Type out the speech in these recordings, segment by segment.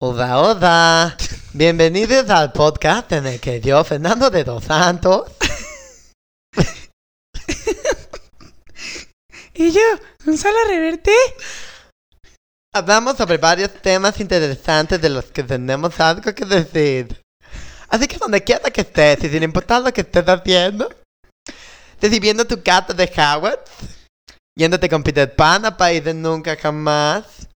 Hola, hola. Bienvenidos al podcast en el que yo, Fernando de Dos Santos, Y yo, Gonzalo Reverte. hablamos sobre varios temas interesantes de los que tenemos algo que decir. Así que donde quiera que estés y sin importar lo que estés haciendo, recibiendo tu carta de Howard, yéndote con Peter Pan a País de Nunca Jamás,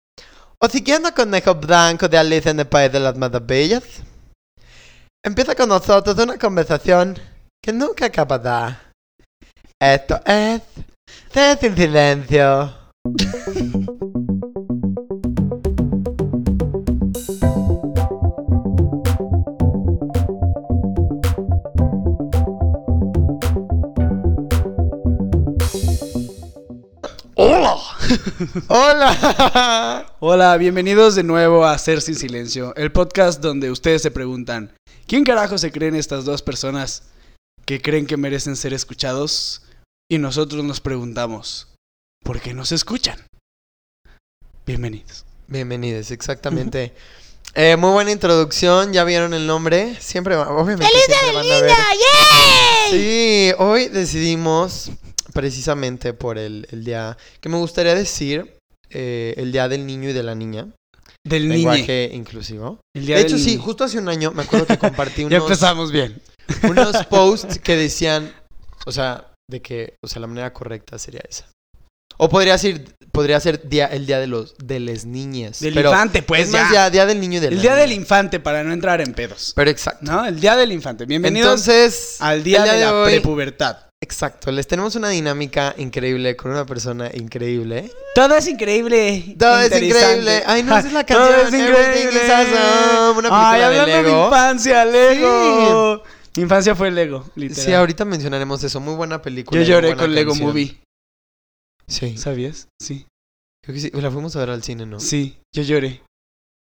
o siguiendo Conejo Blanco de Alice en el País de las Maravillas, empieza con nosotros una conversación que nunca acabará. Esto es... Sin silencio. ¡Hola! Hola, bienvenidos de nuevo a Ser Sin Silencio, el podcast donde ustedes se preguntan, ¿quién carajo se creen estas dos personas que creen que merecen ser escuchados? Y nosotros nos preguntamos, ¿por qué nos escuchan? Bienvenidos. Bienvenidos, exactamente. Eh, muy buena introducción, ya vieron el nombre. Siempre, va- obviamente. siempre van a ver. Sí, hoy decidimos, precisamente por el, el día, que me gustaría decir, eh, el día del niño y de la niña. Del niño. Lenguaje inclusivo. El día De hecho, del sí, justo hace un año me acuerdo que compartí Ya unos, empezamos bien. unos posts que decían, o sea, de que, o sea, la manera correcta sería esa. O podría ser, podría ser día, el día de los de las niñas. Del pero infante, pues es más ya. ya, día del niño y de la El día niña. del infante, para no entrar en pedos. Pero exacto. ¿No? El día del infante. Bienvenidos Entonces, al día, de, la hoy- prepubertad. Exacto, les tenemos una dinámica increíble con una persona increíble. Todo es increíble. Todo es increíble. Ay, no, esa es la Todo canción. es Everything increíble. awesome. Una película Ay, hablando de, Lego. infancia, Lego. Mi infancia fue Lego, literal. Sí, ahorita mencionaremos eso. Muy buena película. Yo lloré con Lego canción. Movie. Sí, ¿Sabías? Sí. creo que sí. La fuimos a ver al cine, ¿no? Sí, yo lloré. Oye,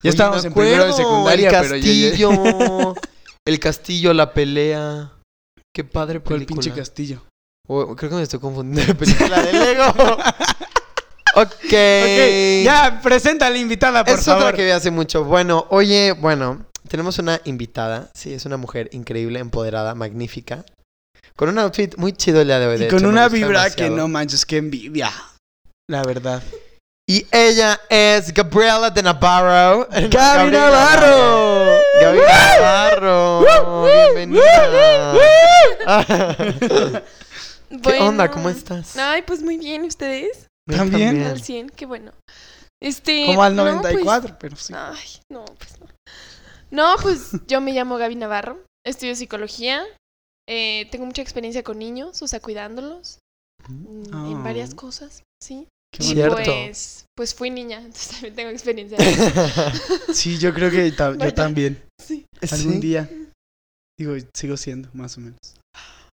Ya estábamos en primero de secundaria, el pero yo lloré. castillo, el castillo, la pelea. Qué padre ¿Cuál película. pinche castillo? Oh, creo que me estoy confundiendo de película de Lego. ok. Ok, ya, presenta a la invitada, por es favor. otra que vi hace mucho. Bueno, oye, bueno, tenemos una invitada. Sí, es una mujer increíble, empoderada, magnífica. Con un outfit muy chido el día de hoy. de Y con hecho, una vibra que no manches, que envidia. La verdad. Y ella es Gabriela de Navarro. ¡Gaby Gabriela Navarro! Gaby Navarro. Bienvenida. ¿Qué onda? ¿Cómo estás? Ay, pues muy bien, ¿y ustedes? ¿También? Al 100, qué bueno. Este, Como al no, 94, pero sí. pues, ay, no, pues no. No, pues yo me llamo Gaby Navarro, estudio psicología, eh, tengo mucha experiencia con niños, o sea, cuidándolos mm, en Oh. varias cosas, ¿sí? Qué Y Cierto. Pues, pues fui niña, entonces también tengo experiencia. Sí, yo creo que ta- yo también. Sí. Algún Sí. día. Digo, sigo siendo, más o menos.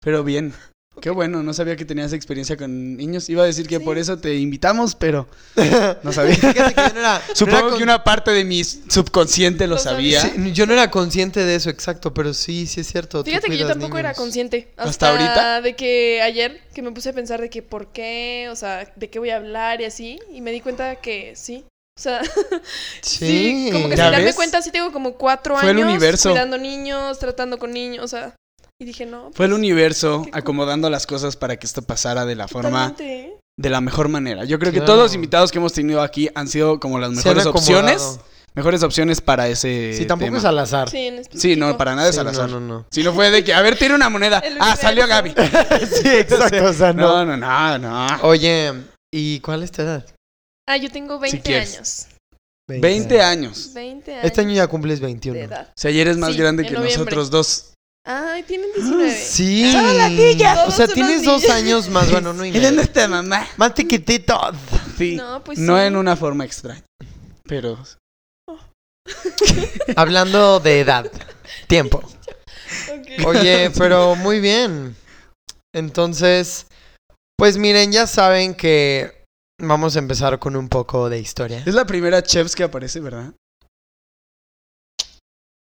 Pero bien. Qué bueno, no sabía que tenías experiencia con niños. Iba a decir que Sí. por eso te invitamos, pero no sabía. Fíjate que yo no era, no Supongo era que una parte de mi subconsciente lo Lo sabía. sabía. Sí, yo no era consciente de eso, exacto, pero sí, sí es cierto. Fíjate que yo tampoco era consciente. ¿Hasta Hasta, ahorita? De que ayer que me puse a pensar de que por qué, o sea, de qué voy a hablar y así. Y me di cuenta que sí. O sea, Sí, sí, como que ¿Ya sin darme ves? cuenta, sí tengo como cuatro Fue el años universo. cuidando niños, tratando con niños, o sea. Y dije, no. Fue el pues, universo acomodando las cosas para que esto pasara de la forma, totalmente, ¿eh? de la mejor manera. Yo creo que todos los invitados que hemos tenido aquí han sido como las mejores opciones. Mejores opciones para ese Sí, tampoco tema. es al azar. Sí, en Sí, específico. no, para nada es Sí, al azar. No, no, no. Si no fue de que, a ver, tiene una moneda. Ah, salió Gaby. sí, exacto, o sea, No, no, no, no. Oye, ¿y cuál es tu edad? Ah, yo tengo 20 quieres. años. 20 años. 20 años. Este año ya cumples 21. de edad. O sea, ayer eres más Sí, grande que noviembre. nosotros dos. Ay, tienen 19. Sí. Son latillas. O sea, Todos tienes dos años más, bueno, no y Eres medio. nuestra mamá. Más chiquititos. Sí. No, pues no sí. en una forma extraña. Pero. Hablando de edad. Tiempo. Ok. Oye, pero muy bien. Entonces, pues miren, ya saben que vamos a empezar con un poco de historia. Es la primera Chefs que aparece, ¿verdad?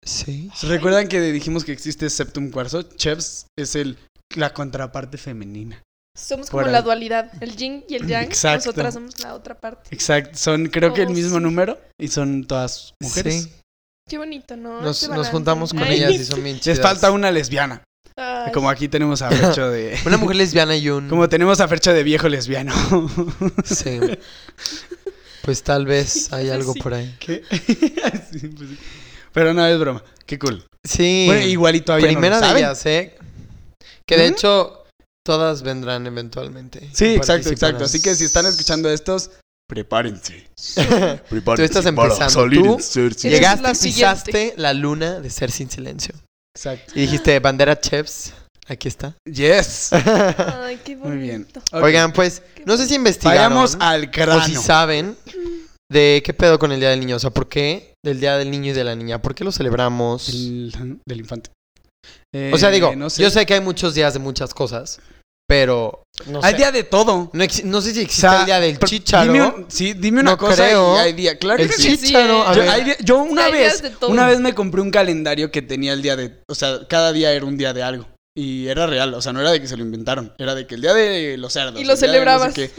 Sí. ¿Recuerdan que dijimos que existe Septum Quarzo? Chefs es el, la contraparte femenina. Somos Por como ahí. la dualidad, el yin y el yang. Exacto. Nosotras somos la otra parte. Exacto. Son, creo que el Oh, mismo sí. número y son todas mujeres. Sí. Qué bonito, ¿no? Nos, juntamos con Ay. ellas y son bien Les chidas. falta una lesbiana. Ay. Como aquí tenemos a Fercho de. Una mujer lesbiana y un... Como tenemos a Fercho de viejo lesbiano. Sí. Pues tal vez hay algo Sí. por ahí. ¿Qué? Sí, pues sí. Pero no, es broma. Qué cool. Sí. Bueno, igual y todavía Primera no lo de saben. ellas, ¿eh? Que de hecho, todas vendrán eventualmente. Sí, exacto, exacto. Así que si están escuchando estos, prepárense. Tú estás empezando. Tú Eres llegaste la y pisaste la luna de ser sin silencio. Exacto. Y dijiste, bandera chefs, aquí está. Yes. Ay, qué bonito. Muy bien. Oigan, pues, no sé si investigaron Vayamos al o si saben de qué pedo con el Día del Niño. O sea, ¿por qué del Día del Niño y de la Niña? ¿Por qué lo celebramos? El- del infante. O sea, digo, Eh, no sé. yo sé que hay muchos días de muchas cosas, pero no Hay sé. día de todo. No, sé si O existe sea, el Día del Chícharo. Dime un- sí, dime una No cosa creo. y hay día. Claro el que sí, eh. Yo, hay una hay vez, una vez me compré un calendario que tenía el día de, o sea, cada día era un día de algo. Y era real, o sea, no era de que se lo inventaron, era de que el día de los cerdos. Y lo de no sé celebrabas. de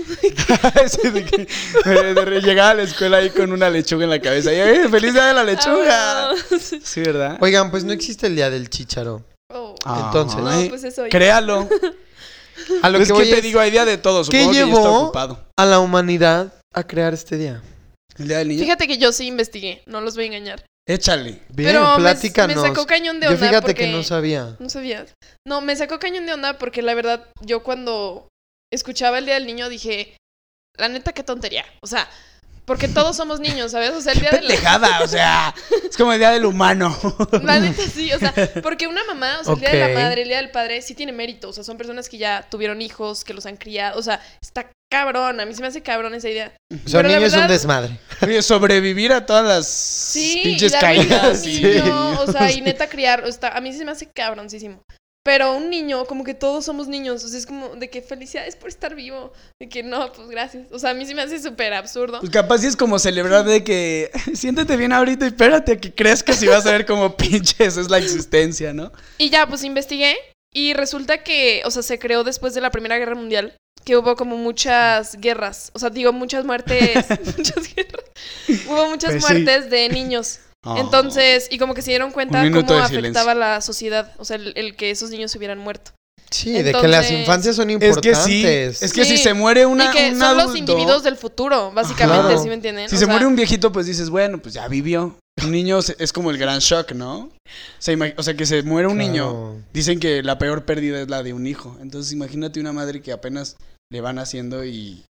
que, de- de re- llegaba a la escuela ahí con una lechuga en la cabeza. Y, "Eh, ¡Feliz día de la lechuga! Ah, sí. ¿verdad? Oigan, pues no existe el Día del Chícharo. Oh. Entonces, No, Ay, pues eso. ya. créalo. A lo que que, voy te es digo, hay día de todo. ¿Qué Supongo que ya está llevó? ocupado. a la humanidad a crear este día. El día del niño. Fíjate que yo sí investigué, no los voy a engañar. Échale. Bien, Pero me, me platícanos. sacó cañón de Yo onda fíjate porque... que no sabía. No sabías. No, me sacó cañón de onda porque la verdad, yo cuando escuchaba el Día del Niño dije, la neta, qué tontería. O sea, porque todos somos niños, ¿sabes? O sea, el Día de la... Pendejada, o sea, es como el día del humano. La neta sí, o sea, porque una mamá, o sea, el Día de la Madre, el Día del Padre, sí tiene mérito. O sea, son personas que ya tuvieron hijos, que los han criado. O sea, está cabrón. A mí se me hace cabrón esa idea. O sea, Pero la niño es un desmadre. Oye, sobrevivir a todas las Sí, pinches caídas. niño, o sea, y neta criar, o sea, a mí se me hace cabroncísimo. Pero un niño, como que todos somos niños, o sea, es como de que felicidades por estar vivo, de que no, pues gracias. O sea, a mí se me hace súper absurdo. Pues capaz sí es como celebrar de que siéntete bien ahorita y espérate a que crezcas y vas a ver como pinches es la existencia, ¿no? Y ya, pues investigué y resulta que, o sea, se creó después de la Primera Guerra Mundial, que hubo como muchas guerras, o sea, digo, muchas muertes, muchas guerras. Hubo muchas Pues sí. muertes de niños. Entonces, y como que se dieron cuenta cómo afectaba la sociedad, o sea, el, el que esos niños se hubieran muerto. Sí, de que las infancias son es que importantes. sí, es que Sí. si se muere una, y que un son los individuos del futuro, básicamente, Claro. ¿sí me entienden? Si O se sea, muere un viejito, pues dices, bueno, pues ya vivió. Un niño es como el gran shock, ¿no? O sea, ima- o sea, que se muere un niño. Dicen que la peor pérdida es la de un hijo. Entonces imagínate una madre que apenas le van haciendo y...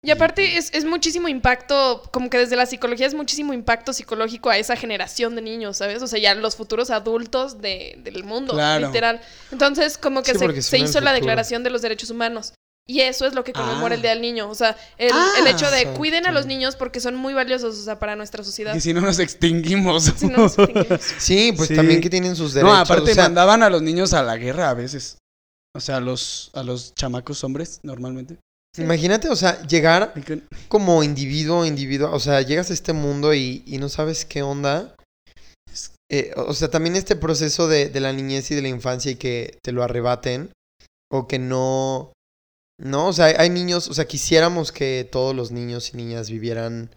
Y aparte es, es muchísimo impacto, como que desde la psicología es muchísimo impacto psicológico a esa generación de niños, ¿sabes? O sea, ya los futuros adultos de- del mundo, Claro. literal. Entonces, como que Sí, se, hizo la. Declaración de los Derechos Humanos. Y eso es lo que conmemora Ah. el Día del Niño. O sea, el, Ah, el hecho de exacto. cuiden a los niños porque son muy valiosos, o sea, para nuestra sociedad. Que si no nos extinguimos. Si no nos extinguimos. Sí, pues Sí. también que tienen sus derechos. no, aparte o sea, mandaban a los niños a la guerra a veces. O sea, a los, a los chamacos hombres, normalmente. Imagínate, o sea, llegar como individuo, individuo, o sea, llegas a este mundo y, y no sabes qué onda. Eh, o sea, también este proceso de, de la niñez y de la infancia y que te lo arrebaten o que no... No, o sea, hay, hay niños, o sea, quisiéramos que todos los niños y niñas vivieran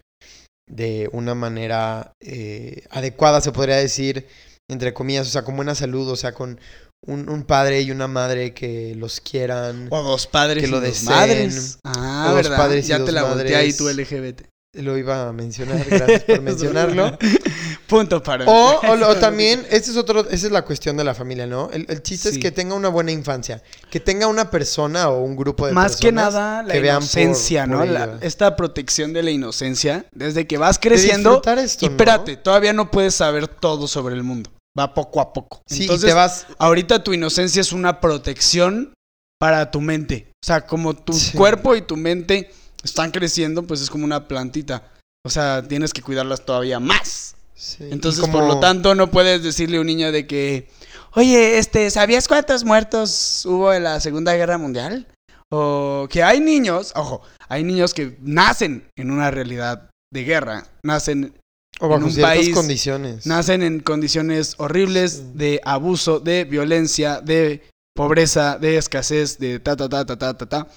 de una manera eh, adecuada, se podría decir, entre comillas, o sea, con buena salud, o sea, con un, un padre y una madre que los quieran. O dos padres Que lo y dos deseen. madres. Ah, O dos ¿verdad? padres y ya dos te la volteé ahí madres. tu LGBT. Lo iba a mencionar, gracias por mencionarlo. Punto para O, o, también, esa es, otro, esa es la cuestión de la familia, ¿no? El, el chiste Sí. es que tenga una buena infancia, que tenga una persona o un grupo de Más que personas nada la que vean por- inocencia, por ¿no? La- esta protección de la inocencia. Desde que vas De creciendo. disfrutar esto, Y ¿no? espérate, todavía no puedes saber todo sobre el mundo. Va poco a poco. Sí, Entonces, y te vas... ahorita tu inocencia es una protección para tu mente. O sea, como tu Sí. cuerpo y tu mente están creciendo, pues es como una plantita. O sea, tienes que cuidarlas todavía más. sí, Entonces, como- por lo tanto, no puedes decirle a un niño de que, oye, este, ¿sabías cuántos muertos hubo en la Segunda Guerra Mundial? O que hay niños, ojo, hay niños que nacen en una realidad de guerra, nacen O bajo en un ciertas país, condiciones. Nacen en condiciones horribles de abuso, de violencia, de pobreza, de escasez, de ta ta ta ta ta ta ta.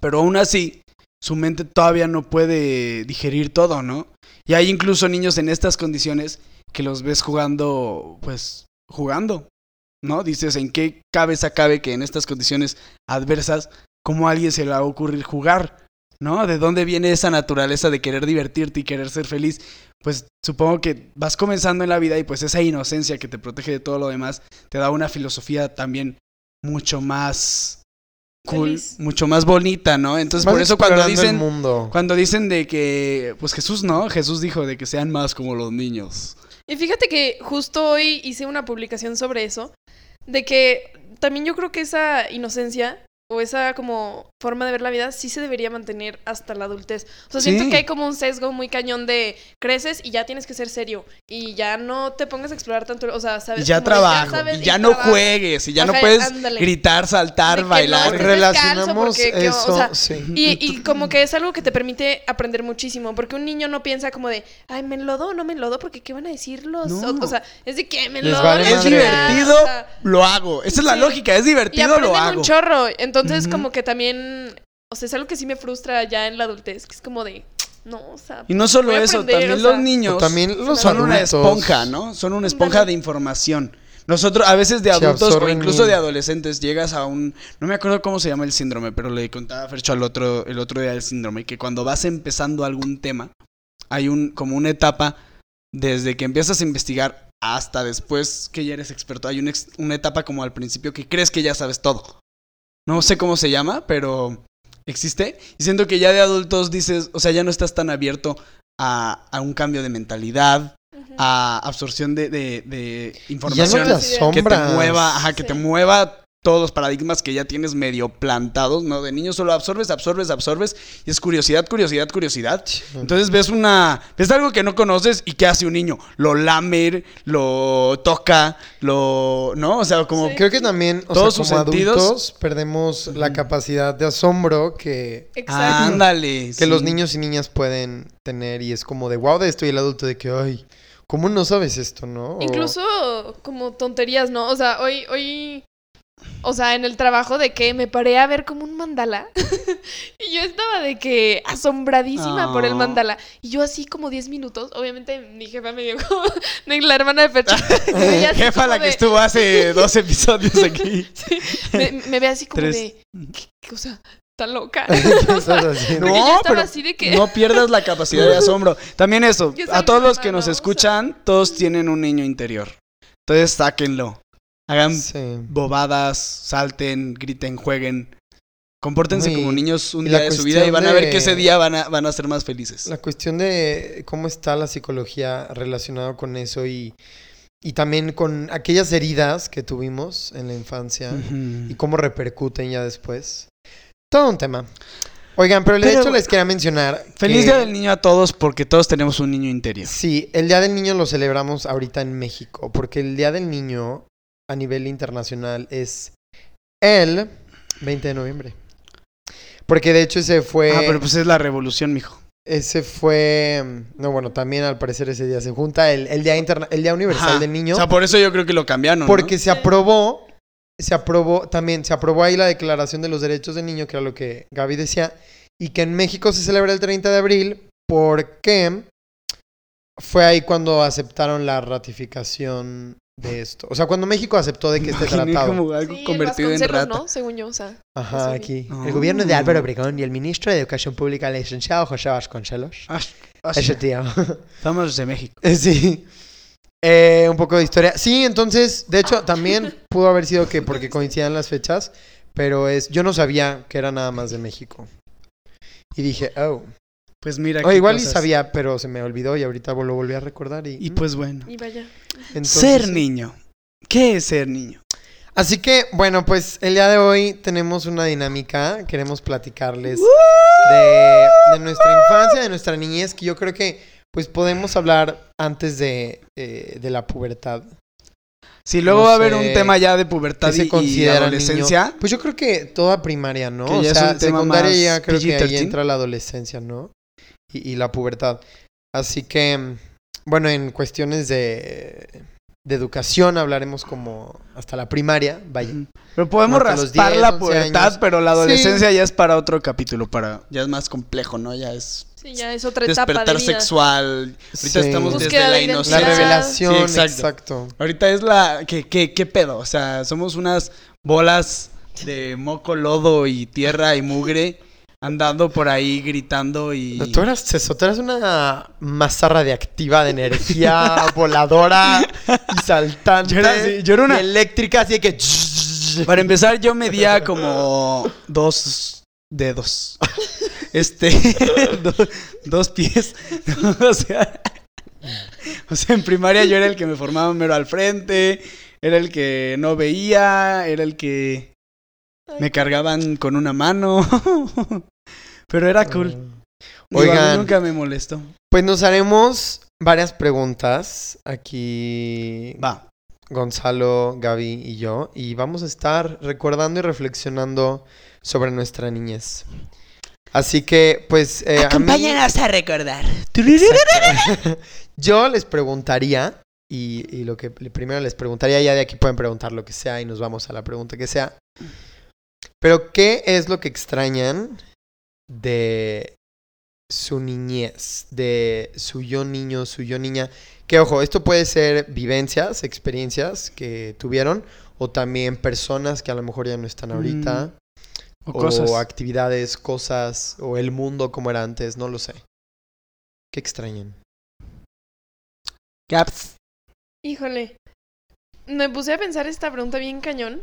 Pero aún así, su mente todavía no puede digerir todo, ¿no? Y hay incluso niños en estas condiciones que los ves jugando, pues, jugando, ¿no? Dices, ¿en qué cabeza cabe que en estas condiciones adversas, cómo a alguien se le va a ocurrir jugar? ¿No? ¿De dónde viene esa naturaleza de querer divertirte y querer ser feliz? Pues supongo que vas comenzando en la vida y pues esa inocencia que te protege de todo lo demás te da una filosofía también mucho más cool, Feliz. mucho más bonita, ¿no? Entonces Vas por eso cuando dicen mundo. cuando dicen de que pues Jesús no, Jesús dijo de que sean más como los niños. Y fíjate que justo hoy hice una publicación sobre eso, de que también yo creo que esa inocencia o esa como forma de ver la vida sí se debería mantener hasta la adultez. O sea, siento que hay como un sesgo muy cañón de creces y ya tienes que ser serio y ya no te pongas a explorar tanto, o sea, sabes Y ya trabajo, sabes, y ya no juegues, y ya no puedes ándale. gritar, saltar, no, bailar. estés Relacionamos eso, o sea, sí. Y, y como que es algo que te permite aprender muchísimo, porque un niño no piensa como de, ay, me enlodo o no me enlodo, porque ¿qué van a decir los? No. O, o sea, es de que me enlodo. vale Es madre. chingada", divertido, o sea, lo hago. Esa es la Sí. lógica, es y divertido, lo hago. un chorro. Entonces, Ujú. como que también, o sea, es algo que sí me frustra ya en la adultez, que es como de, no, o sea, Y no solo eso, aprender, también o los niños también los son una adultos. esponja, ¿no? Son una esponja de información. Nosotros, a veces de adultos o incluso de adolescentes, llegas a un. No me acuerdo cómo se llama el síndrome, pero le contaba a Fercho al otro, el otro día del síndrome, que cuando vas empezando algún tema, hay un, como una etapa desde que empiezas a investigar hasta después que ya eres experto. Hay una, ex- una etapa como al principio que crees que ya sabes todo. No sé cómo se llama, pero existe. Y siento que ya de adultos dices, o sea, ya no estás tan abierto a, a un cambio de mentalidad, a absorción de, de, de información no te que te que te asombras. mueva, ajá, que te mueva todos los paradigmas que ya tienes medio plantados, ¿no? De niño solo absorbes, absorbes, absorbes, y es curiosidad, curiosidad, curiosidad. Entonces ves una, ves algo que no conoces y ¿qué hace un niño? Lo lame, lo toca, lo, ¿no? O sea, como Sí. Creo que también, o Todos sea, sus como sentidos. adultos perdemos la capacidad de asombro que, Exacto. ándale. que los niños y niñas pueden tener y es como de wow de esto y el adulto de que ay, ¿cómo no sabes esto, no? O- Incluso como tonterías, ¿no? O sea, hoy, hoy, o sea, en el trabajo de que me paré a ver como un mandala y yo estaba de que asombradísima por el Ah. mandala y yo así como 10 minutos, obviamente mi jefa me dio como de la hermana de Pecho. Jefa la que estuvo hace dos episodios aquí. me, me ve así como Tres. de, ¿qué, qué cosa? ¿Tan loca? No, estaba pero así de que... no pierdas la capacidad de asombro. También eso, a todos los que nos o sea. escuchan, todos tienen un niño interior. Entonces sáquenlo. Hagan Sí. bobadas, salten, griten, jueguen. Compórtense como niños un día de su vida y van a ver de- que ese día van a, van a ser más felices. La cuestión de cómo está la psicología relacionada con eso y, y también con aquellas heridas que tuvimos en la infancia y cómo repercuten ya después. Todo un tema. Oigan, pero, de Pero- hecho les quería mencionar. Feliz que- Día del Niño a todos porque todos tenemos un niño interior. Sí, el Día del Niño lo celebramos ahorita en México, porque el Día del Niño a nivel internacional es el 20 de noviembre. Porque de hecho ese fue... Ah, pero pues es la revolución, mijo. Ese fue... No, bueno, también al parecer ese día se junta el, el Día, interna- el día Universal Ajá. del Niño. O sea, por eso yo creo que lo cambiaron. ¿no? Porque se aprobó, se aprobó, también se aprobó ahí la Declaración de los Derechos del Niño, que era lo que Gaby decía, y que en México se celebra el 30 de abril porque fue ahí cuando aceptaron la ratificación de esto. O sea, cuando México aceptó de que este Imaginé tratado... como algo Sí, convertido en Vasconcelos, rata. ¿no? Según yo, o sea. Ajá, Sí. aquí. Oh. El gobierno de Álvaro Obregón y el ministro de Educación Pública, el licenciado José Vasconcelos. Ah, ah, Ese tío. Estamos de México. Sí. Eh, un poco de historia. Sí, entonces, de hecho, también pudo haber sido que porque coincidían las fechas, pero es, yo no sabía que era nada más de México. Y dije, oh. Pues mira. O qué igual y sabía, pero se me olvidó y ahorita lo volví a recordar. Y, Y pues bueno. Y vaya. entonces, ser sí. niño. ¿Qué es ser niño? Así que, bueno, pues el día de hoy tenemos una dinámica. Queremos platicarles de, de nuestra infancia, de nuestra niñez, que yo creo que pues podemos hablar antes de, eh, de la pubertad. Si luego No va a haber un tema ya de pubertad ¿Qué se y, adolescencia. niño? Pues yo creo que toda primaria, ¿no? Que o sea, un tema secundaria más ya creo que ahí PG-13. entra la adolescencia, ¿no? Y, y la pubertad. Así que, bueno, en cuestiones de, de educación hablaremos como hasta la primaria, vaya. Pero podemos raspar 10, la 11 pubertad, años. pero la adolescencia ya es para otro capítulo, para ya es más complejo, ¿no? Ya es Sí, ya es otra etapa de despertar vida. sexual. Ahorita Sí. estamos Búsqueda desde la de identidad. La inocencia. revelación, Sí, exacto. exacto. Ahorita es la... ¿qué, qué, ¿Qué pedo? O sea, somos unas bolas de moco, lodo y tierra y mugre andando por ahí gritando y... No, Tú eras eso, tú eras una masa radiactiva de energía voladora y saltante. Yo era así, yo era una- y eléctrica, así de que. Para empezar, yo medía como dos dedos. Este, do- dos pies. o sea, o sea, en primaria yo era el que me formaba mero al frente, era el que no veía, era el que me cargaban con una mano. Pero era cool. Digo, a mí Oigan. nunca me molestó. Pues nos haremos varias preguntas aquí. Va. Gonzalo, Gaby y yo. Y vamos a estar recordando y reflexionando sobre nuestra niñez. Así que, pues. eh, a mí- a recordar. Yo les preguntaría, y, y lo que primero les preguntaría, ya de aquí pueden preguntar lo que sea y nos vamos a la pregunta que sea. Pero, ¿qué es lo que extrañan de su niñez, de su yo niño, su yo niña? Que ojo, esto puede ser vivencias, experiencias que tuvieron, o también personas que a lo mejor ya no están ahorita, O o, cosas. actividades, cosas, o el mundo como era antes, no lo sé. ¿Qué extrañan? Caps. Híjole. Me puse a pensar esta pregunta bien cañón.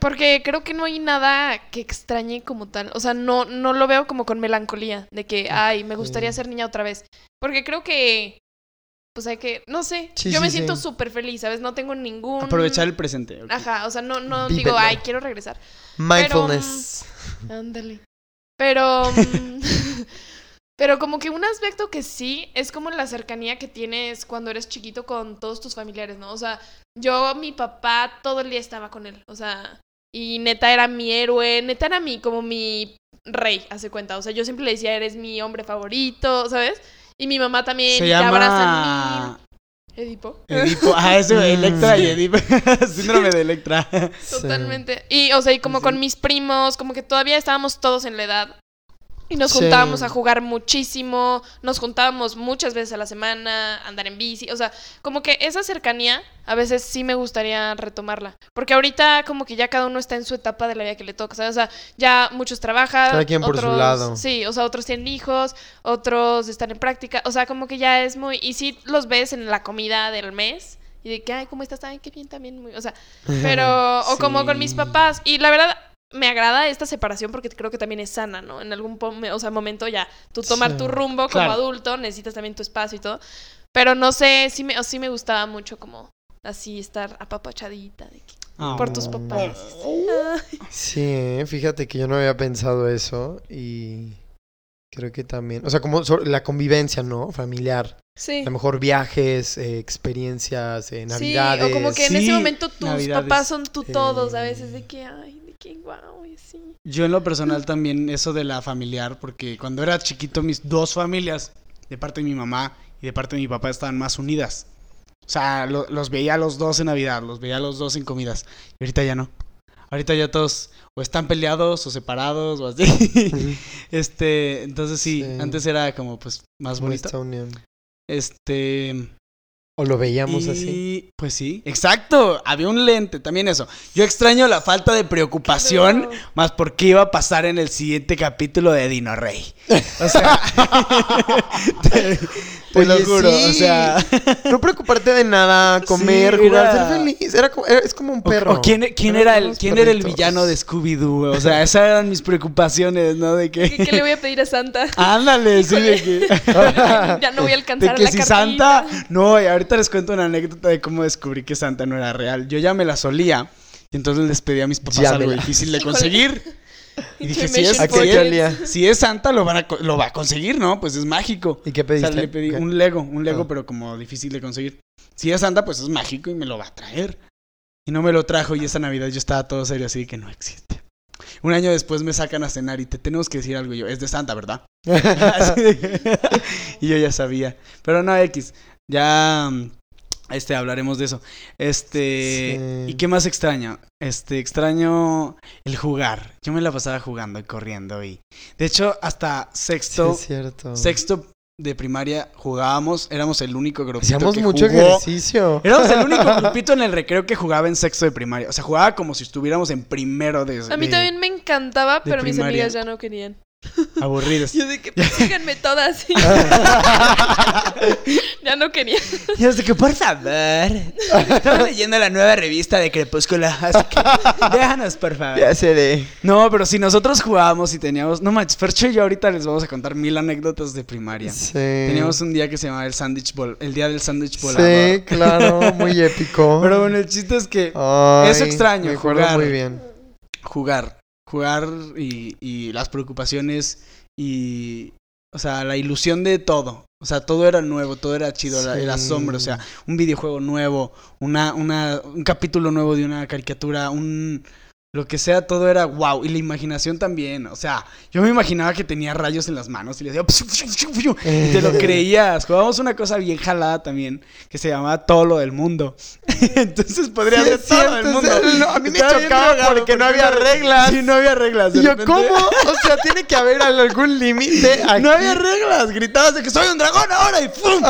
Porque creo que no hay nada que extrañe como tal. O sea, no, no lo veo como con melancolía. De que, ay, me gustaría ser niña otra vez. Porque creo que. Pues hay que. No sé. Sí, yo sí, me siento súper feliz, ¿sabes? No tengo ningún. Aprovechar el presente. Ajá, o sea, no, no Vívelo. digo, ay, quiero regresar. Mindfulness. Ándale. Pero. mm, pero como que un aspecto que sí es como la cercanía que tienes cuando eres chiquito con todos tus familiares, ¿no? O sea, yo, mi papá, todo el día estaba con él. O sea, y neta era mi héroe, neta era mi, como mi rey, hace cuenta. O sea, yo siempre le decía, eres mi hombre favorito, ¿sabes? Y mi mamá también, Se y te abraza llama... mil. Edipo. Edipo. Ah, eso, Mm. Electra y Edipo. Síndrome de Electra. Totalmente. Y, o sea, y como Sí. con mis primos, como que todavía estábamos todos en la edad. Y nos Sí. juntábamos a jugar muchísimo, nos juntábamos muchas veces a la semana, andar en bici, o sea, como que esa cercanía a veces sí me gustaría retomarla, porque ahorita como que ya cada uno está en su etapa de la vida que le toca, ¿sabes? O sea, ya muchos trabajan, Cada quien por su otros- lado. Sí, o sea, otros tienen hijos, otros están en práctica, o sea, como que ya es muy y sí los ves en la comida del mes y de que ay, ¿cómo estás? Ay, qué bien también, muy, o sea, pero, o como con mis papás. Y la verdad, me agrada esta separación porque creo que también es sana, ¿no? En algún o sea, momento ya, tú tomar Sí. tu rumbo como Claro. adulto, necesitas también tu espacio y todo. Pero no sé, sí me, o sí me gustaba mucho como así estar apapachadita de que- Ah. por tus papás. Sí, eh, fíjate que yo no había pensado eso y creo que también, o sea, como sobre la convivencia, ¿no? Familiar. sí. A lo mejor viajes, eh, experiencias, eh, Sí, navidades. o como que en ese Sí, momento tus navidades. papás son tú todos, a veces de que, ay, que, wow, y así. Yo en lo personal también eso de la familiar, porque cuando era chiquito mis dos familias, de parte de mi mamá y de parte de mi papá, estaban más unidas. O sea, lo- los veía a los dos en Navidad, los veía a los dos en comidas. Y ahorita ya no. Ahorita ya todos o están peleados o separados o así. Este, entonces sí, Sí. antes era como pues más bonito. esta unión. Este, O lo veíamos y, así. Pues sí, exacto. Había un lente, también eso. Yo extraño la falta de preocupación, más por qué iba a pasar en el siguiente capítulo de Dino Rey. O sea, te, te lo juro, sí. o sea. No preocuparte de nada, comer, Sí, jugar, era- ser feliz. Era como, era- es como un perro. o quién, quién era el, quién era el villano de Scooby-Doo, o sea, esas eran mis preocupaciones, ¿no? De que... ¿Qué, qué le voy a pedir a Santa? Ándale, sí, de que... ya no voy a alcanzar De que la si cartita. Santa. No, y ahorita les cuento una anécdota de cómo descubrí que Santa no era real. Yo ya me la solía. Y entonces les pedí a mis papás Ya algo difícil de conseguir. Y dije, si es, ¿A qué si for es- si es Santa, lo, van a, lo va a conseguir, ¿no? Pues es mágico. ¿Y qué O pediste? sea, le pedí un Lego, un Lego, Ah. pero como difícil de conseguir. Si es Santa, pues es mágico y me lo va a traer. Y no me lo trajo y esa Navidad yo estaba todo serio así que no existe. Un año después me sacan a cenar y te tenemos que decir algo y yo, es de Santa, ¿verdad? Y yo ya sabía. Pero no, X. Ya. mm, Este, hablaremos de eso. Este, Sí. ¿y qué más extraño? Este, extraño el jugar. Yo me la pasaba jugando y corriendo y de hecho hasta Sí, sexto, es cierto. sexto de primaria jugábamos, éramos el único grupito Hacíamos que mucho jugó. ejercicio. Éramos el único grupito en el recreo que jugaba en sexto de primaria. O sea, jugaba como si estuviéramos en primero de. A mí de- también me encantaba, pero mis amigas ya no querían. Aburridos. Yo de que pues, síganme todas. ya no querían. Yo sé que por favor. Estamos leyendo la nueva revista de Crepúsculo. Así que déjanos, por favor. Ya sé de. No, pero si nosotros jugábamos y teníamos. No manches, Fercho y yo ahorita les vamos a contar mil anécdotas de primaria. Sí. Teníamos un día que se llamaba el sándwich bol, el día del sándwich volador. Sí, claro, muy épico. Pero bueno, el chiste es que Ay, eso extraño, Me acuerdo jugar. muy bien. jugar, jugar y, y las preocupaciones y, o sea, la ilusión de todo. O sea, todo era nuevo, todo era chido, la- el Sí. asombro, o sea, un videojuego nuevo, una, una, un capítulo nuevo de una caricatura, un, lo que sea, todo era wow. Y la imaginación también, o sea, yo me imaginaba que tenía rayos en las manos y le decía, y te lo creías. Jugábamos una cosa bien jalada también, que se llamaba todo lo del mundo. Entonces podría Sí, ser es todo el mundo. No, a mí me chocaba porque no había reglas. Sí, no había reglas. de yo, repente- ¿cómo? O sea, tiene que haber algún límite. No había reglas, gritabas de que soy un dragón ahora y ¡pum!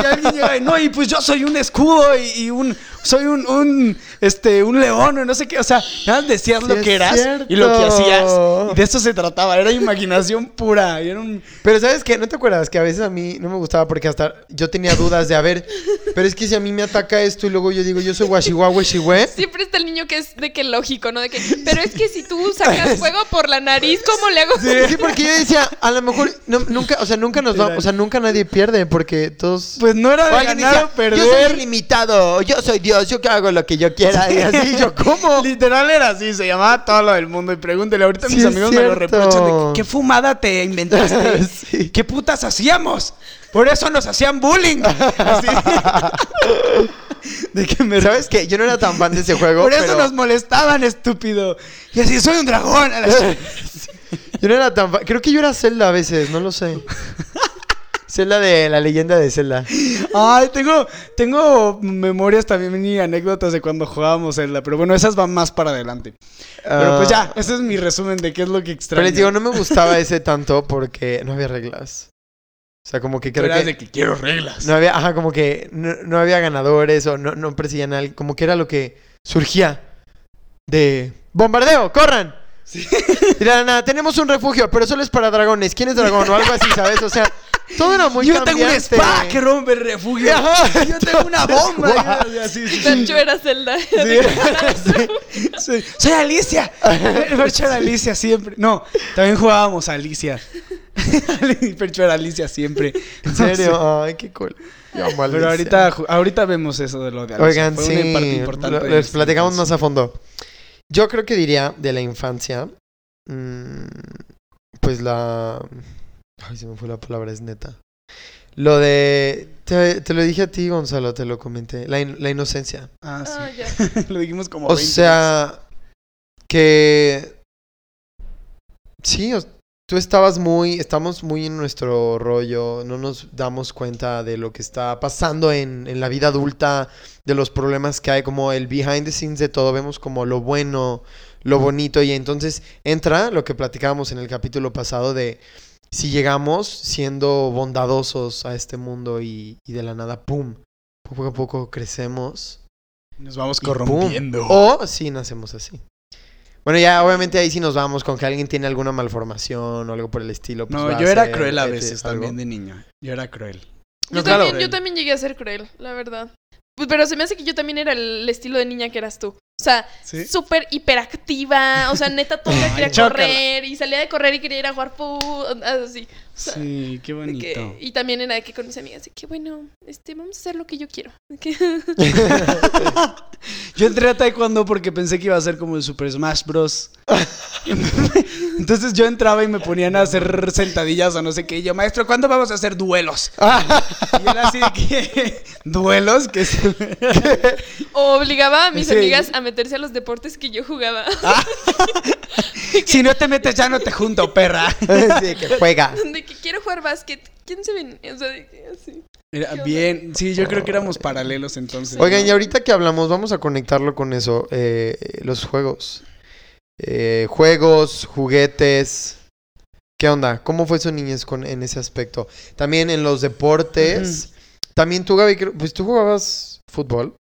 Y alguien llega y no, y pues yo soy un escudo y, y un soy un, un este un león o no sé qué, o sea, nada más decías Sí, lo que eras y lo que hacías. Y de eso se trataba, era imaginación pura, y era un Pero ¿sabes qué? ¿No te acuerdas que a veces a mí no me gustaba porque hasta yo tenía dudas de, a ver, pero es que si a mí me ataca esto y luego yo digo, yo soy Washiwa Weshihue. Siempre está el niño que es de que lógico, ¿no? De que, pero es que si tú sacas fuego por la nariz, ¿cómo le hago? Sí, porque yo decía, a lo mejor no- nunca, o sea, nunca nos va, o sea, nunca nadie pierde porque todos pues no era de ganar o Yo soy ilimitado, yo soy Dios, yo que hago lo que yo quiera. Y así, yo, ¿cómo? Literal era así, se llamaba todo lo del mundo. Y pregúntele, ahorita Sí, mis amigos me lo reprochan de que, ¿qué fumada te inventaste? Sí. ¿Qué putas hacíamos? Por eso nos hacían bullying. Así. De que me ¿Sabes qué? Yo no era tan fan de ese juego. Por eso pero nos molestaban, estúpido. Y así, soy un dragón. Yo no era tan fan. Creo que yo era Zelda a veces, no lo sé. Zelda de la leyenda de Zelda. Ay, tengo, tengo memorias también y anécdotas de cuando jugábamos Zelda. Pero bueno, esas van más para adelante. Pero pues ya, ese es mi resumen de qué es lo que Ah. Pero extraño. les digo, no me gustaba ese tanto porque no había reglas. O sea, como que creo que... de que quiero reglas. No había, ajá, como que no, no había ganadores o no, no perseguían a alguien. Como que era lo que surgía de bombardeo, corran. Nada, tenemos un refugio, pero solo es para dragones. ¿Quién es dragón? O algo así, ¿sabes? O sea, todo era muy Yo tengo cambiante. espada que rompe el refugio. Ajá. Yo tengo una bomba. Guau. Y así, sí. Yo era Zelda. Sí. Soy, soy Alicia. Percho era Alicia siempre. No, también jugábamos a Alicia. Percho era Alicia siempre. ¿En serio? Ay, qué cool. Yo amo a Alicia. Pero ahorita, ahorita vemos eso de lo de Alicia. Oigan, Fue sí, una parte importante lo- de les nuestra platicamos más a fondo. Yo creo que diría de la infancia, mm, pues la... Ay, se me fue la palabra, es neta. Lo de... Te, te lo dije a ti, Gonzalo, te lo comenté. La, in- la inocencia. Ah, sí. Ah, ya. lo dijimos como O 20 sea, que... Sí, o- tú estabas muy... Estamos muy en nuestro rollo. No nos damos cuenta de lo que está pasando en, en la vida adulta, de los problemas que hay, como el behind the scenes de todo. Vemos como lo bueno, lo bonito. Y entonces entra lo que platicábamos en el capítulo pasado de... Si llegamos siendo bondadosos a este mundo y, y de la nada, ¡pum! Poco a poco crecemos. Nos vamos corrompiendo. O si nacemos así. Bueno, ya obviamente ahí sí nos vamos con que alguien tiene alguna malformación o algo por el estilo. pues no, yo era ser, cruel a este, veces algo. también de niño. Yo era cruel. Yo, claro. también, yo también llegué a ser cruel, la verdad. Pues, pero se me hace que yo también era el estilo de niña que eras tú. O sea, ¿Sí? súper hiperactiva. O sea, neta, todo Ay, quería correr. Y salía de correr y quería ir a jugar fútbol. Así. O sea, Sí, qué bonito. que- y también era de que con mis amigas, de que bueno, este, vamos a hacer lo que yo quiero. Que- Yo entré a taekwondo porque pensé que iba a ser como el Super Smash Bros. Entonces yo entraba y me ponían a hacer sentadillas o no sé qué. Y yo, maestro, ¿cuándo vamos a hacer duelos? Y era así de que... ¿Duelos? que obligaba a mis Sí. amigas a meterse a los deportes que yo jugaba. Si no te metes ya no te junto, perra. sí, que juega. de que quiero jugar básquet. ¿Quién se ven? O sea, de que así. Era bien, sí, yo creo que éramos paralelos entonces. Oigan, y ahorita que hablamos, vamos a conectarlo con eso. eh, los juegos. Eh, juegos, juguetes. ¿Qué onda? ¿Cómo fue su niñez con, en ese aspecto? También en los deportes. También tú, Gaby, pues tú jugabas fútbol.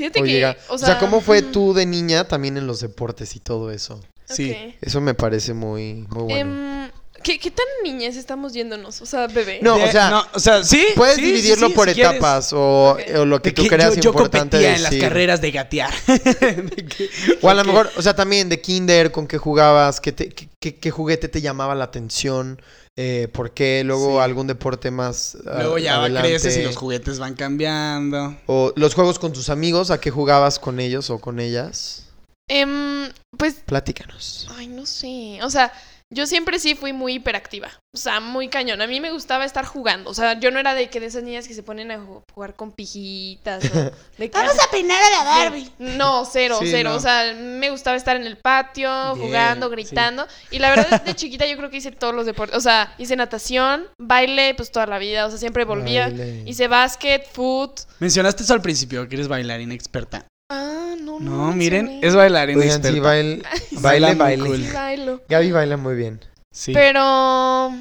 Fíjate O, que, llega- o o sea, ¿cómo fue ujú, tú de niña también en los deportes y todo eso? Sí. Eso me parece muy, muy bueno. Em, ¿qué, ¿Qué tan niñez estamos yéndonos? O sea, bebé. No, De- o sea, no, o sea, sí. Puedes sí, dividirlo sí, sí, por si etapas o, lo que tú creas yo, yo importante competía en las decir. carreras de gatear. De que- O a lo mejor, o sea, también de kinder, con qué jugabas, qué, te- qué, qué- qué juguete te llamaba la atención, eh, por qué, luego Sí. algún deporte más Luego ya adelante. creces y los juguetes van cambiando. O los juegos con tus amigos, ¿a qué jugabas con ellos o con ellas? Em, pues, Platícanos. ay, no sé. O sea, yo siempre sí fui muy hiperactiva. O sea, muy cañón. A mí me gustaba estar jugando. O sea, yo no era de que de esas niñas que se ponen a ju- jugar con pijitas. o de que Vamos a peinar a la Barbie. No, cero, Sí, cero. no. O sea, me gustaba estar en el patio, Bien, jugando, sí. gritando. Y la verdad, de chiquita yo creo que hice todos los deportes. O sea, hice natación, baile, pues toda la vida. O sea, siempre volvía. Baile. Hice básquet, foot. Mencionaste eso al principio, que eres bailarina experta. Ah, no, no. No, miren, es bailarina Oigan, experta. sí, baile, Baila baile, muy baile. cool. Sí, bailo. Gaby baila muy bien. Sí. Pero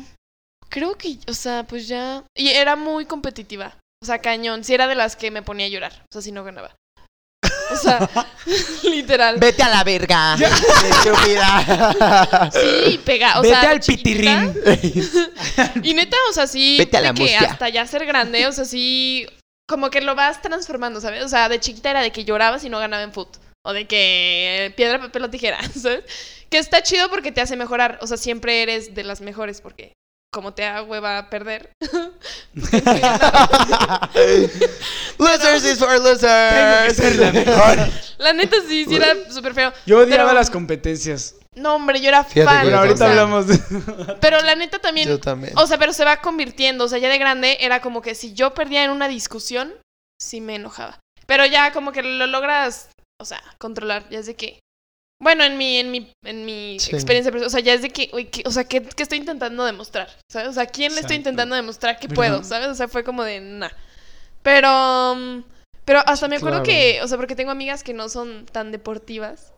creo que, o sea, pues ya. Y era muy competitiva. O sea, cañón. Sí, era de las que me ponía a llorar. O sea, si no ganaba. O sea, literal. Vete a la verga. Estúpida. Sí, pega. O Vete sea, al chiquita. pitirrín. Y neta, o sea, sí. Vete a la que hasta ya ser grande, o sea, sí. Como que lo vas transformando, ¿sabes? O sea, de chiquita era de que llorabas y no ganaba en foot. O de que piedra, papel o tijera, ¿sabes? Que está chido porque te hace mejorar. O sea, siempre eres de las mejores porque como te da hueva perder. losers is for Tengo que losers. ser la mejor. La neta sí, sí era súper feo. Yo odiaba Pero- las competencias. No, hombre, yo era Fíjate fan. Pero o ahorita sea, hablamos de... Pero la neta también. Yo también. O sea, pero se va convirtiendo. O sea, ya de grande era como que si yo perdía en una discusión, sí me enojaba. Pero ya como que lo logras, o sea, controlar. Ya es de que. Bueno, en mi, en mi, en mi Sí. experiencia, o sea, ya es de que, uy, que- o sea, ¿qué, qué estoy intentando demostrar? ¿Sabes? O sea, ¿quién le estoy intentando demostrar que ¿Verdad? puedo? ¿Sabes? O sea, fue como de, nah. Pero, pero hasta me acuerdo claro. que, o sea, porque tengo amigas que no son tan deportivas.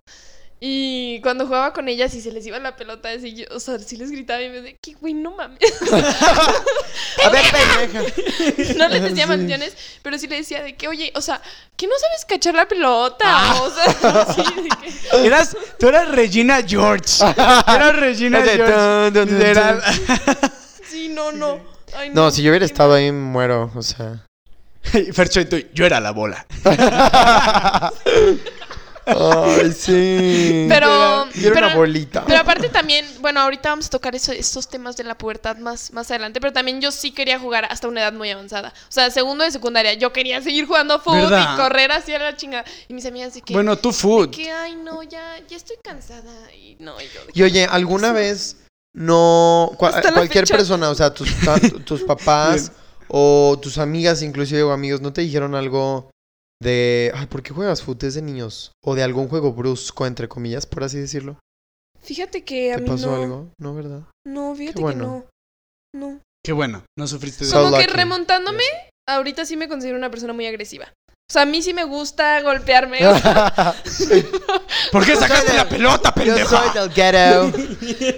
Y cuando jugaba con ellas y se les iba la pelota, así yo, o sea, sí les gritaba y me decía, que güey, no mames. A ver, pendeja. No les decía Sí. maldiciones, pero sí le decía de que, oye, o sea, que no sabes cachar la pelota. Ah. O sea, sí, de que. Eras, tú eras Regina George. Eras Regina George. Sí, no, no. Ay, No, si yo hubiera qué estado ahí, muero. O sea. Fercho yo era la bola. Ay, sí. Pero, Yo era pero, una bolita. pero aparte también, bueno, ahorita vamos a tocar eso- estos temas de la pubertad más, más adelante, pero también yo sí quería jugar hasta una edad muy avanzada. O sea, segundo de secundaria, yo quería seguir jugando fútbol ¿Verdad? y correr así a la chingada. Y mis amigas de que, Bueno, tú food. que ay, no, ya, ya estoy cansada. Y no, y yo de Y oye, ¿alguna vez no... cualquier fecha. persona, o sea, tus, ta- tus papás o tus amigas, inclusive o amigos, ¿no te dijeron algo de... Ay, ¿por qué juegas fútbol de niños? O de algún juego brusco, entre comillas, por así decirlo. Fíjate que a ¿Te mí pasó no. algo? No, ¿verdad? No, fíjate bueno. que no. No. Qué bueno, no sufriste de So Como que lucky. remontándome, ahorita sí me considero una persona muy agresiva. O sea, a mí sí me gusta golpearme. o sea, ¿Por qué sacaste la pelota, Yo soy del ghetto.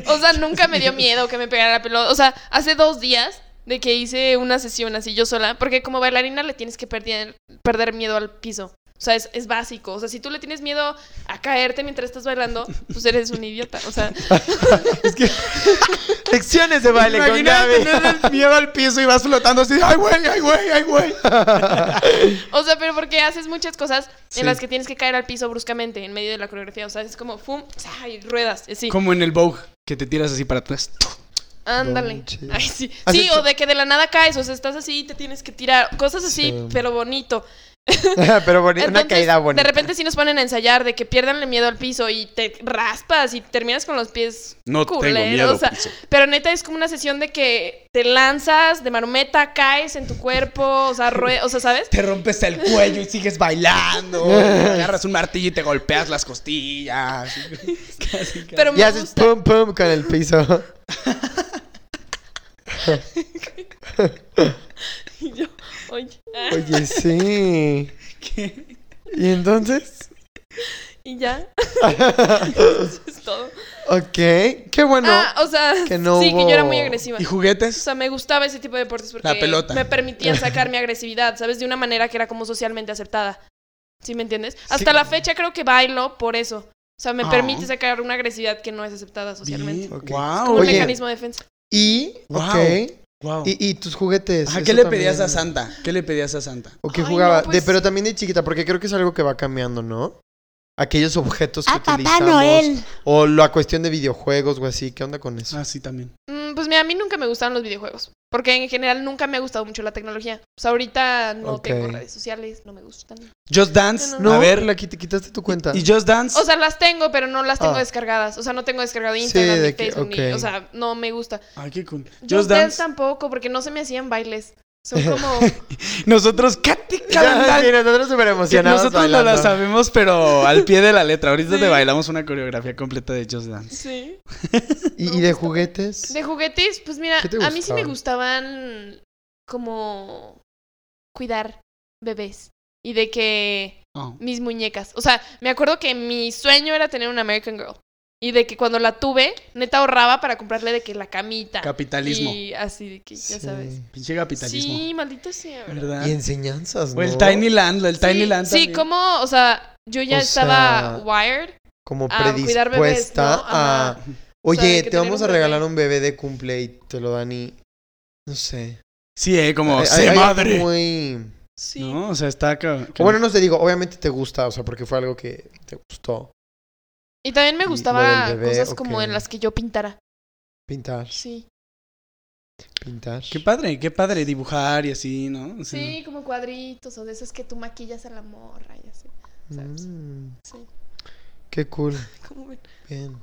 O sea, nunca me dio miedo que me pegara la pelota. O sea, hace dos días de que hice una sesión así yo sola, porque como bailarina le tienes que perder, perder miedo al piso. O sea, es, es básico. O sea, si tú le tienes miedo a caerte mientras estás bailando, pues eres un idiota. O sea, Lecciones de baile con Imagínate Gaby. tener el miedo al piso y vas flotando así. ¡Ay, güey, ay, güey, ay, güey! o sea, pero porque haces muchas cosas Sí. en las que tienes que caer al piso bruscamente en medio de la coreografía. O sea, es como, ¡fum! ¡ay! Ruedas. Sí. Como en el Vogue, que te tiras así para atrás. Ándale. Ay, sí. ¿Has Sí, o de que de la nada caes, o sea, estás así y te tienes que tirar. Cosas así, Sí. pero bonito. Pero boni- una caída bonita. De repente sí nos ponen a ensayar de que pierdanle miedo al piso y te raspas y terminas con los pies No tengo culeros, miedo, o sea, piso. pero neta es como una sesión de que te lanzas de marometa, caes en tu cuerpo, o sea, rue- o sea, ¿sabes? Te rompes el cuello y sigues bailando. Agarras un martillo y te golpeas las costillas. Casi, casi. Pero Y haces gusta. pum pum con el piso. Y yo, Oye. Oye, sí. ¿Qué? ¿Y entonces? Y ya. Eso es todo. Ok. Qué bueno. ah, o sea, que no sí, que yo era muy agresiva. ¿Y O juguetes? sea, me gustaba ese tipo de deportes porque La pelota. me permitían sacar mi agresividad, ¿sabes? De una manera que era como socialmente aceptada. ¿Sí me entiendes? Hasta la fecha creo que bailo por eso. O sea, me Ah. permite sacar una agresividad que no es aceptada socialmente. Wow. Como un Oye. mecanismo de defensa. Y, Wow. ok. Wow. ¿Y, y tus juguetes? Ajá, ¿Qué le también. pedías a Santa? ¿Qué le pedías a Santa? ¿O qué Ay, jugaba? no, pues- de, pero también de chiquita, porque creo que es algo que va cambiando, ¿no? Aquellos objetos que A Papá utilizamos. Noel. O la cuestión de videojuegos o así. ¿Qué onda con eso? Ah, sí, también. Mm, pues mira, a mí nunca me gustaron los videojuegos. Porque en general nunca me ha gustado mucho la tecnología. Pues ahorita no tengo redes sociales, no me gustan. Just Dance. No, No, A ver. la quit- quitaste tu cuenta. ¿Y Just Dance? O sea, las tengo, pero no las tengo Ah. descargadas. O sea, no tengo descargado Sí, Instagram de ni que- Facebook. ni- o sea, no me gusta. Ay, qué cool. Just, Just Dance Dance. tampoco, porque no se me hacían bailes. Son como... Nosotros, Katy Ya, Carandal, sí, nosotros súper emocionados nosotros no la bailando. sabemos, pero al pie de la letra. Ahorita Sí. te bailamos una coreografía completa de Just Dance. sí. ¿Y, y de juguetes? De juguetes, pues mira, ¿Qué te a mí sí me gustaban? gustaban como cuidar bebés. Y de que Oh. mis muñecas. O sea, me acuerdo que mi sueño era tener una American Girl. Y de que cuando la tuve, neta ahorraba para comprarle de que la camita. Capitalismo. Y así de que, ya Sí. sabes. Pinche capitalismo. Sí, maldito sea, ¿verdad? Y enseñanzas, ¿no? O el Tiny Land, el Tiny sí, Land. Sí, como, o sea, yo ya O estaba sea, wired. Como a cuidar bebés, predispuesta ¿no? a... Oye, O sea, te vamos a bebé. regalar un bebé de cumple y te lo dan y... No sé. Sí, eh, como, Hay- ¡sé hay madre! Muy... Sí. No, o sea, está bueno, no te digo, obviamente te gusta, o sea, porque fue algo que te gustó. Y también me gustaba bebé, cosas como en las que yo pintara. Pintar, Sí. pintar. Qué padre, qué padre dibujar y así, ¿no? O sea, Sí, como cuadritos o de esas que tú maquillas a la morra y así. ¿sabes? Mm, Sí. qué cool. ¿Cómo ven? Bien.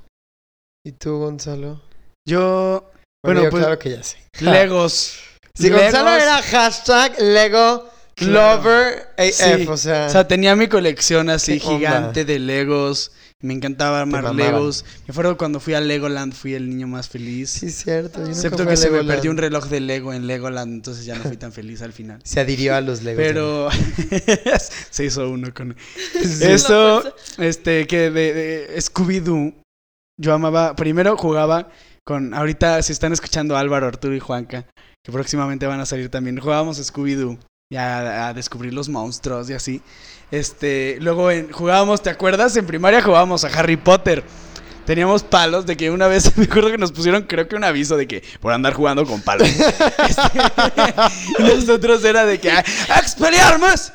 ¿Y tú, Gonzalo? Yo, Bueno, Bueno, yo pues- claro que ya sé. Legos. Si Gonzalo era hashtag Lego Claro. Lover AF, Sí. o sea... O sea, tenía mi colección así gigante de Legos. Me encantaba armar. Legos. Me acuerdo cuando fui a Legoland, fui el niño más feliz. sí, es cierto. yo Excepto que se me perdió un reloj de Lego en Legoland, entonces ya no fui tan feliz al final. Se adhirió a los Legos. Pero se hizo uno con Sí. Eso, este, que de, de Scooby-Doo, yo amaba, primero jugaba con, ahorita si están escuchando Álvaro, Arturo y Juanca, que próximamente van a salir también, jugábamos Scooby-Doo, ya a, descubrir los monstruos y así. Este, luego en, jugábamos, ¿te acuerdas? En primaria jugábamos a Harry Potter. Teníamos palos de que una vez me acuerdo que nos pusieron creo que un aviso de que por andar jugando con palos. Este, y nosotros era de que ¡a expeliarmas!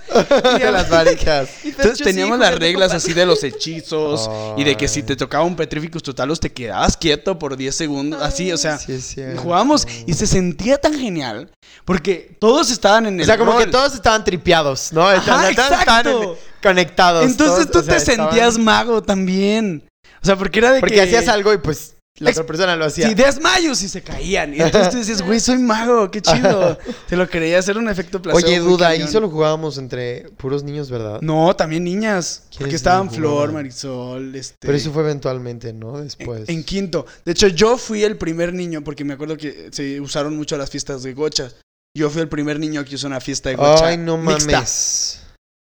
de las varijas. Entonces teníamos sí, las reglas así de los hechizos y de que si te tocaba un Petrificus Totalus te quedabas quieto por 10 segundos, así, o sea, Sí, jugábamos y se sentía tan genial porque todos estaban en el O sea, como rol. que todos estaban tripeados, ¿no? Ajá, estaban en- conectados. Entonces todos, tú o sea, te estaban- sentías mago también. O sea, porque era de Porque que hacías algo y pues la otra persona lo hacía. Sí, desmayos y se caían. Y entonces tú decías, güey, soy mago, qué chido. Te lo quería hacer un efecto placebo. Oye, duda, cañón. solo jugábamos entre puros niños, ¿verdad? No, también niñas. ¿Quiénes Porque estaban Flor? Marisol, este... Pero eso fue eventualmente, ¿no? Después. En quinto. De hecho, yo fui el primer niño, porque me acuerdo que se usaron mucho las fiestas de gochas. Yo fui el primer niño que usó una fiesta de gocha. Ay, no mixta.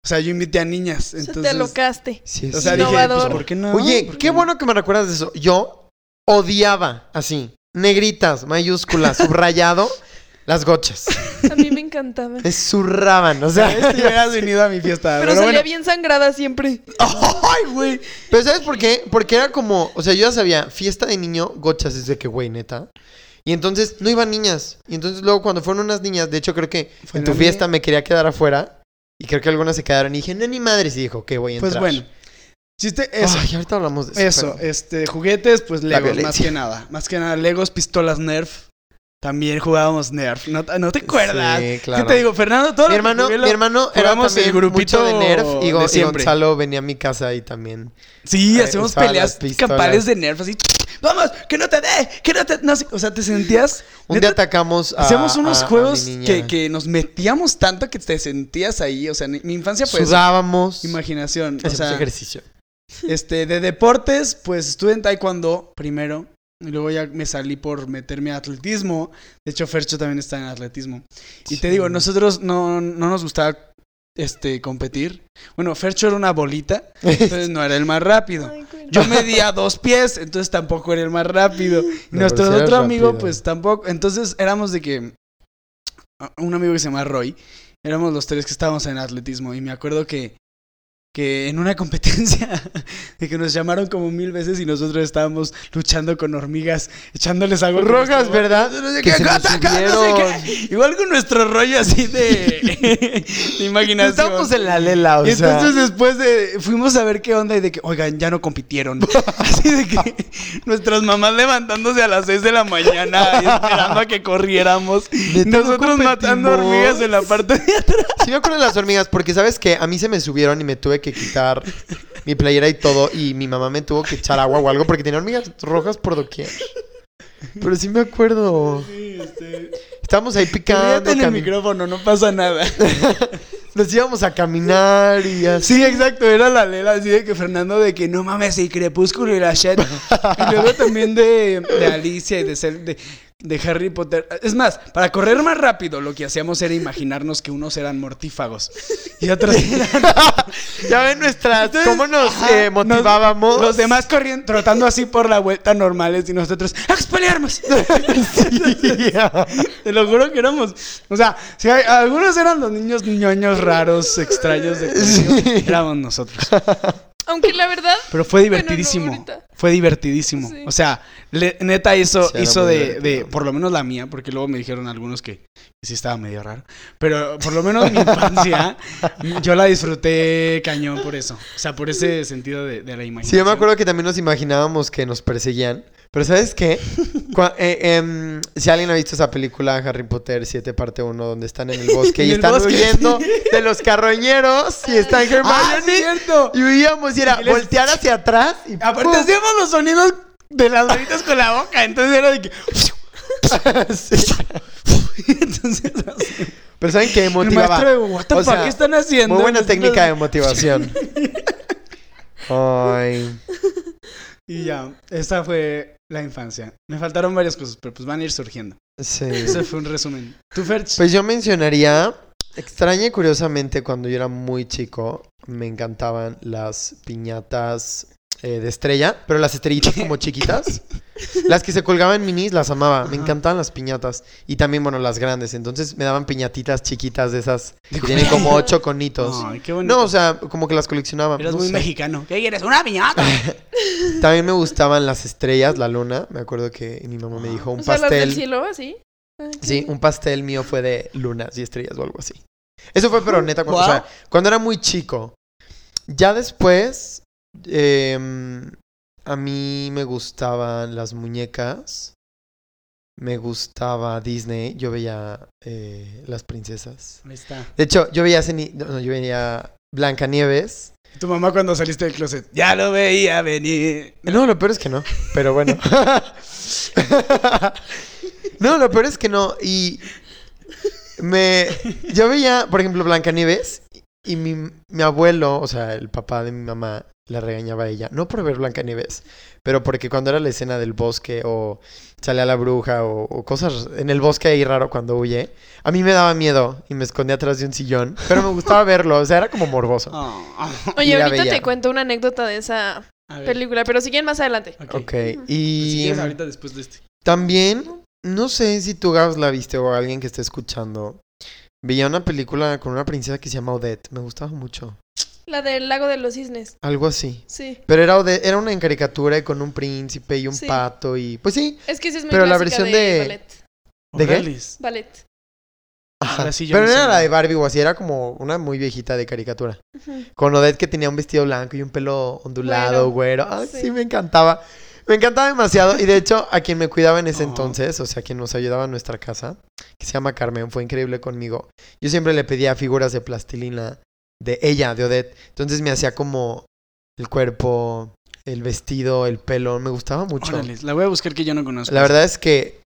O sea, yo invité a niñas. Se te Entonces, alocaste. Sí, o es sea, dije, pues, ¿por qué no? Oye, ¿Por qué bueno que me recuerdas de eso. Yo odiaba así, negritas, mayúsculas, subrayado, las gochas. A mí me encantaba. Me zurraban, o sea. ¿Sabes? Te hubieras venido a mi fiesta. Pero Pero, salía bueno. bien sangrada siempre. ¡Ay, güey! Pero ¿sabes por qué? Porque era como, o sea, yo ya sabía, fiesta de niño, gochas, es de que, güey, neta. Y entonces no iban niñas. Y entonces luego cuando fueron unas niñas, de hecho creo que en tu fiesta me quería quedar afuera. Y creo que algunas se quedaron y dije, no, ni madres. Y dijo, que voy a entrar. Pues bueno. Chiste, eso. Ay, ahorita hablamos de eso. Eso, pero- este, juguetes, pues Legos, más que nada. Más que nada, Legos, pistolas Nerf. También jugábamos Nerf. ¿No, no te acuerdas? Sí, ¿Qué claro. te digo, Fernando? Todo Mi hermano, lo- mi hermano era también el grupito mucho de Nerf y, de. Gonzalo venía a mi casa y también. Sí, Eh, usaba peleas campales de Nerf, así. ¡Vamos! ¡Que no te dé! ¡Que no te...! No o sea, te sentías... Un neta, día atacamos a. Hacíamos unos a- a juegos mi niña. que, que nos metíamos tanto que te sentías ahí. O sea, ni- mi infancia fue eso. Sudábamos. Imaginación. O Hacíamos sea, ejercicio. este, de deportes, pues estuve en taekwondo primero. Y luego ya me salí por meterme a atletismo. De hecho, Fercho también está en atletismo. Y te digo, nosotros no, no nos gustaba este, competir. Bueno, Fercho era una bolita, entonces no era el más rápido. Yo medía dos pies, entonces tampoco era el más rápido. Y nuestro otro amigo, pues tampoco. Entonces éramos de que. Un amigo que se llama Roy. Éramos los tres que estábamos en atletismo. Y me acuerdo que. Que en una competencia. De que nos llamaron como mil veces y nosotros estábamos luchando con hormigas, echándoles agua. Rojas, ¿verdad? No sé Que qué, no sé qué. Igual con nuestro rollo así de. de imaginación. Estábamos en la lela, o Y sea. entonces después de, fuimos a ver qué onda y de que, oigan, ya no compitieron. Así de que nuestras mamás levantándose a las 6 de la mañana y esperando a que corriéramos. No Nosotros matando hormigas en la parte de atrás. Sí me acuerdo de las hormigas, porque sabes que a mí se me subieron y me tuve que quitar mi playera y todo, y mi mamá me tuvo que echar agua o algo porque tenía hormigas rojas por doquier. Pero sí me acuerdo. Estábamos ahí picando, en el micrófono, no pasa nada. nos íbamos a caminar y así. Sí, exacto, era la lela así de que Fernando de que no mames, y Crepúsculo y la shit. Y luego también de, de Alicia y de, de, de Harry Potter. Es más, para correr más rápido, lo que hacíamos era imaginarnos que unos eran mortífagos y otros eran Ya ven nuestras, cómo nos eh, motivábamos. Los demás corriendo, trotando así por la vuelta normales y nosotros ¡A expelearnos! Te lo juro que éramos. O sea, si hay- algunos eran los niños ñoños raros, extraños de Sí. éramos nosotros. Aunque la verdad, Pero fue Bueno, no, divertidísimo. fue divertidísimo. Sí. O sea, le- neta hizo, Sí, hizo de, de, por lo menos la mía, porque luego me dijeron algunos que, que sí estaba medio raro. Pero por lo menos mi infancia, yo la disfruté cañón por eso. O sea, por ese sentido de, de la imaginación. Sí, yo me acuerdo que también nos imaginábamos que nos perseguían. Pero ¿sabes qué? Eh, em, si alguien ha visto esa película Harry Potter 7 parte 1 donde están en el bosque y el están bosque, huyendo de los carroñeros y está ¡Ah, Hermione cierto! y huíamos y era Y les- voltear hacia atrás y Aparte ¡pum! hacíamos los sonidos de las bolitas con la boca. Entonces era de que... Sí. Entonces, así. Pero ¿saben qué motivaba? de, what the O fuck, sea, ¿qué están haciendo? Muy buena técnica de motivación. Ay. Y ya, esa fue la infancia. Me faltaron varias cosas, pero pues van a ir surgiendo. Sí. Ese fue un resumen. ¿Tú, Ferch? Pues yo mencionaría, extraña y curiosamente, cuando yo era muy chico, me encantaban las piñatas eh, de estrella, pero las estrellitas como chiquitas. Las que se colgaban en minis las amaba, me encantaban las piñatas. Y también, bueno, las grandes. Entonces me daban piñatitas chiquitas de esas que tienen como ocho conitos. Ay, qué bonito. No, o sea, como que las coleccionaba. Eras no muy sé. mexicano. ¿Qué quieres? ¡Una piñata! También me gustaban las estrellas, la luna. Me acuerdo que mi mamá me dijo un o sea, las del pastel. cielo, así. Ah, Sí, un pastel mío fue de lunas y estrellas o algo así. Eso fue, pero neta, cuando, o Guau. sea, cuando era muy chico. Ya después, em, a mí me gustaban las muñecas. Me gustaba Disney. Yo veía eh, las princesas. Ahí está. De hecho, yo veía, no, yo veía Blancanieves. Tu mamá cuando saliste del closet. Ya lo veía venir. No, lo peor es que no. Pero bueno. no, lo peor es que no. Y me. Yo veía, por ejemplo, Blancanieves. Y mi, mi abuelo, o sea, el papá de mi mamá, la regañaba a ella. No por ver Blancanieves, pero porque cuando era la escena del bosque o sale a la bruja o, o cosas en el bosque ahí raro cuando huye, a mí me daba miedo y me escondía atrás de un sillón. Pero me gustaba verlo, o sea, era como morboso. Oh. Oye, ahorita te cuento una anécdota de esa película, pero siguen más adelante. Ok. Ok, Pues y. quieres ahorita después de este. También, no sé si tú, Gabs, la viste o alguien que esté escuchando. Veía una película con una princesa que se llama Odette. Me gustaba mucho. La del lago de los cisnes. Algo así. Sí. Pero era, Odette- era una caricatura y con un príncipe y un Sí. pato y... Pues sí. Es que sí es muy Pero la versión de- ballet. ¿De qué? Ballet. Ajá. Ahora sí yo Pero no era la de Barbie o así. Era como una muy viejita de caricatura. Con Odette que tenía un vestido blanco y un pelo ondulado, güero. Ay, sí. Sí. me encantaba. Me encantaba demasiado. Y de hecho, a quien me cuidaba en ese Oh. entonces, o sea, quien nos ayudaba en nuestra casa, que se llama Carmen, fue increíble conmigo. Yo siempre le pedía figuras de plastilina de ella, de Odette. Entonces me hacía como el cuerpo, el vestido, el pelo. Me gustaba mucho. La voy a buscar que yo no conozco. La verdad es que,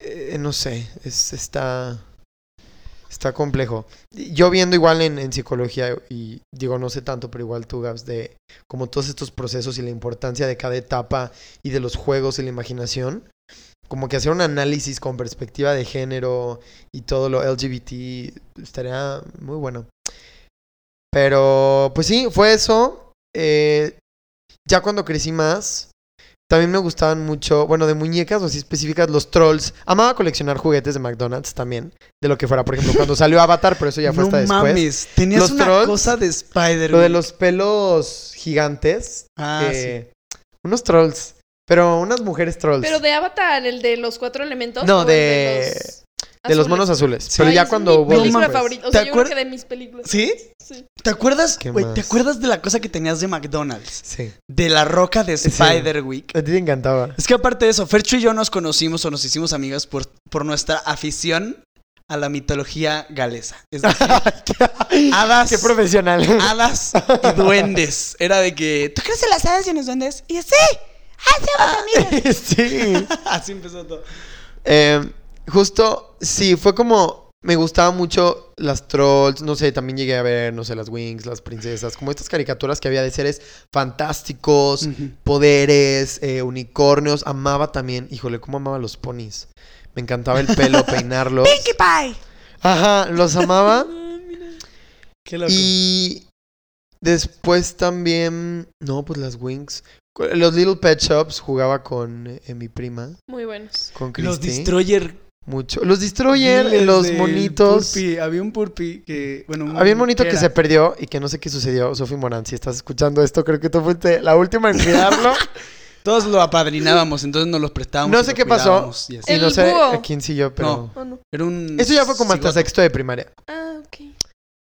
eh, no sé, es, está... Está complejo. Yo viendo igual en, en psicología, y digo, no sé tanto, pero igual tú, Gabs, de como todos estos procesos y la importancia de cada etapa y de los juegos y la imaginación, como que hacer un análisis con perspectiva de género y todo lo LGBT estaría muy bueno. Pero, pues sí, fue eso. Eh, ya cuando crecí más, también me gustaban mucho, bueno, de muñecas o así específicas, los trolls. Amaba coleccionar juguetes de McDonald's también, de lo que fuera. Por ejemplo, cuando salió Avatar, pero eso ya fue no hasta después. mames, tenías Los una trolls, cosa de Spider. Lo de los pelos gigantes. Ah, eh, Unos trolls. Pero unas mujeres trolls. Pero de Avatar, el de los cuatro elementos. No, el de- los de los monos azules. Sí. Pero Ay, ya cuando mi hubo... película favorita. O ¿Te sea, yo creo acuer- que de mis películas. ¿Sí? Sí. ¿Te acuerdas, ¿Qué güey? ¿Te acuerdas de la cosa que tenías de McDonald's? Sí. De la roca de Spider-Week. A ti te encantaba. Es que aparte de eso, Fercho y yo nos conocimos o nos hicimos amigas por, por nuestra afición a la mitología galesa. Es decir, hadas, Qué profesional. hadas y duendes. Era de que, ¿tú crees en las hadas y en los duendes? Y yo, sí, hacemos amigas. sí. Así empezó todo. Eh, justo, sí, fue como. Me gustaban mucho las trolls, no sé, también llegué a ver, no sé, las wings, las princesas, como estas caricaturas que había de seres fantásticos, poderes, eh, unicornios. Amaba también, híjole, cómo amaba los ponis. Me encantaba el pelo, peinarlos. Pinkie Pie. Ajá, los amaba. Qué loco. Y después también, no, pues las wings. Los Little Pet Shops jugaba con eh, mi prima, Muy buenos. con Los Christy. Destroyer. Mucho. Los Destroyer, miles los monitos. Purpi. Había un Purpi que, bueno, Había un monito que se perdió y que no sé qué sucedió. Sofi Morán, si estás escuchando esto, creo que tú fuiste la última en cuidarlo. Todos lo apadrinábamos, entonces nos los prestábamos. No sé qué pasó. y así. y El no sé búho. a quién siguió, pero. ¿O no? Era un. Eso ya fue como hasta cigoto. sexto de primaria. Ah, ok.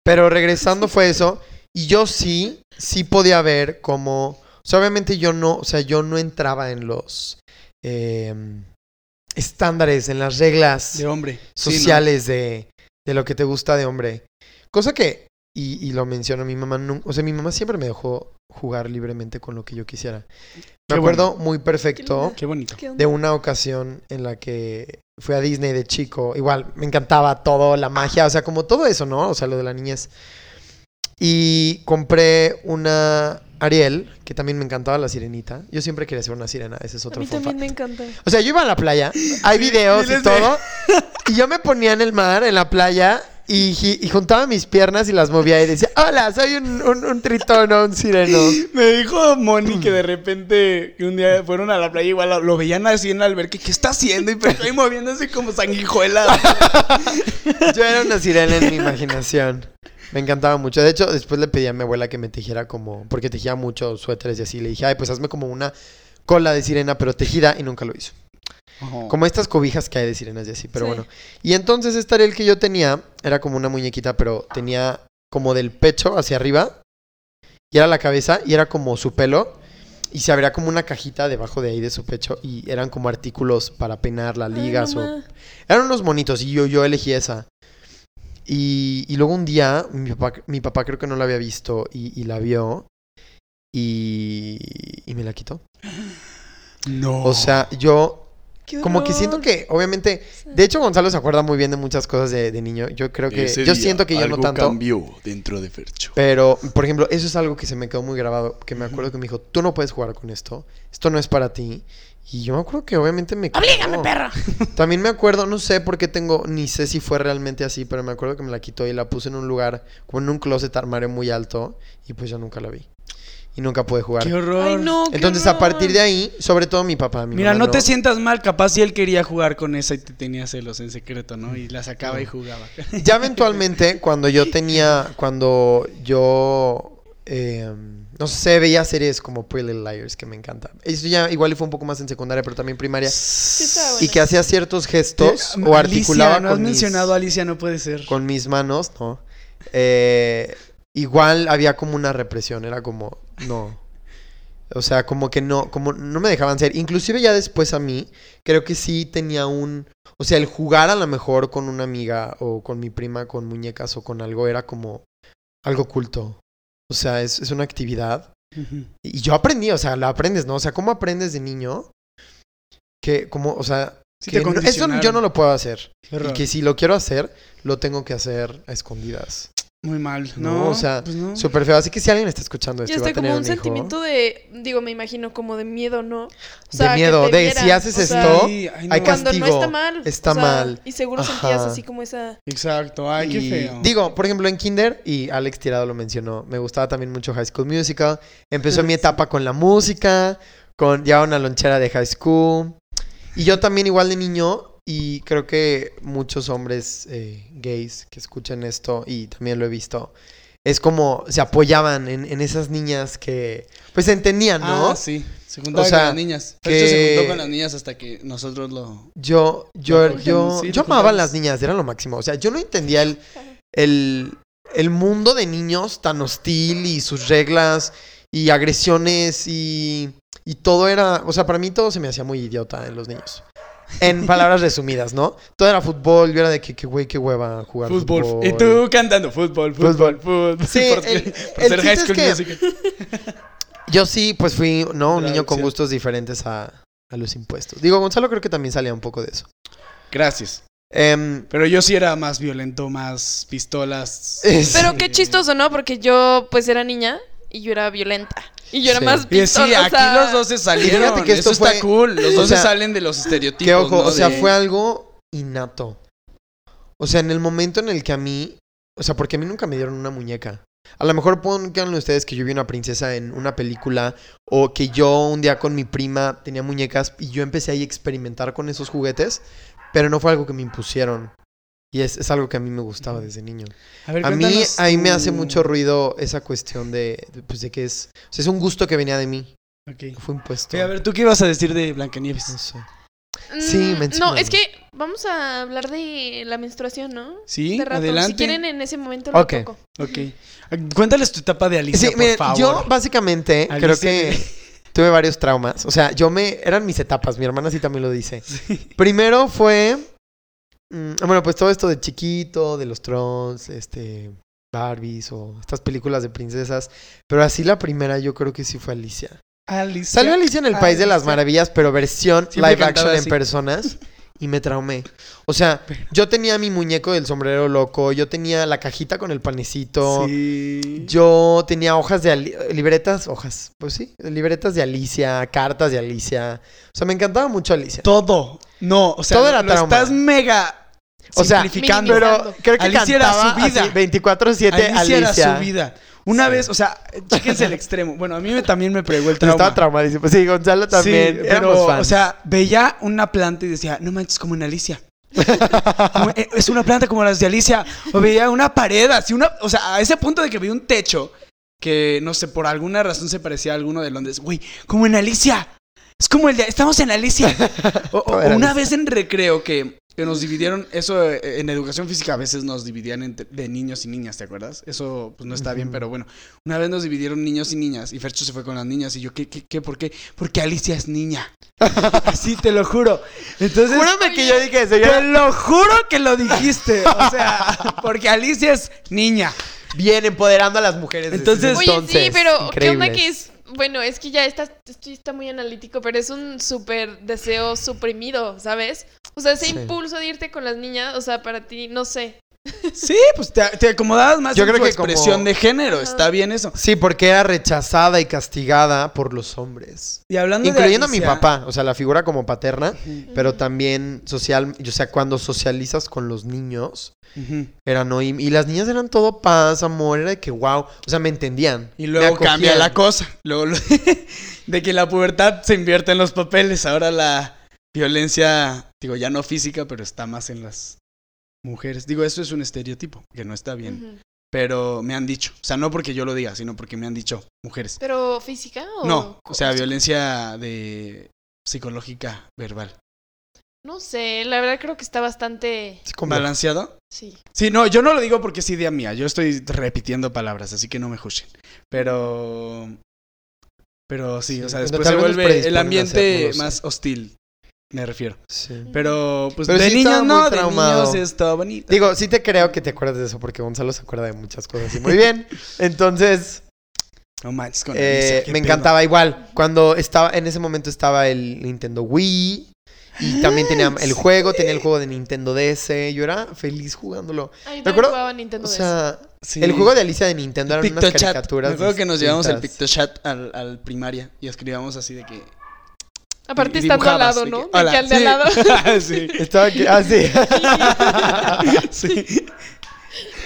Pero regresando fue eso. Y yo sí, sí podía ver como. O sea, obviamente yo no, o sea, yo no entraba en los eh, estándares, en las reglas De hombre. Sí, ¿no? sociales de, de lo que te gusta de hombre. Cosa que, y, y lo menciono, mi mamá nunca, o sea, mi mamá siempre me dejó jugar libremente con lo que yo quisiera. Me Qué acuerdo muy perfecto Qué bonito. De una ocasión en la que fui a Disney de chico. Igual, me encantaba todo, la magia, o sea, como todo eso, ¿no? O sea, lo de la niñez. Y compré una Ariel, que también me encantaba la sirenita. Yo siempre quería ser una sirena, ese es A otro mí fun también fact. me encanta. O sea, yo iba a la playa, hay videos y todo, y yo me ponía en el mar, en la playa, y, juntaba mis piernas y las movía y decía, hola, soy un, un, un tritón o un sireno. Me dijo Moni que de repente que un día fueron a la playa igual lo, lo veían así en la alberca. ¿Qué está haciendo? Y pero ahí moviéndose como sanguijuela. Yo era una sirena en mi imaginación. Me encantaba mucho. De hecho, después le pedí a mi abuela que me tejiera como, porque tejía muchos suéteres y así. Le dije, ay, pues hazme como una cola de sirena, pero tejida, y nunca lo hizo. Como estas cobijas que hay de sirenas y así, pero Sí. bueno. Y entonces esta Ariel que yo tenía era como una muñequita, pero tenía como del pecho hacia arriba. Y era la cabeza y era como su pelo. Y se abría como una cajita debajo de ahí de su pecho. Y eran como artículos para peinar las Ay, ligas o... Eran unos monitos y yo, yo elegí esa. Y, y luego un día, mi papá, mi papá creo que no la había visto y, y la vio. Y, y me la quitó. No. O sea, yo como que siento que, obviamente, de hecho Gonzalo se acuerda muy bien de muchas cosas de, de niño. Yo creo que, yo siento que yo no tanto. cambió dentro de Fercho. Pero, por ejemplo, eso es algo que se me quedó muy grabado. Que me acuerdo que me dijo, tú no puedes jugar con esto. Esto no es para ti. Y yo me acuerdo que obviamente me... ¡Oblígame, quitó. perro! También me acuerdo, no sé por qué tengo, ni sé si fue realmente así, pero me acuerdo que me la quitó y la puse en un lugar, como en un closet armario muy alto, y pues yo nunca la vi. Y nunca pude jugar. Qué horror. Ay, no, qué Entonces, a partir de ahí, sobre todo mi papá, mi Mira, mamá no te sientas mal, capaz si él quería jugar con esa y te tenía celos en secreto, ¿no? Y la sacaba y jugaba. Ya eventualmente, cuando yo tenía, cuando yo, eh, no sé, veía series como Pretty Little Liars, que me encanta. Eso ya igual y fue un poco más en secundaria, pero también primaria. Y que hacía ciertos gestos o articulaba Alicia, no has con mis- mencionado a Alicia, no puede ser. con mis manos, ¿no? Eh, igual había como una represión, era como, no. O sea, como que no, como no me dejaban ser. Inclusive ya después a mí, creo que sí tenía un... O sea, el jugar a lo mejor con una amiga o con mi prima, con muñecas o con algo, era como algo culto. O sea, es, es una actividad. Y yo aprendí, o sea, la aprendes, ¿no? O sea, ¿cómo aprendes de niño? Que, como, o sea, Sí que no- eso yo no lo puedo hacer. Y que si lo quiero hacer, lo tengo que hacer a escondidas. Muy mal. No, No, o sea, pues no. Súper feo. Así que si alguien está escuchando esto Y y va a hasta como tener un un hijo, sentimiento de, digo, me imagino como de miedo, ¿no? O De sea, miedo, te de si haces o sea, esto, Sí, ay, hay no. cuando no castigo, está mal. está o sea, mal. Y seguro Ajá. sentías así como esa... Exacto, ay, qué feo. Digo, por ejemplo, en Kinder, y Alex Tirado lo mencionó, me gustaba también mucho High School Musical. Empezó mi etapa con la música, con ya una lonchera de High School. Y yo también igual de niño, y creo que muchos hombres eh, gays que escuchen esto, y también lo he visto, es como se apoyaban en, en esas niñas que pues entendían, ¿no? Ah, sí. Se juntaba O sea, con las niñas. Que- hecho, se juntó con las niñas hasta que nosotros lo... Yo, yo, Lo yo, sí, yo amaba a las niñas, era lo máximo. O sea, yo no entendía el, el, el mundo de niños tan hostil y sus reglas y agresiones y, y todo era, o sea, para mí todo se me hacía muy idiota en los niños. En palabras resumidas, ¿no? Todo era fútbol, yo era de que, que güey, qué hueva jugar Fútbol. fútbol. Y tú cantando fútbol, fútbol, fútbol. Sí, Porque- el- por el ser High School es que-. Yo sí, pues fui, ¿no? Un niño con gustos diferentes a, a los impuestos. Digo, Gonzalo creo que también salía un poco de eso. Gracias. Em, Pero yo sí era más violento, más pistolas. Pero qué chistoso, ¿no? Porque yo, pues, era niña y yo era violenta. Y yo era Sí. más Y sí, o aquí sea, los dos se salieron. fíjate que esto Eso está fue- cool. Los o dos se sea, salen de los estereotipos. Que ojo, ¿no? o sea, De- fue algo innato. O sea, en el momento en el que a mí, o sea, porque a mí nunca me dieron una muñeca. A lo mejor pónganle ustedes que yo vi una princesa en una película o que yo un día con mi prima tenía muñecas y yo empecé ahí a experimentar con esos juguetes, pero no fue algo que me impusieron. Y es, es algo que a mí me gustaba desde niño. A, ver, A mí, cuéntanos a mí me hace mucho ruido esa cuestión de, de, pues de que es, o sea, es un gusto que venía de mí, Ok. no fue impuesto. A ver, ¿tú qué ibas a decir de No Blancanieves? sé. mm, Sí, No, es que vamos a hablar de la menstruación, ¿no? Sí, De rato. adelante. Si quieren, en ese momento lo Ok. toco. Ok. Cuéntales tu etapa de Alicia, Sí, por miren, favor. yo básicamente creo que tuve varios traumas. O sea, yo me. Eran mis etapas, mi hermana sí también lo dice. Primero fue. Mm, bueno, pues todo esto de chiquito, de los trons, este. Barbies o estas películas de princesas. Pero así la primera yo creo que sí fue Alicia. Alicia. Salió Alicia en el País de las. Maravillas, pero versión Siempre live action en así. personas. Y me traumé. O sea, yo tenía mi muñeco del sombrero loco. Yo tenía la cajita con el panecito. Sí. Yo tenía hojas de Ali- libretas, hojas, pues sí, libretas de Alicia, cartas de Alicia. O sea, me encantaba mucho Alicia. Todo. No, o sea, Todo era lo trauma. estás mega O sea, simplificando. Pero creo que Alicia era su vida. así, 24/7 Alicia. Alicia, era su vida. Una Sí. vez, o sea, chéquense el extremo. Bueno, a mí me- también me pregó el trauma. estaba traumadísimo. Sí, Gonzalo también. Sí, pero, fans. o sea, veía una planta y decía, no manches, como en Alicia. Como, eh, es una planta como las de Alicia. O veía una pared, así una. O sea, a ese punto de que veía un techo que, no sé, por alguna razón se parecía a alguno de Londres. Güey, como en Alicia. Es como el de. Estamos en Alicia. O, una Alicia. vez en recreo que, que nos dividieron. Eso eh, en educación física a veces nos dividían entre- de niños y niñas, ¿te acuerdas? Eso pues no está bien, pero bueno. Una vez nos dividieron niños y niñas y Fercho se fue con las niñas y yo, ¿qué, qué, qué, por qué? Porque Alicia es niña. Así te lo juro. Entonces, Júrame que yo dije eso. yo te lo juro que lo dijiste. O sea, porque Alicia es niña. bien empoderando a las mujeres. Entonces- Oye, entonces. sí, pero ¿qué onda que es? Bueno, es que ya está, esto está muy analítico, pero es un súper deseo suprimido, ¿sabes? O sea, ese Sí. impulso de irte con las niñas, o sea, para ti, no sé. Sí, pues te, te acomodabas más Yo en creo tu que como- expresión de género. Ajá. Está bien eso. Sí, porque era rechazada y castigada por los hombres. Y hablando Incluyendo a de mi Alicia- papá, o sea, la figura como paterna, pero también social, o sea, cuando socializas con los niños, Ujú. Era no, y, y las niñas eran todo paz, amor, era de que wow, o sea, me entendían. Y luego cambia la cosa. Luego lo- de que la pubertad se invierte en los papeles. Ahora la violencia, digo, ya no física, pero está más en las mujeres. Digo, eso es un estereotipo, que no está bien. Pero me han dicho. O sea, no porque yo lo diga, sino porque me han dicho mujeres. ¿Pero física o...? No, o sea, violencia de psicológica verbal. No sé, la verdad creo que está bastante... ¿Balanceado? Sí. Sí, no, yo no lo digo porque es idea mía. Yo estoy repitiendo palabras, así que no me juzguen. Pero. Pero sí, Sí, o sea, después se vuelve el ambiente no más hostil. Me refiero. Sí. Pero, pues Pero de sí niños no, de niños es todo bonito. Digo, sí te creo que te acuerdas de eso porque Gonzalo se acuerda de muchas cosas y muy bien. Entonces, no manches, con eh, me pedo. encantaba igual. Cuando estaba, en ese momento estaba el Nintendo Wii Y también tenía el juego, tenía el juego de Nintendo DS. Yo era feliz jugándolo. Ay, Me acuerdo, jugaba Nintendo O DS. sea, Sí. el juego de Alicia de Nintendo eran unas caricaturas. Me acuerdo que nos llevamos el. Pictochat al, al primaria y escribíamos así de que. Aparte estando al lado, ¿no? que, De al de al lado. sí. Estaba aquí. Ah, sí.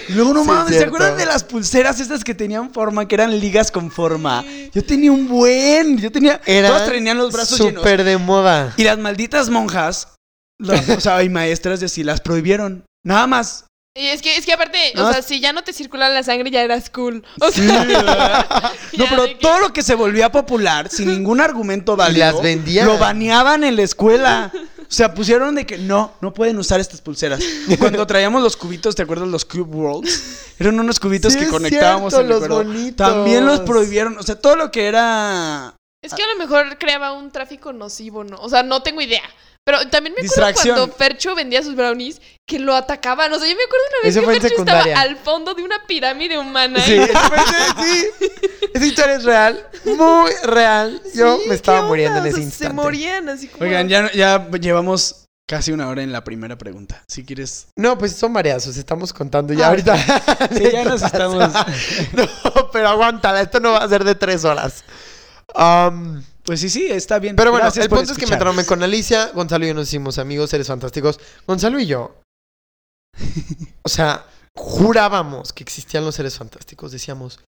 Luego no Sí, mames, ¿se acuerdan de las pulseras estas que tenían forma, que eran ligas con forma? Yo tenía un buen, yo tenía, Era todas tenían los brazos llenos. súper de moda. Y las malditas monjas, o sea, y maestras de así, las prohibieron. Nada más. Y es que, es que aparte, No, o sea, si ya no te circula la sangre, ya eras cool. O Sí, sea, ¿verdad? No, pero que- todo lo que se volvía popular, sin ningún argumento válido, las vendían. lo baneaban en la escuela. O sea, pusieron de que no, no pueden usar estas pulseras. Cuando traíamos los cubitos, ¿te acuerdas los Cube Worlds? Eran unos cubitos Sí, que conectábamos cierto, en el los bonitos. También los prohibieron. O sea, todo lo que era Es que a lo mejor creaba un tráfico nocivo, ¿no? O sea, no tengo idea. Pero también me acuerdo cuando Fercho vendía sus brownies que lo atacaban. O sea, yo me acuerdo una vez Eso que Fercho secundaria. estaba al fondo de una pirámide humana. Sí, ¿eh? sí. Esa historia es real. Muy real. Yo Sí, me estaba muriendo en O ese sea, instante. Se morían así como. Oigan, ya, ya llevamos casi una hora en la primera pregunta. Si quieres. No, pues son variazos, estamos contando ya Ah, ahorita. Sí, ya nos estamos. No, pero aguántala, esto no va a ser de tres horas. Am, Pues sí, sí, está bien. pero bueno, Gracias el punto es que me traumé con Alicia. Gonzalo y yo nos hicimos amigos, seres fantásticos. Gonzalo y yo. O sea, jurábamos que existían los seres fantásticos. Decíamos,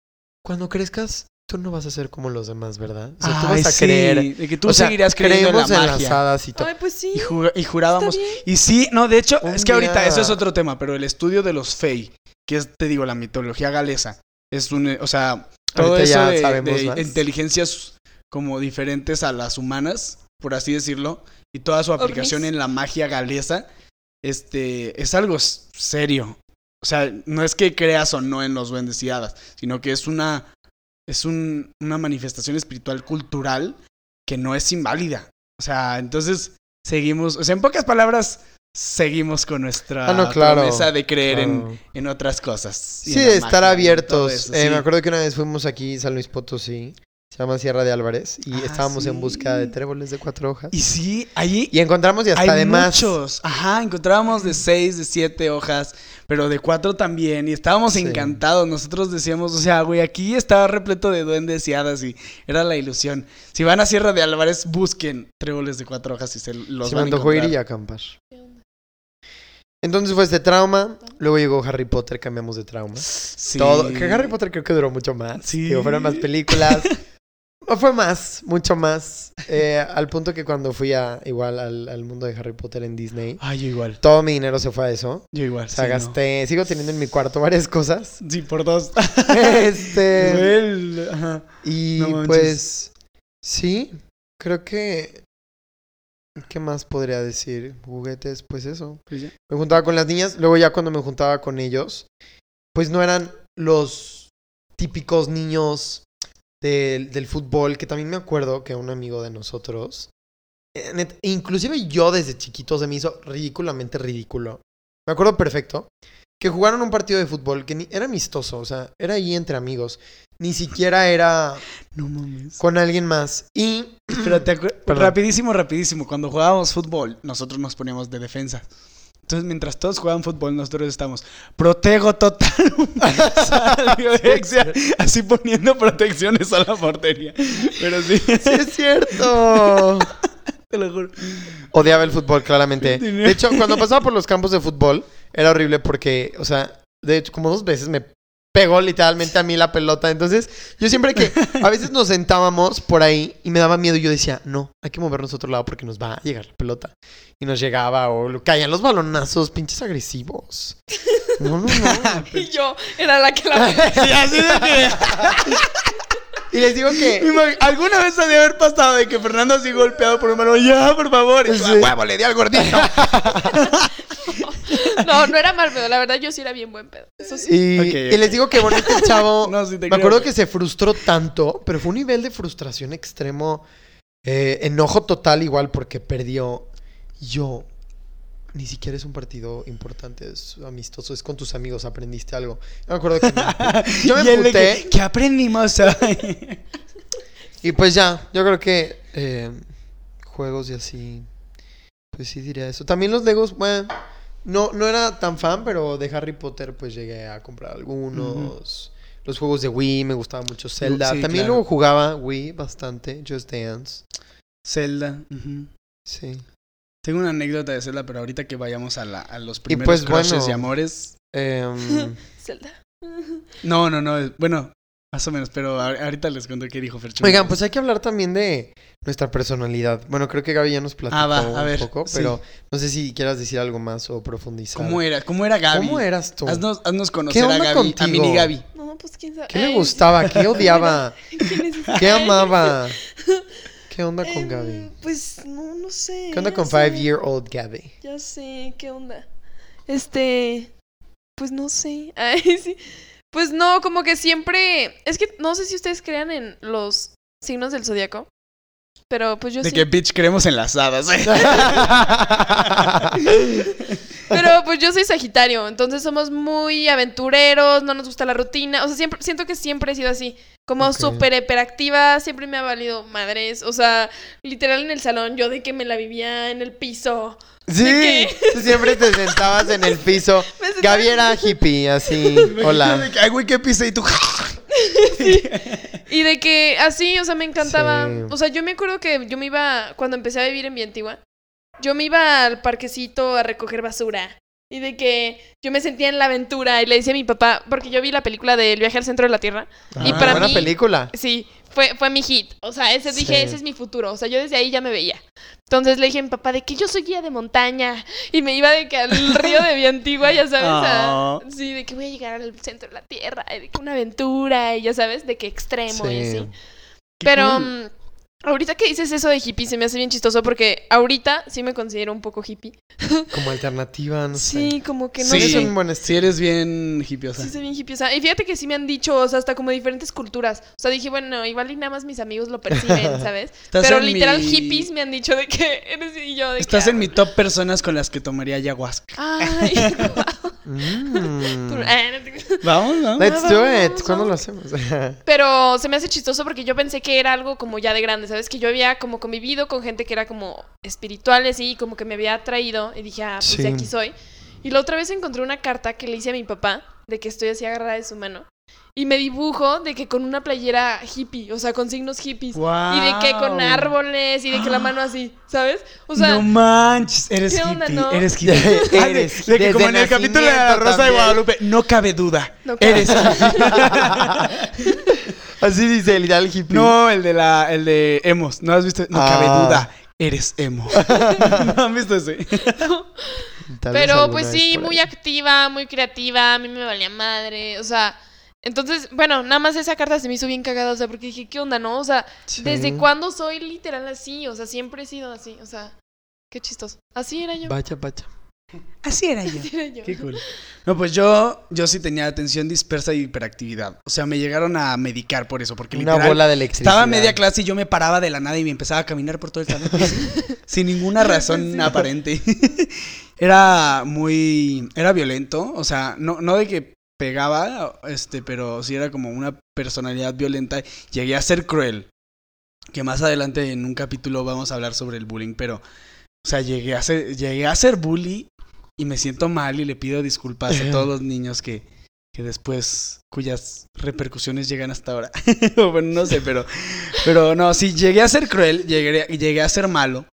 cuando crezcas, tú no vas a ser como los demás, ¿verdad? O sea, tú Ay, vas a sí, creer. De que tú o sea, seguirías creyendo en la magia. las hadas y todo. Ay, pues sí. Y, ju- y jurábamos. Y sí, no, de hecho, Un es que ahorita eso es otro tema, pero el estudio de los Fey, que es, te digo, la mitología galesa, es un, o sea, todo Ahorita eso ya de, sabemos de más. inteligencias como diferentes a las humanas, por así decirlo, y toda su aplicación Ovnis. en la magia galesa, este, es algo serio. O sea, no es que creas o no en los duendes y hadas, sino que es una, es un- una manifestación espiritual cultural que no es inválida. O sea, entonces seguimos, o sea, en pocas palabras, seguimos con nuestra Ah, no, claro, promesa de creer en, Claro. en otras cosas. Sí, de estar abiertos. eso, Eh, sí. Me acuerdo que una vez fuimos aquí San Luis Potosí, se llama Sierra de Álvarez, y Ah, estábamos en busca de tréboles de cuatro hojas. Y sí, allí Y encontramos y hasta hay además. muchos. Ajá, encontrábamos de seis, de siete hojas, pero de cuatro también. Y estábamos Sí. encantados. Nosotros decíamos, o sea, güey, aquí estaba repleto de duendes y hadas y era la ilusión. Si van a Sierra de Álvarez, busquen tréboles de cuatro hojas y se los Se van a antojó ir y acampar. Entonces fue este trauma. Luego llegó Harry Potter, cambiamos de trauma. Sí. Todo. Que Harry Potter creo que duró mucho más. Sí. Digo, fueron más películas. O fue más, mucho más. Eh, al punto que cuando fui a igual al, al mundo de Harry Potter en Disney, Ay, yo igual. todo mi dinero se fue a eso. Yo igual. O sea, sí, no. gasté, sigo teniendo en mi cuarto varias cosas. Sí, por dos. este. El- ajá. Y No pues, sí, creo que... ¿Qué más podría decir? Juguetes, pues eso. Pues. Me juntaba con las niñas, luego ya cuando me juntaba con ellos, pues no eran los típicos niños del, del fútbol, que también me acuerdo que un amigo de nosotros, eh, inclusive yo desde chiquito se me hizo ridículamente ridículo. Me acuerdo perfecto que jugaron un partido de fútbol que ni- era amistoso, o sea, era ahí entre amigos, ni siquiera era No mames. con alguien más. Y Espérate, rapidísimo, rapidísimo. Cuando jugábamos fútbol, nosotros nos poníamos de defensa. Entonces, mientras todos jugaban fútbol, nosotros estamos, protego total. Universal, violencia", así poniendo protecciones a la portería. Pero sí, sí es cierto. te lo juro. Odiaba el fútbol, claramente. De hecho, cuando pasaba por los campos de fútbol, era horrible porque, o sea, de hecho, como dos veces me pegó literalmente a mí la pelota. Entonces, yo siempre que, a veces nos sentábamos por ahí y me daba miedo, yo decía, no, hay que movernos a otro lado porque nos va a llegar la pelota. Y nos llegaba o lo- caían los balonazos, pinches agresivos. No, no, no. Y yo era la que la. Sí, así de que... Y les digo que... ¿Alguna vez ha de haber pasado de que Fernando así golpeado por un balón? Ya, por favor. Y Sí. "A huevo, le di al gordito. No, no era mal pedo. La verdad, yo sí era bien buen pedo. Eso sí. Y, les digo que, bueno, este chavo... No, sí te Me creo. acuerdo que se frustró tanto, pero fue un nivel de frustración extremo, eh, enojo total igual porque perdió. Yo, ni siquiera es un partido importante, es amistoso, es con tus amigos, aprendiste algo. Yo me acuerdo que me- yo me que, emputé ¿Qué aprendimos hoy? y pues ya, yo creo que eh, juegos y así, Pues sí diría eso. También los Legos, bueno, no, no era tan fan, pero de Harry Potter pues llegué a comprar algunos. Los juegos de Wii, me gustaba mucho Zelda. Sí, También claro. luego jugaba Wii bastante, Just Dance. Zelda. Sí. Tengo una anécdota de Zelda, pero ahorita que vayamos a, la- a los primeros pues, crushes bueno. y amores. Em, Zelda. No, no, no. Bueno, más o menos, pero a- ahorita les cuento qué dijo Fercho. Oigan, pues hay que hablar también de nuestra personalidad. Bueno, creo que Gaby ya nos platicó Ah, va, a un ver, poco, sí. pero no sé si quieras decir algo más o profundizar. ¿Cómo era? ¿Cómo era Gaby? ¿Cómo eras tú? Haznos, haznos conocer a onda Gaby, a contigo? mini Gaby. No, pues quién sabe. ¿Qué le gustaba? ¿Qué odiaba? ¿Quién es ese? ¿Qué amaba? ¿Qué onda con Em, Gaby? Pues no, no sé. ¿Qué onda con sé. Five Year Old Gaby? Ya sé, ¿qué onda? Este, pues no sé. Ay, sí. Pues no, como que siempre, es que no sé si ustedes crean en los signos del zodiaco, pero pues yo De sí. que bitch creemos en las hadas. Pero pues yo soy Sagitario, entonces somos muy aventureros, no nos gusta la rutina, o sea, siempre siento que siempre he sido así, como Ok. súper hiperactiva, siempre me ha valido madres, o sea, literal en el salón yo de que me la vivía en el piso. Sí, tú siempre te sentabas en el piso. Gaby era hippie, así. Hola. Ay, güey, qué pise y tú. Y de que así, o sea, me encantaba. Sí. O sea, yo me acuerdo que yo me iba, cuando empecé a vivir en Antigua, yo me iba al parquecito a recoger basura. Y de que yo me sentía en la aventura y le decía a mi papá, porque yo vi la película de El viaje al centro de la Tierra. y Ah, para buena mí, película. sí, fue, fue mi hit. O sea, ese dije, Sí. ese es mi futuro. O sea, yo desde ahí ya me veía. Entonces le dije a mi papá de que yo soy guía de montaña. Y me iba de que al río de Antigua, ya sabes. a- Ah. sí, de que voy a llegar al centro de la Tierra. Y de que una aventura. Y ya sabes, de que extremo y Sí. así. Pero mm, ahorita que dices eso de hippie se me hace bien chistoso porque ahorita sí me considero un poco hippie. Como alternativa, no sé. Sí, como que no Sí, sé. un buen Si estilo. eres bien hippiosa. Sí, soy bien hippiosa. Y fíjate que sí me han dicho, o sea, hasta como diferentes culturas. O sea, dije, bueno, igual y nada más mis amigos lo perciben, ¿sabes? Pero literal mi- hippies me han dicho de que eres y yo de Estás que, en mi top personas con las que tomaría ayahuasca. Ay. Mm. Ah, Vamos, vamos. Let's do it. vamos, ¿Cuándo lo hacemos? Pero se me hace chistoso porque yo pensé que era algo como ya de grande, ¿sabes? Que yo había como convivido con gente que era como espirituales y como que me había atraído y dije, ah, pues Sí. de aquí soy. Y la otra vez encontré una carta que le hice a mi papá de que estoy así agarrada de su mano. Y me dibujo de que con una playera hippie, o sea, con signos hippies. Y de que con árboles y de que la mano así, ¿sabes? O sea, no manches, eres ¿qué hippie, onda, no? eres hippie. Eres, de- de, que como en el capítulo de la Rosa de también. Guadalupe, no cabe duda, No cabe- eres hippie. Así dice el ideal hippie. no, el de la, el de emos, ¿no has visto? No cabe Ah. duda, eres emo. ¿No han visto ese? Pero pues sí, muy activa, muy creativa, a mí me valía madre, o sea, entonces, bueno, nada más esa carta se me hizo bien cagada, o sea, porque dije, ¿qué onda, no? O sea, Sí. ¿desde cuándo soy literal así? O sea, siempre he sido así, o sea, qué chistoso. Así era yo. Vaya, vaya. Así era yo. Así era yo. Qué cool. No, pues yo, yo sí tenía atención dispersa y hiperactividad. O sea, me llegaron a medicar por eso, porque Una literal, bola de electricidad. Estaba a media clase y yo me paraba de la nada y me empezaba a caminar por todo el salón. sin ninguna razón aparente. era muy. Era violento. O sea, no, no de que pegaba, este, pero sí era como una personalidad violenta. Llegué a ser cruel. Que más adelante en un capítulo vamos a hablar sobre el bullying, pero. O sea, llegué a ser, llegué a ser bully y me siento mal y le pido disculpas a todos los niños que, que después, cuyas repercusiones llegan hasta ahora. Bueno, no sé, pero, pero no, sí, llegué a ser cruel, llegué, llegué a ser malo,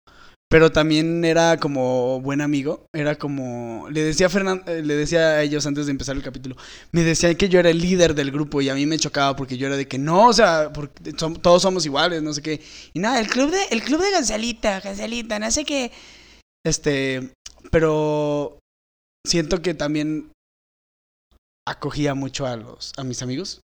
pero también era como buen amigo, era como, le decía a eh, le decía a ellos antes de empezar el capítulo, me decían que yo era el líder del grupo y a mí me chocaba porque yo era de que no, o sea, porque todos somos iguales, no sé qué. Y nada, el club de, el club de Gonzalita, Gonzalita, no sé qué. Este, pero siento que también acogía mucho a los, a mis amigos.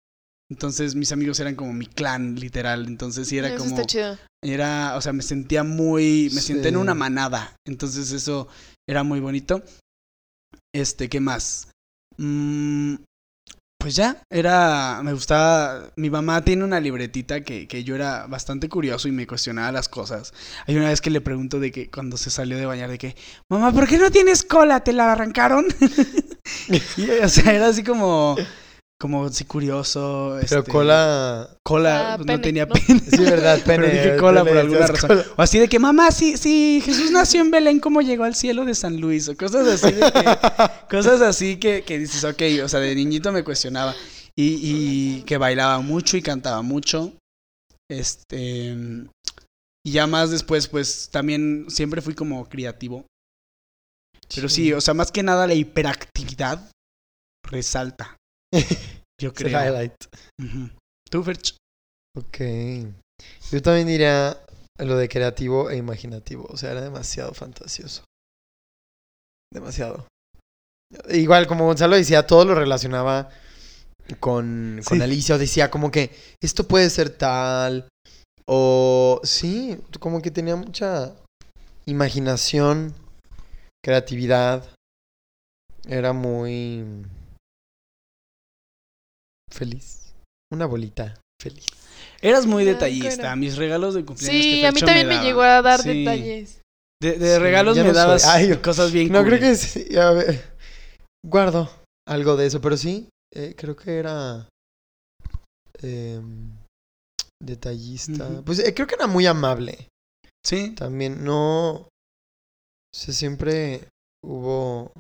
Entonces mis amigos eran como mi clan, literal. Entonces sí era Eso como. está chido. Era, o sea, me sentía muy, me senté en una manada. Entonces eso era muy bonito. Este, ¿qué más? Mm, pues ya, era, me gustaba, mi mamá tiene una libretita que, que yo era bastante curioso y me cuestionaba las cosas. Hay una vez que le pregunto de que cuando se salió de bañar de que, mamá, ¿por qué no tienes cola? ¿Te la arrancaron? y, o sea, era así como, como sí curioso. Pero este, cola. Cola, Ah, no pene, tenía ¿no? pene. Sí, verdad, pene. Pero dije cola por alguna razón. cola. O así de que, mamá, sí, sí, Jesús nació en Belén, ¿cómo llegó al cielo de San Luis? O cosas así de que, cosas así que, que dices, ok, o sea, de niñito me cuestionaba. Y, y que bailaba mucho y cantaba mucho. Este. Y ya más después, pues también siempre fui como creativo. Pero sí, o sea, más que nada la hiperactividad resalta. Yo Es el creo. highlight. Ujú. ¿Tú, Ferch? Ok. Yo también diría lo de creativo e imaginativo. O sea, era demasiado fantasioso. Demasiado. Igual, como Gonzalo decía, todo lo relacionaba con, con Sí. Alicia. O decía como que esto puede ser tal. O sí, como que tenía mucha imaginación, creatividad. Era muy feliz. Una bolita feliz. Eras muy detallista. claro. Mis regalos de cumpleaños. Sí, que a mí también me, llegó a dar Sí. detalles. De, de Sí, regalos me no dabas Ay, cosas bien No, creo que sí. A ver, guardo algo de eso, pero sí, eh, creo que era em, detallista. Pues eh, creo que era muy amable. Sí. También no. O sea, siempre hubo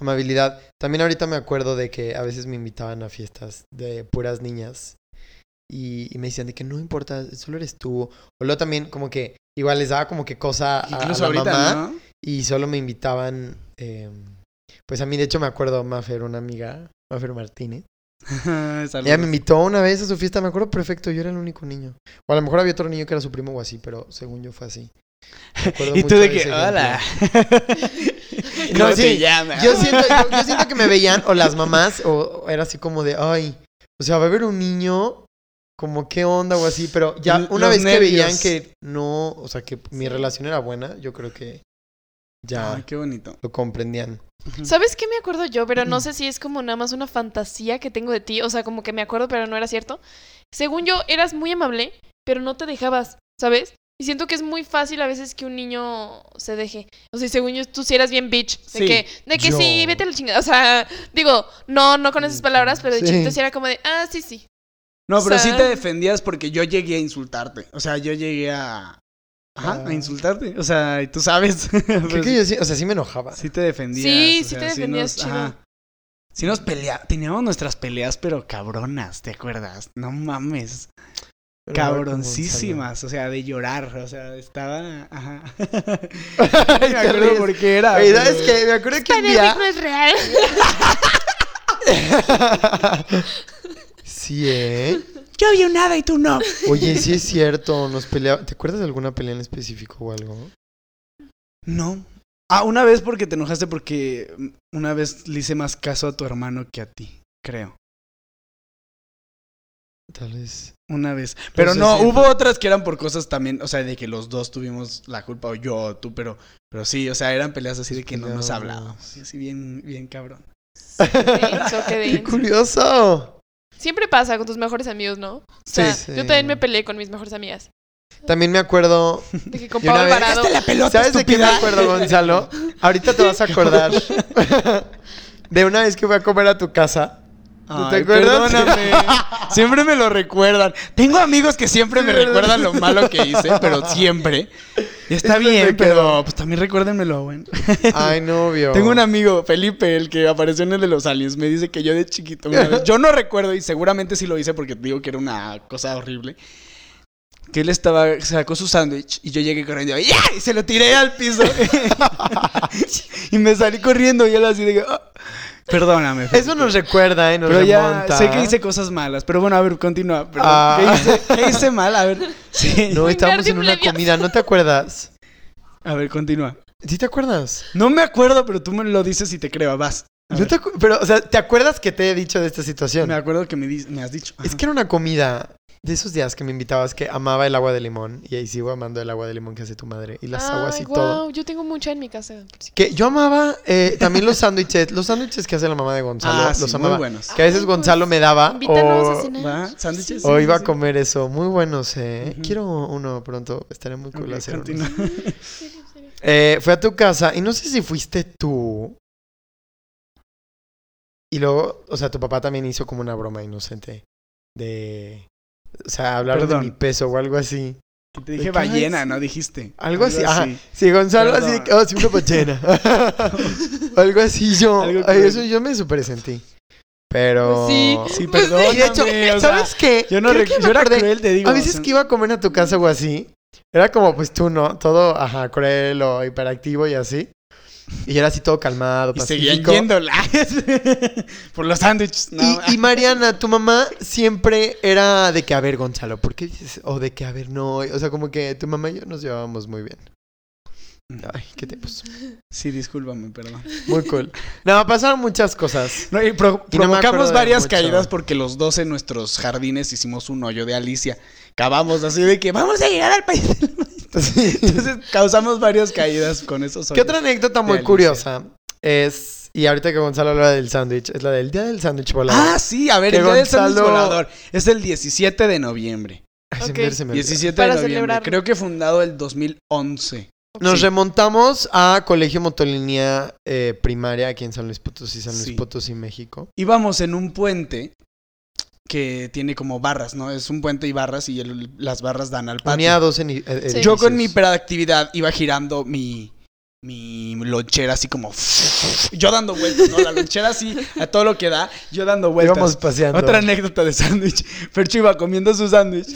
amabilidad. También ahorita me acuerdo de que a veces me invitaban a fiestas de puras niñas. Y, y me decían de que no importa, solo eres tú. O luego también como que igual les daba como que cosa a, a Incluso la ahorita, mamá. ¿no? Y solo me invitaban. eh, pues a mí, de hecho, me acuerdo Mafer, una amiga, Mafer Martínez. Ella me invitó una vez a su fiesta, me acuerdo perfecto, yo era el único niño. O a lo mejor había otro niño que era su primo o así, pero según yo fue así. Y tú de que, hola. No, ¿Cómo sí, te llamas? Yo siento, yo, yo siento que me veían, o las mamás, o, o era así como de, ay, o sea, va a haber un niño, como qué onda o así, pero ya L- una los vez que veían que no, o sea, que mi relación era buena, yo creo que ya Ay, qué bonito. lo comprendían. ¿Sabes qué me acuerdo yo? Pero no sé si es como nada más una fantasía que tengo de ti. O sea, como que me acuerdo, pero no era cierto. Según yo, eras muy amable, pero no te dejabas, ¿sabes? Y siento que es muy fácil a veces que un niño se deje. O sea, según yo, tú sí eras bien bitch. De Sí, que, de que yo. sí, vete a la chingada. O sea, digo, no, no con esas palabras, pero de Sí. chiquito sí era como de, ah, sí, sí. No, pero O sea- sí te defendías porque yo llegué a insultarte. O sea, yo llegué a. Ajá, Ah. a insultarte. O sea, y tú sabes. Creo Pues, que yo sí, o sea, sí me enojaba. sí te defendías. Sí, sí sea, te defendías chido. ajá. Sí nos peleábamos. Teníamos nuestras peleas, pero cabronas, ¿te acuerdas? No mames. Pero Cabroncísimas. O sea, de llorar. O sea, estaba. Ajá. me acuerdo por qué era. Oye, ¿sabes pero- qué? Me acuerdo que un día... es real. sí, ¿eh? Yo vi un hada y tú no. Oye, sí es cierto, nos peleábamos. ¿Te acuerdas de alguna pelea en específico o algo? No. Ah, una vez porque te enojaste porque una vez le hice más caso a tu hermano que a ti, creo. Tal vez. Una vez. Pero Pues no, sí, hubo otras que eran por cosas también, o sea, de que los dos tuvimos la culpa, o yo o tú, pero, pero sí, o sea, eran peleas así de que no nos hablábamos. Sí, Así bien, bien cabrón. Qué denso, qué ¡Qué curioso! Siempre pasa con tus mejores amigos, ¿no? O sea, Sí. yo también me peleé con mis mejores amigas. También me acuerdo. De que con Pablo Alvarado. ¡Hazte la pelota, ¿Sabes de qué me acuerdo, Gonzalo? Ahorita te vas a acordar. De una vez que fui a comer a tu casa. ¿No te Ay, acuerdas? Perdóname. siempre me lo recuerdan. Tengo amigos que siempre me recuerdan lo malo que hice, pero siempre. Está Eso bien, pero pues también recuérdenmelo, bueno. Ay, novio. Tengo un amigo, Felipe, el que apareció en el de los aliens, me dice que yo de chiquito, una vez- yo no recuerdo y seguramente sí lo hice porque te digo que era una cosa horrible. Que él estaba, sacó su sándwich y yo llegué corriendo y ¡ya! Y se lo tiré al piso. y me salí corriendo y él así de "Ah". Perdóname. Eso nos recuerda, ¿eh? Nos Pero ya sé que hice cosas malas, pero bueno, a ver, continúa. perdón. Ah. ¿Qué, hice, qué hice mal? A ver, sí. No, estábamos en una comida, ¿no te acuerdas? A ver, continúa. ¿Sí te acuerdas? No me acuerdo, pero tú me lo dices y te creo, vas. A No ver. te Pero, o sea, ¿te acuerdas que te he dicho de esta situación? Me acuerdo que me, has dicho. Es que era una comida de esos días que me invitabas que amaba el agua de limón. Y ahí sigo amando el agua de limón que hace tu madre. Y las aguas y todo. guau, Yo tengo mucha en mi casa. Que yo amaba eh, también los sándwiches. Los sándwiches que hace la mamá de Gonzalo. Ah, sí, los muy amaba. buenos. Que a veces Ay, Gonzalo pues, me daba. Invítanos o, a cenar. ¿Va? ¿Sándwiches? o Sí, iba sí, a comer eso. Muy buenos, eh. Quiero uno pronto. Estaría muy sí. cool Ok, hacer uno. Eh, fue a tu casa y no sé si fuiste tú Y luego, o sea, tu papá también hizo como una broma inocente de... O sea, hablar Perdón. de mi peso o algo así. Que te ¿De dije ballena, ¿no? Dijiste. Algo así, ajá. Sí, Gonzalo así de que, Perdón. oh, sí, una ballena. algo así yo. Algo ay, cruel. eso yo me super sentí. Pero... Sí. Sí, Pues perdón. Y de hecho, ¿sabes qué? Yo no Creo rec- que me yo era acordé- cruel, te digo. A o veces sea, que iba a comer a tu casa o así, era como pues tú, ¿no? Todo, ajá, cruel o hiperactivo y así. Y era así todo calmado, Y seguían yendo por los sándwiches. No, Y, y Mariana, tu mamá siempre era de que, a ver, Gonzalo, ¿por qué dices? O de que, a ver, no. O sea, como que tu mamá y yo nos llevábamos muy bien. Ay, qué tiempos. Sí, discúlpame, perdón. Muy cool. No, pasaron muchas cosas. No, y pro- provocamos varias caídas porque los dos en nuestros jardines hicimos un hoyo de Alicia. Acabamos así de que vamos a llegar al país. del maestro". Sí. Entonces causamos varias caídas con esos ¿Qué otra anécdota muy Alicia. curiosa es, y ahorita que Gonzalo habla del sándwich, es la del día del sándwich volador? Ah, sí, a ver, Que el día del sándwich volador. Es el 17 de noviembre. Ay, se Ok. me- se me olvidó. 17 Para de noviembre. celebrarlo. Creo que fundado el 2011. Nos Sí. remontamos a Colegio Motolinía eh, Primaria aquí en San Luis Potosí, San Luis Sí. Potosí, México. Íbamos en un puente que tiene como barras, ¿no? Es un puente y barras y el- las barras dan al patio. En, Sí. Yo con mi hiperactividad iba girando mi, mi lonchera así como... Yo dando vueltas, ¿no? La lonchera así a todo lo que da, yo dando vueltas. Íbamos paseando. Otra anécdota de sándwich. Fercho iba comiendo su sándwich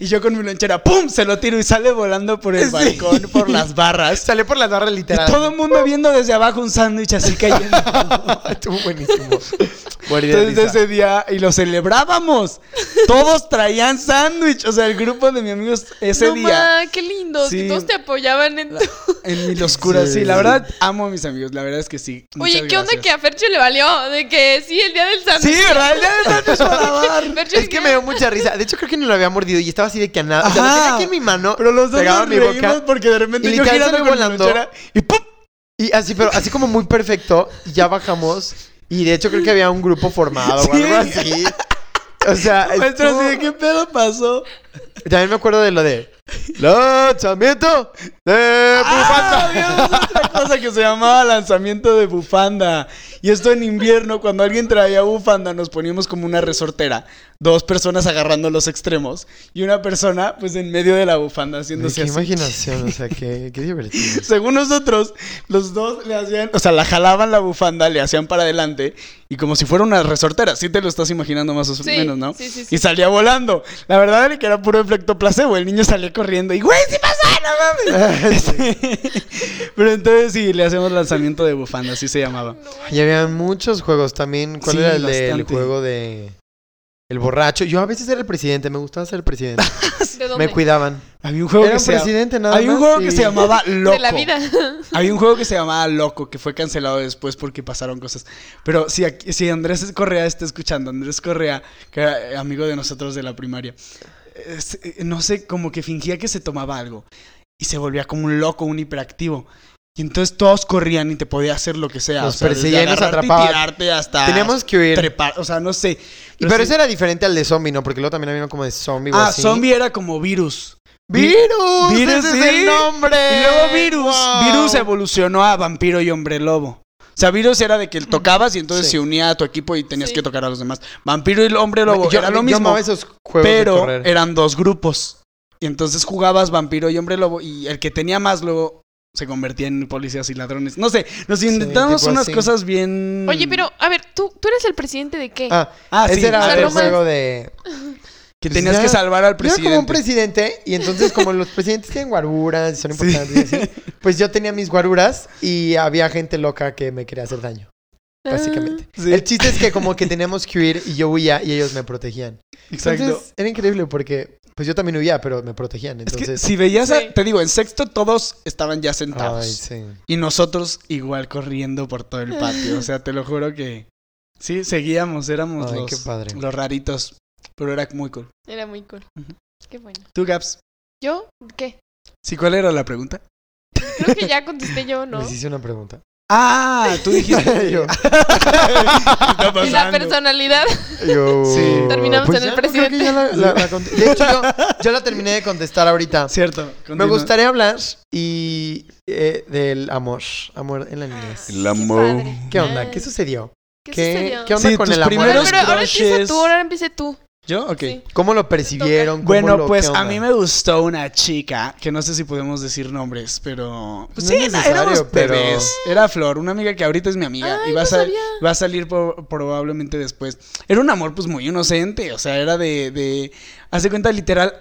y yo con mi lonchera, ¡pum! Se lo tiro y sale volando por el Sí. balcón, por las barras. Sale por las barras Y literal. todo el mundo viendo desde abajo un sándwich así cayendo. Estuvo buenísimo. Entonces ese día, y lo celebrábamos. Todos traían sándwich. O sea, el grupo de mis amigos ese no, día. ma, qué lindos. Sí. Que todos te apoyaban en tu... En mi loscura, sí. Sí. La verdad, amo a mis amigos. La verdad es que sí. Oye, ¿qué onda que a Fercho le valió? De que sí, el día del sándwich. Sí, ¿verdad? El día del sándwich volador. Fercho, Es que me dio mucha risa. De hecho, creo que ni lo había mordido y estaba así de que a nada. O sea, lo tenía aquí en mi mano. Pero los dos nos mi boca. porque de repente Y yo girando con mi volando. lonchera y ¡pum! Y así, pero así como muy perfecto. Y ya bajamos. Y de hecho, creo que había un grupo formado Sí. o algo así. O sea, Maestro, estuvo- así de, ¿qué pedo pasó? también me acuerdo de lo de lanzamiento de Ah, bufanda. había otra cosa que se llamaba lanzamiento de bufanda. Y esto en invierno, cuando alguien traía bufanda, nos poníamos como una resortera. Dos personas agarrando los extremos. Y una persona, pues, en medio de la bufanda, Qué haciéndose así. imaginación, o sea, qué, qué divertido. Según nosotros, los dos le hacían, o sea, la jalaban la bufanda, le hacían para adelante y como si fuera una resortera, sí te lo estás imaginando más o Sí, menos, ¿no? sí, sí, sí. Y salía volando. La verdad era que era puro efecto placebo, el niño salía corriendo y güey, sí pasó, no mames. Pero entonces sí, le hacemos lanzamiento de bufanda, así se llamaba. Y había muchos juegos también. ¿Cuál Sí, era el del bastante. juego de el borracho? Yo a veces era el presidente, me gustaba ser el presidente. ¿De dónde? me cuidaban. Había un juego Era que un se presidente nada Había un más, juego que sí. se llamaba Loco. De la vida. Había un juego que se llamaba Loco, que fue cancelado después porque pasaron cosas. Pero si, aquí- si Andrés Correa está escuchando, Andrés Correa, que era eh, amigo de nosotros de la primaria, es- eh, no sé, como que fingía que se tomaba algo y se volvía como un loco, un hiperactivo. Y entonces todos corrían y te podía hacer lo que sea. Nos o sea, desde perseguía y nos tirarte hasta Teníamos que huir. trepar. O sea, no sé. Pero ese era diferente al de zombie, ¿no? Porque luego también había uno como de zombie o Ah, así. zombie era como virus. ¡Virus! Virus, ¡Ese sí. es el nombre! Y luego Virus, ¡Wow! Virus evolucionó a Vampiro y Hombre Lobo. O sea, Virus era de que tocabas y entonces Sí. se unía a tu equipo y tenías Sí. que tocar a los demás. Vampiro y el Hombre Lobo Yo, era lo yo mismo, amaba esos juegos pero eran dos grupos. Y entonces jugabas Vampiro y Hombre Lobo y el que tenía más luego se convertía en policías y ladrones. No sé, nos inventamos tipo unas así. cosas bien... Oye, pero, a ver, ¿tú, tú eres el presidente de qué? Ah, Ah, ese sí, era o sea, el juego de... que pues tenías ya- que salvar al Yo era como un presidente. presidente y entonces como los presidentes tienen guaruras y son importantes y así, pues yo tenía mis guaruras y había gente loca que me quería hacer daño, básicamente. Sí. El chiste es que como que teníamos que huir y yo huía y ellos me protegían. Exacto. Entonces era increíble porque pues yo también huía, pero me protegían. es que Entonces, si veías, a- Sí. te digo, en sexto todos estaban ya sentados. Ay, sí. Y nosotros igual corriendo por todo el patio. O sea, te lo juro que sí, seguíamos, éramos Ay, los, qué padre. los raritos. Pero era muy cool. Era muy cool. Qué bueno. ¿Tú, Gaps? ¿Yo? ¿Qué? ¿Sí cuál era la pregunta? Creo que ya contesté yo, ¿no? Les hice una pregunta. Ah, tú dijiste. Yo. ¿Qué está Y la personalidad. Yo... Sí. Terminamos en el no, presidente. ya la- la- la conté. de hecho, yo, yo la terminé de contestar ahorita. Cierto. Me gustaría hablar y eh, del amor, amor en la niñez. El amor. Qué, padre. ¿Qué onda? ¿Qué sucedió? ¿Qué, ¿Qué, sucedió? ¿Qué onda Sí, con tus el amor? Pero ahora empieza tú, ahora empieza tú. ¿Yo? Ok. Sí. ¿Cómo lo percibieron? ¿Cómo Bueno, lo- pues a mí me gustó una chica, que no sé si podemos decir nombres, pero... Pues No sí, éramos pero- bebés. Era Flor, una amiga que ahorita es mi amiga. Ay, y va, a no sal- sabía. va a salir probablemente después. Era un amor pues muy inocente, o sea, era de... de hace cuenta literal...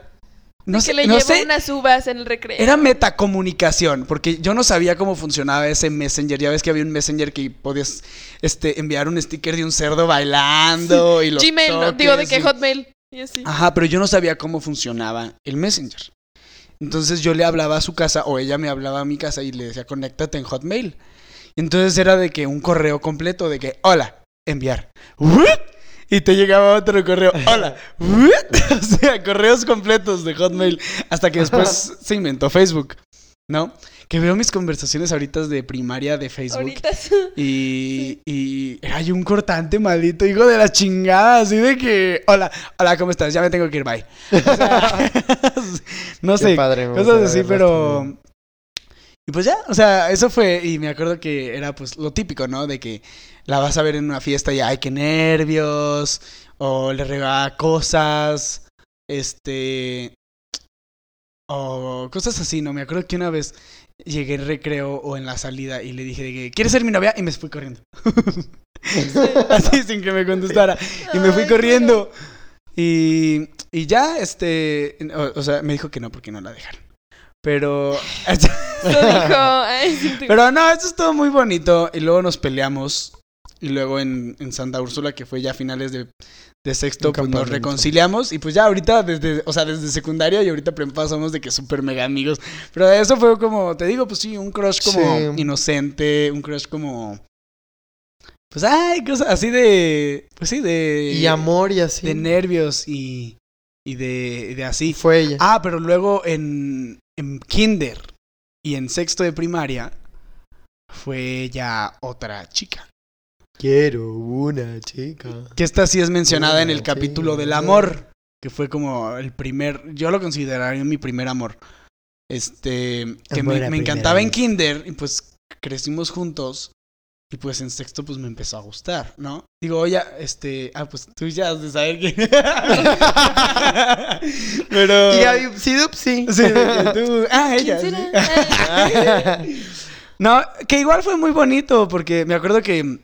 No sé, que le no sé, unas uvas en el recreo. Era metacomunicación, porque yo no sabía cómo funcionaba ese Messenger. Ya ves que había un Messenger que podías este, enviar un sticker de un cerdo bailando y los Gmail, no, digo de que Hotmail. Y así. Ajá, pero yo no sabía cómo funcionaba el Messenger. Entonces yo le hablaba a su casa o ella me hablaba a mi casa y le decía, conéctate en Hotmail. Entonces era de que un correo completo de que, hola, enviar. Y te llegaba otro correo, hola. O sea, correos completos de Hotmail. Hasta que después se inventó Facebook, ¿no? Que veo mis conversaciones ahorita de primaria de Facebook. Ahorita. Y, y yo un cortante maldito, hijo de la chingada, así de que, hola, hola, ¿cómo estás? Ya me tengo que ir, bye. O sea, no sé, padre, cosas así, pero... Y pues ya, o sea, eso fue, y me acuerdo que era pues lo típico, ¿no? De que la vas a ver en una fiesta y, ay, qué nervios, o le regala cosas, este... O cosas así, ¿no? Me acuerdo que una vez llegué en recreo o en la salida y le dije de que, ¿quieres ser mi novia? Y me fui corriendo. Así sin que me contestara. Y me fui corriendo. Y, y ya, este, o, o sea, me dijo que no porque no la dejaron. Pero, Eso dijo. Ay, pero no, esto estuvo muy bonito. Y luego nos peleamos. Y luego en, en Santa Úrsula, que fue ya a finales de, de sexto, pues nos reconciliamos. Y pues ya ahorita, desde, o sea, desde secundaria y ahorita prepa somos de que súper mega amigos. Pero eso fue como, te digo, pues sí, un crush como Sí. inocente, un crush como... Pues ay, cosas así de... Pues sí, de... Y amor y así. De nervios y, y de, de así. Fue ella. Ah, pero luego en, en kinder y en sexto de primaria fue ya otra chica. Quiero una chica. Que esta sí es mencionada en el capítulo del amor. Que fue como el primer. Yo lo consideraría mi primer amor. Este. Que Amor me, encantaba en kinder. Y pues crecimos juntos. Y pues en sexto pues me empezó a gustar, ¿no? Digo, oye, este. Ah, pues tú ya has de saber que. Pero. Y ahí, sí, dup, sí. Sí, tú. Ah, ella. ¿Quién será? No, que igual fue muy bonito porque me acuerdo que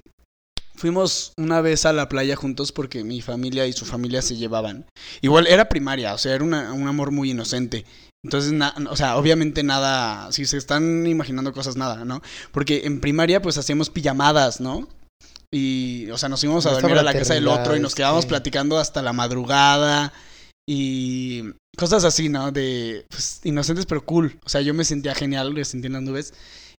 fuimos una vez a la playa juntos porque mi familia y su familia se llevaban. Igual era primaria, o sea, era una- un amor muy inocente. Entonces, na- o sea, obviamente nada, si se están imaginando cosas, nada, ¿no? Porque en primaria pues hacíamos pijamadas, ¿no? Y, o sea, nos íbamos a dormir a la casa del otro y nos quedábamos sí. platicando hasta la madrugada y cosas así, ¿no? De, pues, inocentes pero cool. O sea, yo me sentía genial, me sentía en las nubes.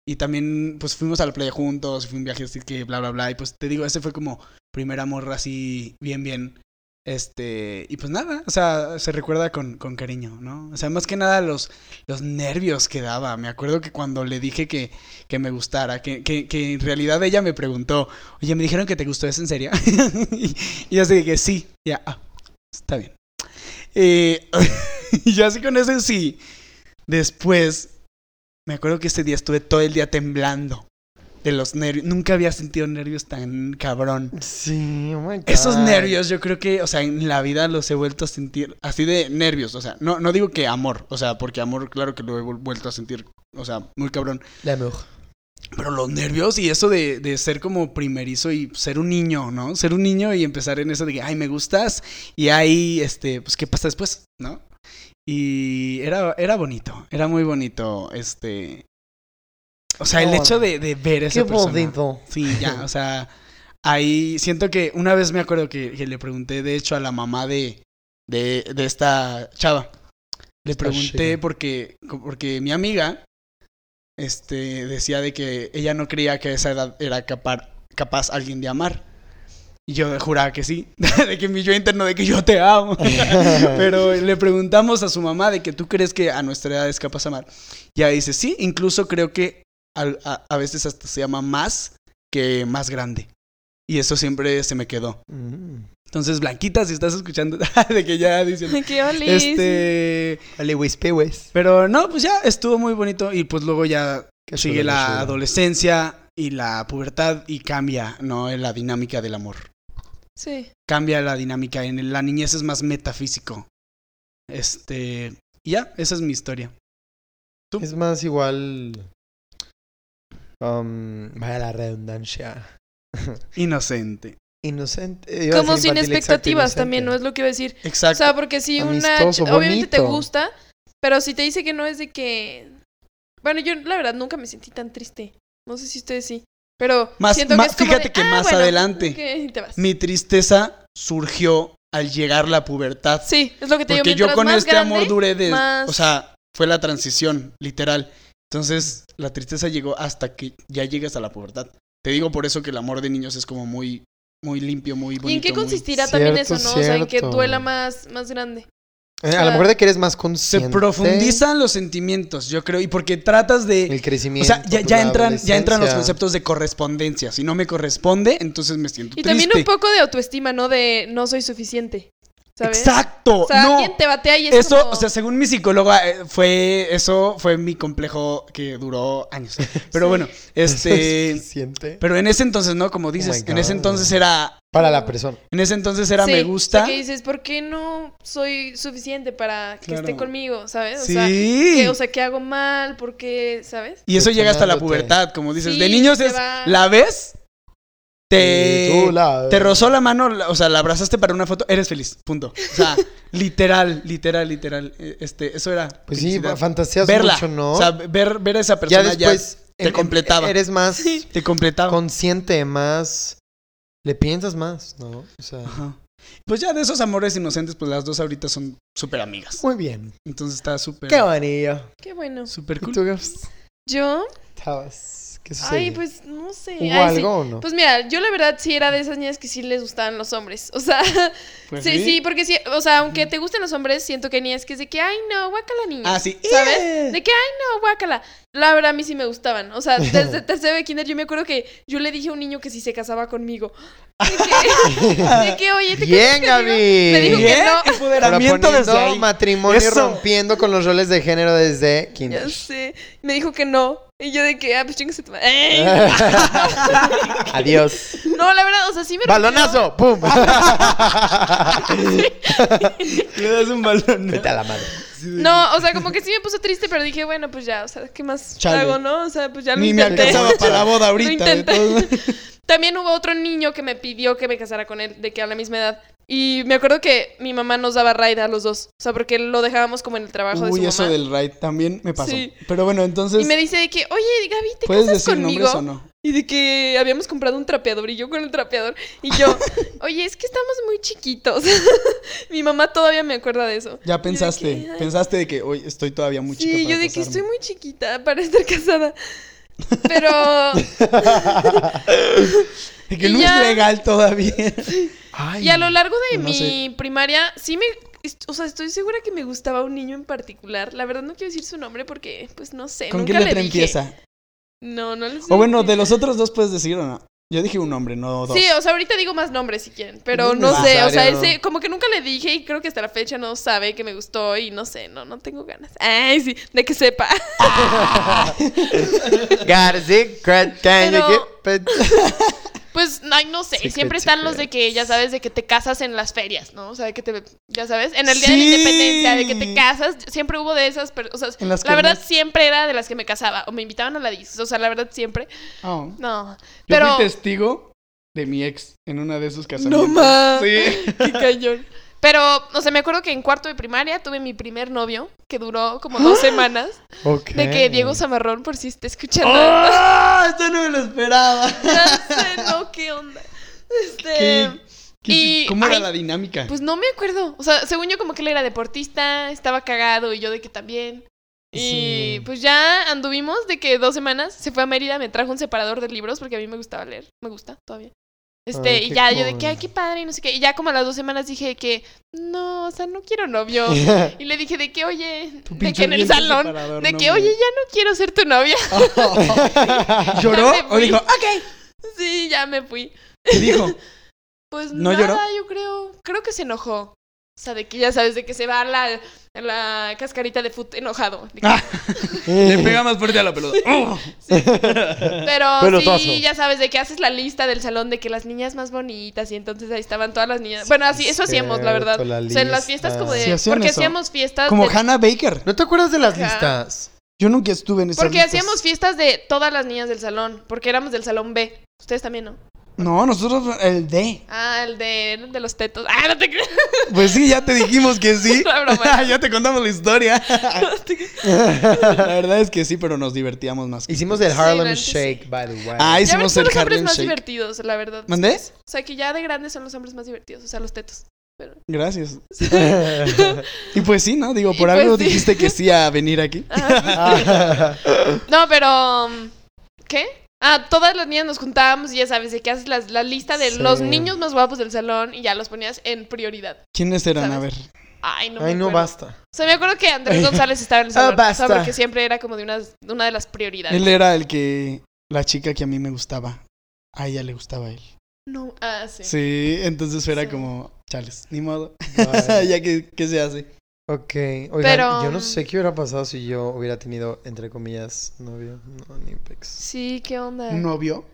Y también, pues, fuimos a la playa juntos, fue un viaje así que bla, bla, bla. Y pues, te digo, ese fue como primer amor así, bien, bien. Este, y pues nada, o sea, se recuerda con, con cariño, ¿no? O sea, más que nada los, los nervios que daba. Me acuerdo que cuando le dije que, que me gustara, que, que, que en realidad ella me preguntó, oye, me dijeron que te gustó, ¿es en serio? y, yo así que sí, ya, ah, está bien. Eh, y yo así con eso sí. Después, me acuerdo que ese día estuve todo el día temblando de los nervios. Nunca había sentido nervios tan cabrón. Sí, oh my God. Esos nervios, yo creo que, o sea, en la vida los he vuelto a sentir así de nervios. O sea, no, no digo que amor, o sea, porque amor, claro que lo he vuel- vuelto a sentir, o sea, muy cabrón. L'amour. Pero los nervios y eso de, de ser como primerizo y ser un niño, ¿no? Ser un niño y empezar en eso de que, ay, me gustas. Y ahí, este, pues, ¿qué pasa después? ¿No? Y era, era bonito, era muy bonito, este... O sea, el hecho de, de ver a esa Qué persona. bonito. Sí, ya, o sea, ahí siento que una vez me acuerdo que, que le pregunté, de hecho, a la mamá de, de, de esta chava. Le Esta pregunté porque, porque mi amiga este, decía de que ella no creía que a esa edad era capaz, capaz alguien de amar. Y yo juraba que sí, de que mi yo interno de que yo te amo. Pero le preguntamos a su mamá de que tú crees que a nuestra edad es capaz de amar. Y ella dice, sí, incluso creo que al- a, a veces hasta se llama más que más grande. Y eso siempre se me quedó. Mm. Entonces, Blanquita, si estás escuchando, de que ya dicen... Qué olis. Este... Whis. Pero no, pues ya estuvo muy bonito y pues luego ya Qué sigue chulo, la chulo. adolescencia y la pubertad y cambia, ¿no? En la dinámica del amor. Sí. Cambia la dinámica. En la niñez es más metafísico. Este. y ya, esa es mi historia. ¿Tú? Es más igual. Um, vaya la redundancia. Inocente. Inocente. Como sin expectativas también, ¿no? Es lo que iba a decir. O Exacto. sea, porque si una... Obviamente te gusta, pero si te dice que no es de que... Bueno, yo la verdad nunca me sentí tan triste. No sé si ustedes sí. Pero Más- siento más- que es como fíjate de, que "Ah, más bueno, adelante. ok", y te vas. Mi tristeza surgió al llegar la pubertad. Sí, es lo que te digo. Porque yo con más este grande, amor duré de... más- O sea, fue la transición, literal. Entonces, la tristeza llegó hasta que ya llegas a la pubertad. Te digo por eso que el amor de niños es como muy, muy limpio, muy bonito. ¿Y en qué muy- consistirá también Cierto, eso, no? O sea, en que cierto. duela más, más grande. Eh, a lo mejor de que eres más Se consciente. profundizan los sentimientos, yo creo, y porque tratas de... El O crecimiento. sea, ya, ya entran, ya entran los conceptos de correspondencia. Si no me corresponde, entonces me siento Y triste. también un poco de autoestima, ¿no? De no soy suficiente. ¿Sabes? Exacto. O sea, no. alguien te batea y es Eso, como... o sea, según mi psicóloga, eh, fue eso fue mi complejo que duró años. Pero Sí. bueno, este, Suficiente. pero en ese entonces, ¿no? Como dices, Oh my en ese entonces era, Para la persona. en ese entonces era Sí, me o gusta. sea, que dices, ¿por qué no soy suficiente para que esté conmigo? ¿Sabes? O Sí. sea, que, o sea, ¿qué hago mal? ¿Por qué? ¿Sabes? Y eso llega hasta la pubertad, como dices. Sí, de niños es, va- ¿la ves? Te, la- te rozó la mano, o sea, la abrazaste para una foto, eres feliz, punto. O sea, literal, literal, literal. eh, Este, eso era. Pues sí, fantaseas verla, mucho, ¿no? O sea, ver, ver a esa persona ya, después te en- completaba. Eres más te completaba. consciente, más. Le piensas más, ¿no? O sea. Ajá. Pues ya de esos amores inocentes, pues las dos ahorita son súper amigas. Muy bien. Entonces está súper, Qué bonito. Qué bueno. súper ¿Y cool. tú? Yo, estabas? ¿Qué sucedió? ay, pues no sé. ¿Hubo Ay, sí. algo o no? Pues mira, yo la verdad sí era de esas niñas que sí les gustaban los hombres. O sea, Pues sí, sí, porque sí, o sea, aunque te gusten los hombres, siento que niñas que es de que, ay, no, guácala niña. Ah, sí. ¿Sabes? ¡Eh! De que, ay, no, guácala. La verdad, a mí sí me gustaban. O sea, desde tercero de kinder yo me acuerdo que yo le dije a un niño que si se casaba conmigo. De que, de que oye, ¿te Bien? Gaby. Me dijo que Bien, no. empoderamiento desde ahí. matrimonio Eso. rompiendo con los roles de género desde kinder. Ya sé. Me dijo que no. Y yo de que, ah, pues chingase tu madre. Adiós. No, la verdad, o sea, sí me. ¡Balonazo! ¡Pum! Le das un balón. Vete a la madre. No, o sea, como que sí me puso triste, pero dije, bueno, pues ya, o sea, ¿qué más Chale. hago, no? O sea, pues ya lo Ni me intenté. alcanzaba para la boda ahorita. Lo de intenté. También hubo otro niño que me pidió que me casara con él, de que a la misma edad. Y me acuerdo que mi mamá nos daba ride a los dos. O sea, porque lo dejábamos como en el trabajo de Uy, su eso mamá. del ride también me pasó. Sí. Pero bueno, entonces. Y me dice de que, oye, Gaby, ¿te ¿Puedes casas decir conmigo? nombres o no? Y de que habíamos comprado un trapeador y yo con el trapeador. Y yo, oye, es que estamos muy chiquitos. mi mamá todavía me acuerda de eso. Ya de pensaste. que, Pensaste de que hoy estoy todavía muy chica. Sí, yo de que estoy muy chiquita para estar casada. Pero. Que no ya- es legal todavía. Ay. Y a lo largo de No mi sé. primaria, sí me. O sea, estoy segura que me gustaba un niño en particular. La verdad no quiero decir su nombre porque, pues no sé. ¿Con qué nunca letra le dije. empieza? No, no le sé. O bueno, de los otros dos puedes decir o no. Yo dije un nombre, no dos. Sí, o sea, ahorita digo más nombres si quieren, pero No sé, o sea, ese, como que nunca le dije y creo que hasta la fecha no sabe que me gustó y no sé, no, no tengo ganas. Ay, sí, de que sepa. Pero- you get- Pues, ay, no sé, siempre están los de que, ya sabes, de que te casas en las ferias, ¿no? O sea, de que te, ya sabes, en el Día Sí. de la Independencia, de que te casas, siempre hubo de esas, pero, o sea, En las la verdad siempre era de las que me casaba, o me invitaban a la dis, o sea, la verdad siempre, Oh. no, Yo fui testigo de mi ex en una de sus casamientos. No más. Sí. Qué cañón. Pero, o sea, me acuerdo que en cuarto de primaria tuve mi primer novio, que duró como dos semanas, Ok. de que Diego Zamarrón, por si está escuchando. ¡Oh! Esto no me lo esperaba. Ya sé, no, qué onda. Este... ¿Qué- qué- y- ¿Cómo era ay, la dinámica? Pues no me acuerdo. O sea, según yo como que él era deportista, estaba cagado y yo de que también. Y Sí. pues ya anduvimos de que dos semanas se fue a Mérida, me trajo un separador de libros porque a mí me gustaba leer, me gusta todavía. Este, Ay, y ya yo de que, ay, qué padre, y no sé qué. Y ya como a las dos semanas dije que, no, o sea, no quiero novio. y le dije de que, oye, de que en el salón, de no que, oye, ya no quiero ser tu novia. ¿Lloró o dijo, ok? sí, ya me fui. ¿Qué dijo? Pues ¿No nada, lloró? yo creo. Creo que se enojó. O sea, de que ya sabes, de que se va la, la cascarita de foot enojado. De que- Ah, le pega más fuerte a la pelota. ¡Oh! Pero Pelotazo. sí, ya sabes, de que haces la lista del salón de que las niñas más bonitas y entonces ahí estaban todas las niñas. Bueno, así, eso hacíamos, la verdad. Cierto, la o sea, en las fiestas como de... Sí, hacían porque eso. hacíamos fiestas Como de- Hannah Baker. ¿No te acuerdas de las Ajá. listas? Yo nunca estuve en esas Porque listas. hacíamos fiestas de todas las niñas del salón, porque éramos del salón B. Ustedes también, ¿no? No, nosotros el D. Ah, el de, el de los tetos. Ah, no te creas. Pues sí, ya te dijimos que sí. Ya te contamos la historia. la verdad es que sí, pero nos divertíamos más. que Hicimos el Harlem sí. Shake, by the way. Ah, Ya ves, hicimos son el los hombres Harlem más Shake. divertidos, la verdad. ¿Mandé? O sea, que ya de grandes son los hombres más divertidos, o sea, los tetos. Pero... Gracias. Y pues sí, ¿no? Digo, Y por pues algo sí. dijiste que sí a venir aquí. Sí. No, pero. um, ¿Qué? Ah, todas las niñas nos juntábamos y ya sabes, de que haces la, lista de Sí. los niños más guapos del salón y ya los ponías en prioridad. ¿Quiénes eran? A ver. Ay, no. me Ay, no acuerdo. basta. O sea, me acuerdo que Andrés González estaba en el Ah, salón. basta. O sea, porque siempre era como de una, de una de las prioridades. Él era el que. La chica que a mí me gustaba. A ella le gustaba a él. No. Ah, sí. Sí, entonces era Sí. como. Chales, ni modo. Ya que, ¿qué se hace? Ok, Pero, yo no sé qué hubiera pasado si yo hubiera tenido, entre comillas, novio. No, ni pex. Sí, ¿qué onda? ¿Un novio?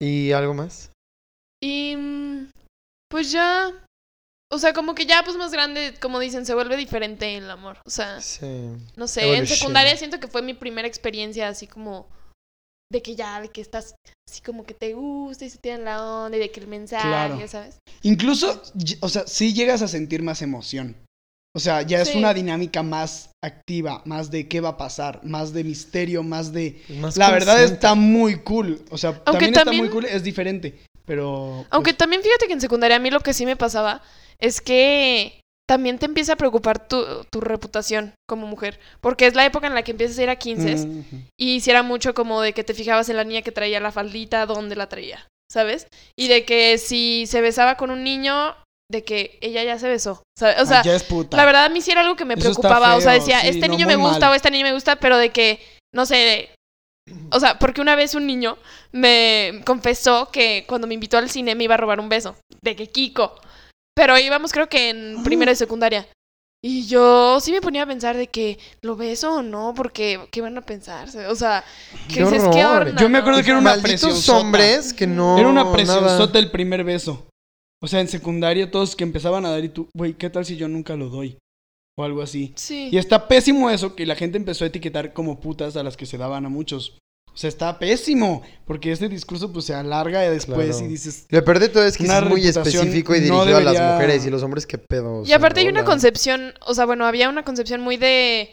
¿Y algo más? Y. mm, Pues ya. O sea, como que ya, pues más grande, como dicen, se vuelve diferente el amor. O sea. Sí. No sé, en secundaria siento que fue mi primera experiencia así como de que ya, de que estás así como que te gusta y se tiran la onda y de que el mensaje, Claro. ¿sabes? Incluso, o sea, sí llegas a sentir más emoción. O sea, ya es Sí. una dinámica más activa, más de qué va a pasar, más de misterio, más de... Más La verdad está muy cool. O sea, también, está también- muy cool, es diferente. Pero... Aunque pues, también fíjate que en secundaria a mí lo que sí me pasaba es que también te empieza a preocupar tu, tu reputación como mujer, porque es la época en la que empiezas a ir a 15 mm, y hiciera mucho como de que te fijabas en la niña que traía la faldita, dónde la traía, ¿sabes? Y de que si se besaba con un niño, de que ella ya se besó, ¿sabes? O sea, ah, ya es puta. La verdad, a mí sí era algo que me Eso preocupaba. o sea, decía, sí, este no, niño me gusta mal. o esta niña me gusta, pero de que, no sé. O sea, porque una vez un niño me confesó que cuando me invitó al cine me iba a robar un beso. De que Kiko. Pero íbamos, creo que en primero de secundaria. Y yo sí me ponía a pensar de que lo beso o no, porque ¿qué van a pensar? O sea, que Qué dices, ¿qué horror. Yo me no? acuerdo que era una Malditos hombres que no... Era una nada. presionsota el primer beso. O sea, en secundaria todos que empezaban a dar y tú, güey, ¿qué tal si yo nunca lo doy? O algo así. Sí. Y está pésimo eso, que la gente empezó a etiquetar como putas a las que se daban a muchos. O sea, está pésimo, porque este discurso pues se alarga después Claro. y dices, Lo peor de todo es que es muy específico y no dirigido a las mujeres y los hombres que pedo. o Y aparte hay una concepción, o sea, bueno, había una concepción muy de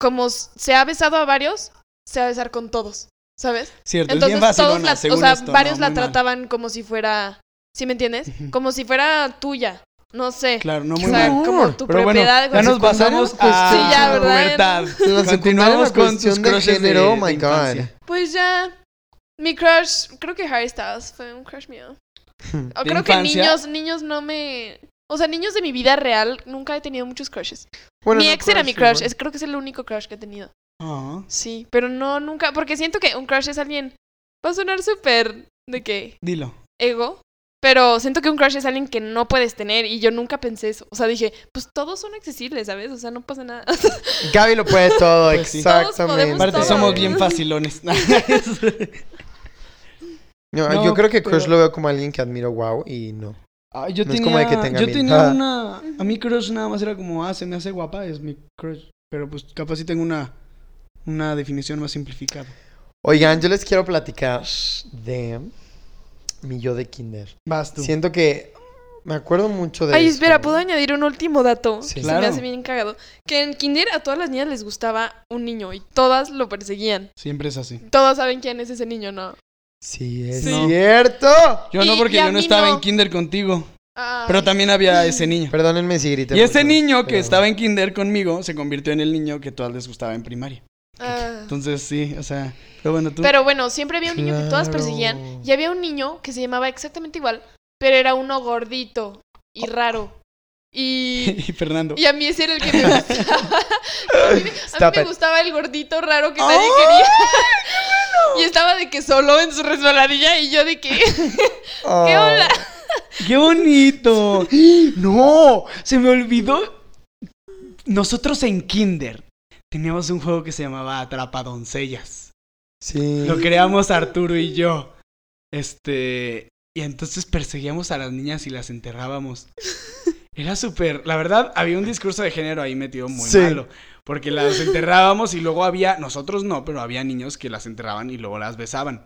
como se ha besado a varios, se va a besar con todos, ¿sabes? cierto, Entonces es bien todos la, o sea, esto, varios ¿no? la mal. trataban como si fuera, ¿sí me entiendes? Como si fuera tuya, no sé. Claro, no Qué muy o sea, mal. como tu Pero bueno, ya nos pasamos era a Sí, ya, ¿verdad? pubertad. En la secundaria Continuamos con tus de crushes género, de, oh my de infancia. God. Pues ya, mi crush, creo que Harry Styles fue un crush mío. O ¿De creo que niños, niños no me... O sea, niños de mi vida real, nunca he tenido muchos crushes. Bueno, mi no, ex era mi igual. crush, es, creo que es el único crush que he tenido. Ah, Sí, pero no, nunca, porque siento que un crush es alguien, va a sonar súper de que dilo. ego, pero siento que un crush es alguien que no puedes tener y yo nunca pensé eso. O sea, dije, pues todos son accesibles, ¿sabes? O sea, no pasa nada. Gaby lo puede todo, Pues sí. exactamente. Aparte todo. somos bien facilones. No, No, yo creo que crush pero- lo veo como alguien que admiro wow y no. Ay, yo No es tenía, como de que tenga yo mil. tenía Ah. una... A mí crush nada más era como, ah, se me hace guapa, es mi crush. Pero pues capaz sí tengo una, una definición más simplificada. Oigan, yo les quiero platicar de mi yo de kinder. Vas tú. Siento que me acuerdo mucho de Ay, eso. espera, ¿puedo añadir un último dato? Sí. que Claro. Se me hace bien cagado. Que en kinder a todas las niñas les gustaba un niño y todas lo perseguían. Siempre es así. Todos saben quién es ese niño, ¿no? Sí, es Sí. cierto. Yo no porque yo no estaba no. en kinder contigo. Ay. Pero también había ese niño. Perdónenme si grité Y ese mucho, niño que pero- estaba en kinder conmigo se convirtió en el niño que todas les gustaba en primaria. Ah. Entonces sí, o sea, pero bueno, tú... Pero bueno, siempre había un niño que todas perseguían. Y había un niño que se llamaba exactamente igual, pero era uno gordito y raro. Y, y Fernando. y a mí ese era el que me gustaba. a mí, me- a mí Stop me it. gustaba el gordito raro que nadie quería. Y estaba de que solo en su resbaladilla y yo de que... ¿Qué Oh. onda? ¡Qué bonito! ¡No! Se me olvidó. Nosotros en Kinder teníamos un juego que se llamaba Atrapadoncellas. Sí. Lo creamos Arturo y yo. Este. Y entonces perseguíamos a las niñas y las enterrábamos. Era súper. La verdad, había un discurso de género ahí metido muy Sí. malo. Porque las enterrábamos y luego había. Nosotros no, pero había niños que las enterraban y luego las besaban.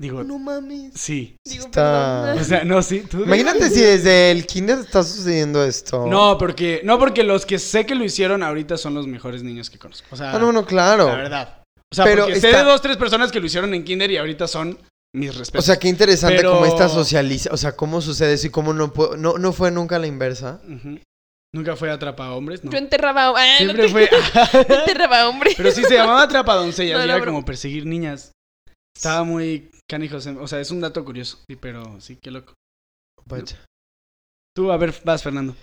Digo, No mames. sí. Digo, Está-. O sea, no, sí. tú- Imagínate si desde el kinder está sucediendo esto. No, porque, no, porque los que sé que lo hicieron ahorita son los mejores niños que conozco. O sea, Ah, no, no, claro. la verdad. O sea, Pero porque sé está- de dos, tres personas que lo hicieron en Kinder y ahorita son mis O respetos. sea, qué interesante Pero- cómo esta socializa, o sea, cómo sucede eso y cómo no puedo, no, no fue nunca la inversa. Nunca fue atrapa hombres, ¿no? Yo enterraba. Ah, no Siempre te- fue. Yo enterraba hombre. Pero sí se llamaba atrapadoncellas No, y era como perseguir niñas. Estaba muy canijo. O sea, es un dato curioso. Sí, pero sí, qué loco. Vaya. Tú, a ver, vas, Fernando.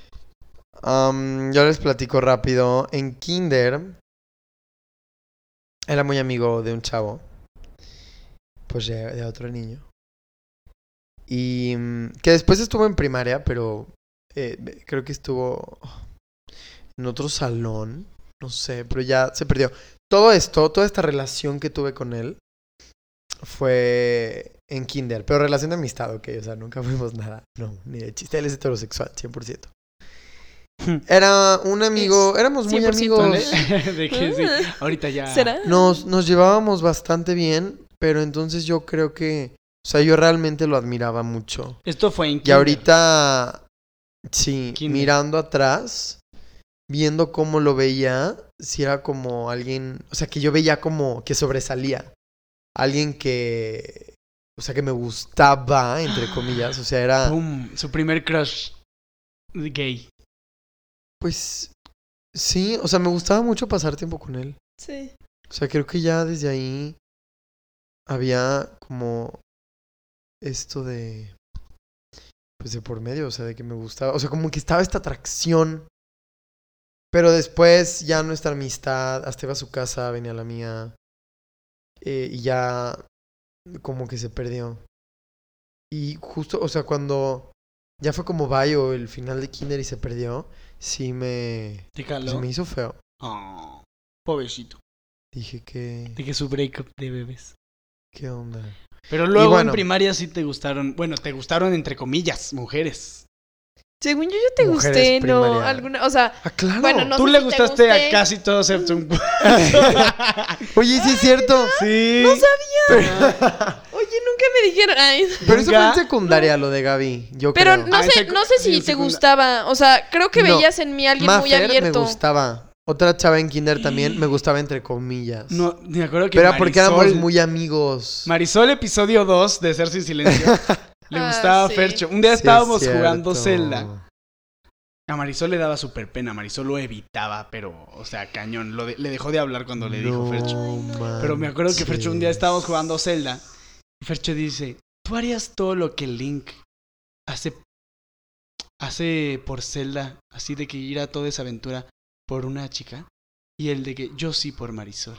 Yo les platico rápido. En kinder era muy amigo de un chavo. Pues de, de otro niño. Y mm, que después estuvo en primaria, pero eh, creo que estuvo en otro salón. No sé, pero ya se perdió. Todo esto, toda esta relación que tuve con él fue en kinder. Pero relación de amistad, ok. O sea, nunca fuimos nada. No, ni de chiste. Él es heterosexual, 100%. Era un amigo, éramos muy 100%, amigos. de que sí. Ahorita ya. ¿Será? Nos, nos llevábamos bastante bien, pero entonces yo creo que, o sea, yo realmente lo admiraba mucho. Esto fue en Y Kinder. ahorita, sí, Kinder. mirando atrás, viendo cómo lo veía, si era como alguien, o sea, que yo veía como que sobresalía. Alguien que, o sea, que me gustaba, entre comillas, o sea, era, su primer crush gay. Pues, sí, o sea, me gustaba mucho pasar tiempo con él. Sí. O sea, creo que ya desde ahí había como esto de pues de por medio, o sea, de que me gustaba, o sea, como que estaba esta atracción. Pero después ya nuestra amistad, hasta iba a su casa, venía a la mía eh, y ya como que se perdió. Y justo, o sea, cuando ya fue como Bayo el final de Kinder y se perdió, sí me ¿Te se caló? me hizo feo. Oh, pobrecito. Dije que que su breakup de bebés. qué onda. Pero luego en primaria sí te gustaron. Bueno, te gustaron entre comillas, mujeres. Según yo, yo te Mujeres gusté, ¿no? Alguna, o sea, Ah, claro. Bueno, no Tú sé le si gustaste a casi todos excepto un. Oye, sí es cierto. sí. no sabía. Oye, nunca me dijeron. Ay. Pero eso fue en secundaria lo de Gaby. Yo Pero creo. no Ah, sé, no sé si te gustaba. O sea, creo que No. veías en mí a alguien muy Maffer me abierto. gustaba. Otra chava en kinder también me gustaba entre comillas. No, me acuerdo que. Pero era porque éramos Marisol- muy amigos. Marisol, episodio 2 de Ser Sin Silencio. le Ah, gustaba sí. Fercho. Un día Sí, estábamos jugando Zelda. A Marisol le daba súper pena. Marisol lo evitaba, pero, o sea, cañón. Lo de- le dejó de hablar cuando le dijo Fercho. Pero me acuerdo que Fercho un día estábamos jugando Zelda. Fercho dice: ¿Tú harías todo lo que Link hace, hace por Zelda? Así de que ir a toda esa aventura por una chica. Y el de que yo sí por Marisol.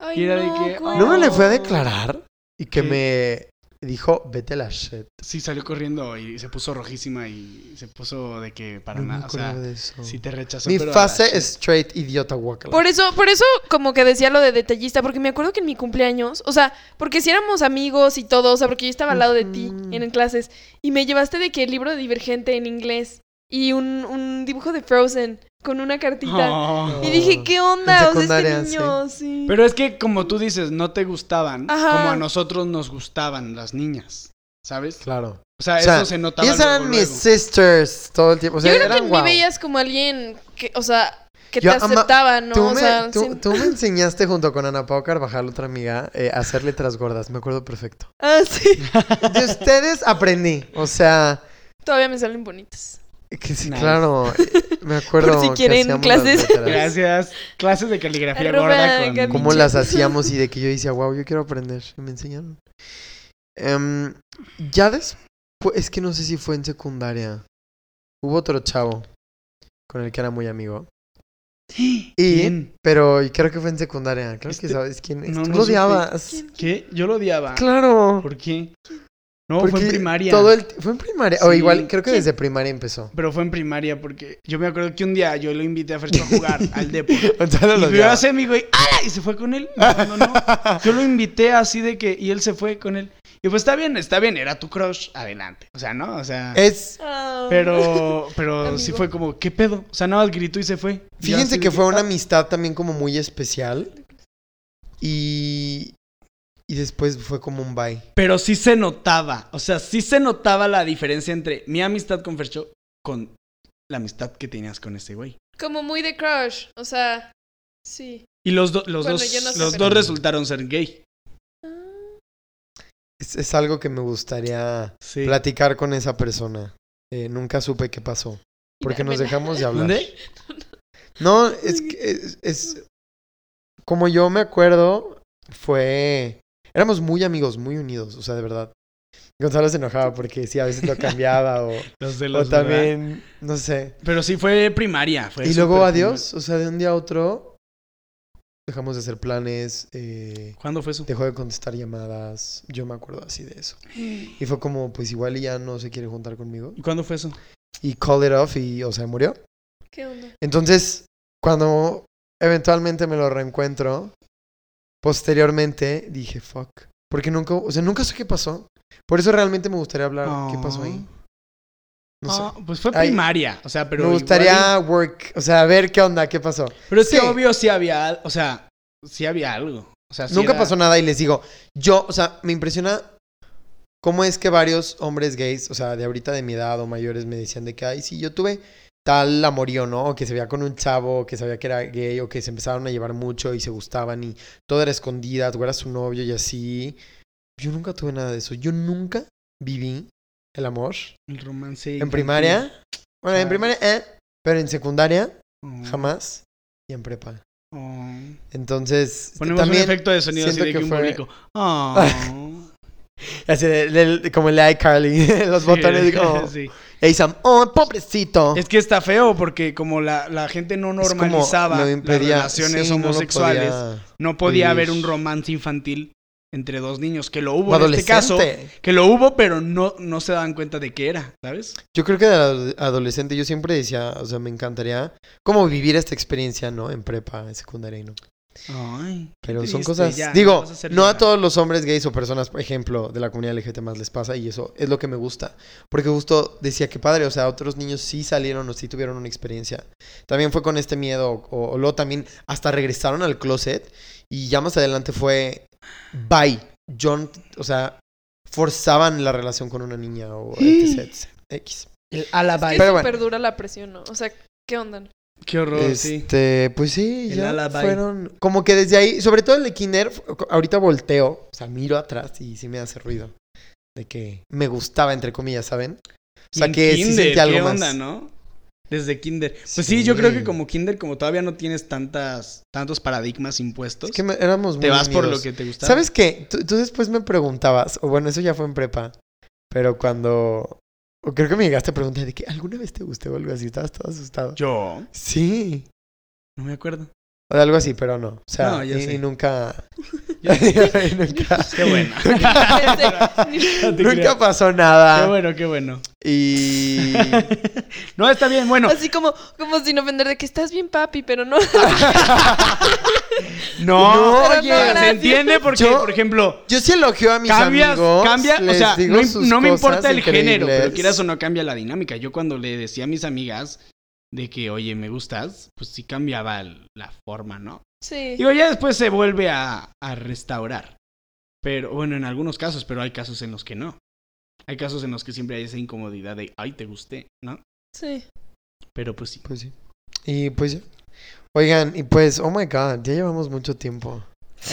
Ay, Y era de que. ¿No me le fue a declarar? Y que ¿Qué? me dijo, vete a la shit. Sí, salió corriendo y se puso rojísima y se puso de que para No me nada. O sea, de eso. sí te rechazó. Mi pero fase la- straight idiota guacala. Por eso, por eso como que decía lo de detallista, porque me acuerdo que en mi cumpleaños, o sea, porque si éramos amigos y todo, o sea, porque yo estaba al lado de ti en clases, y me llevaste de que el libro de Divergente en inglés y un, un dibujo de Frozen con una cartita. Oh. Y dije, ¿qué onda? O sea, este niño, sí. Pero es que como tú dices, no te gustaban Ajá. como a nosotros nos gustaban las niñas. ¿Sabes? Claro. O sea, O sea, eso se notaba. Ellas luego, eran mis luego. sisters todo el tiempo. O sea, yo creo que eran guau. mí veías como alguien que, o sea, que Yo te ama- aceptaba, ¿no? Tú, o me, sea, tú me enseñaste junto con Ana Pau Carvajal, otra amiga, eh, a hacer letras gordas. Me acuerdo perfecto. Ah, sí. De ustedes aprendí. O sea, Todavía me salen bonitas. que sí, Nice. claro. Me acuerdo. Por si que quieren clases. Gracias. Clases de caligrafía Arroba gorda con. Cómo las hacíamos y de que yo decía, wow, yo quiero aprender. Y me enseñaron. Em, ya después, es que no sé si fue en secundaria. Hubo otro chavo con el que era muy amigo. Y, ¿Quién? pero y creo que fue en secundaria. Creo Este- que sabes quién es. no, Tú no lo odiabas. ¿Quién? ¿Qué? Yo lo odiaba. Claro. ¿Por qué? No, fue en Porque primaria. Todo el fue en primaria. O igual, creo que Sí. desde primaria empezó. Pero fue en primaria porque yo me acuerdo que un día yo lo invité a Fercho a jugar al Depo. Gonzalo Y lo vio odiaba. a ese amigo y se fue con él. No, no, no. Yo lo invité así de que. Y él se fue con él. Y pues está bien, está bien. Era tu crush. Adelante. O sea, ¿no? O sea. Es, Ah. Pero. Pero sí fue como, ¿qué pedo? O sea, nada más gritó y se fue. Yo fíjense que fue una "Ah". amistad también como muy especial. Y. Y después fue como un bye. Pero sí se notaba. O sea, sí se notaba la diferencia entre mi amistad con Fercho con la amistad que tenías con ese güey. Como muy de crush. O sea, sí. Y los, do- los Bueno, dos, yo no sé, los pero- dos resultaron ser gay. Ah, Es, es algo que me gustaría Sí. platicar con esa persona. Eh, nunca supe qué pasó. Porque nos dejamos de hablar. ¿Dónde? No, es que es, es- como yo me acuerdo, fue éramos muy amigos, muy unidos, o sea, de verdad. Gonzalo se enojaba porque sí, a veces lo cambiaba o, Los de o también, no sé. Pero sí fue primaria. Fue y luego adiós, o sea, de un día a otro dejamos de hacer planes, eh. ¿Cuándo fue eso? dejó de contestar llamadas, yo me acuerdo así de eso. Y fue como, pues igual y ya no se quiere juntar conmigo. ¿Y cuándo fue eso? Y call it off y, o sea, murió. ¿Qué onda? Entonces, cuando eventualmente me lo reencuentro, posteriormente dije, fuck. Porque nunca, o sea, nunca sé qué pasó. Por eso realmente me gustaría hablar qué pasó ahí. No sé. Ah, pues fue Ay, primaria. O sea, pero. me igual gustaría work, o sea, ver qué onda, qué pasó. Pero es que Sí. obvio sí había. O sea, sí había algo. O sea, sí nunca era- pasó nada y les digo, yo, o sea, me impresiona cómo es que varios hombres gays, o sea, de ahorita de mi edad o mayores me decían de que, ay, sí, yo tuve tal amorío, ¿no? O que se veía con un chavo, que sabía que era gay, o que se empezaron a llevar mucho y se gustaban y todo era escondida, tú eras su novio y así. Yo nunca tuve nada de eso. Yo nunca viví el amor. El romance. En primaria, bueno, en primaria, eh, pero en secundaria, Oh, jamás. Y en prepa. oh. Entonces, Ponemos también... un efecto de sonido así de que, que un fue- bolico. Oh. Así de- de- como el iCarly, los Sí, botones como... sí. Y Sam, oh, pobrecito. Es que está feo porque como la, la gente no como normalizaba las relaciones sí, no lo homosexuales, podía no podía haber un romance infantil entre dos niños, que lo hubo en este caso, que lo hubo, pero no, no se daban cuenta de qué era, ¿sabes? Yo creo que de ado- adolescente yo siempre decía, o sea, me encantaría como vivir esta experiencia, ¿no? En prepa, en secundaria y no. Ay, Pero son cosas... ya, Digo, a no a todos los hombres gays o personas, por ejemplo, de la comunidad LGBT más les pasa y eso es lo que me gusta. Porque justo decía que padre, o sea, otros niños sí salieron o sí tuvieron una experiencia. También fue con este miedo o, o luego también hasta regresaron al closet y ya más adelante fue bye. John, o sea, forzaban la relación con una niña o etc, etc. X. El Es alibi. que Pero es bueno. súper dura la presión, ¿no? O sea, ¿qué onda? Qué horror, sí. Este, pues sí, El ya alibi. fueron como que desde ahí, sobre todo el de kinder, ahorita volteo, o sea, miro atrás y sí me hace ruido de que me gustaba entre comillas, ¿saben? O sea, que sí kinder, sentí algo ¿qué más. onda, no? Desde kinder. Pues sí. yo creo que Sí. como kinder, como todavía no tienes tantas, tantos paradigmas impuestos, Es que me- éramos muy te vas por lo que te gusta. ¿Sabes qué? Tú, tú después me preguntabas, o bueno, eso ya fue en prepa, pero cuando o creo que me llegaste a preguntar de que alguna vez te gusté o algo así, estabas todo asustado. Yo, Sí. no me acuerdo. O algo así, pero no. O sea, No, y, nunca. Y nunca. Qué bueno. Nunca pasó Qué nada. bueno, qué bueno. Y. no, está bien, bueno. Así como, como sin ofender de que estás bien, papi, pero no. No, No, oye, no, se entiende porque, Yo- por ejemplo, Yo sí elogio a mis cambias, amigos. cambia, o sea, no, me importa el género, pero quieras o no cambia la dinámica. Yo cuando le decía a mis amigas de que, oye, me gustas, pues sí cambiaba la forma, ¿no? Sí. Digo, ya después se vuelve a, a restaurar. Pero, bueno, en algunos casos, pero hay casos en los que no. Hay casos en los que siempre hay esa incomodidad de, ay, te gusté, ¿no? Sí. Pero pues sí. Pues sí. Y pues ya. Oigan, y pues, oh my god, ya llevamos mucho tiempo.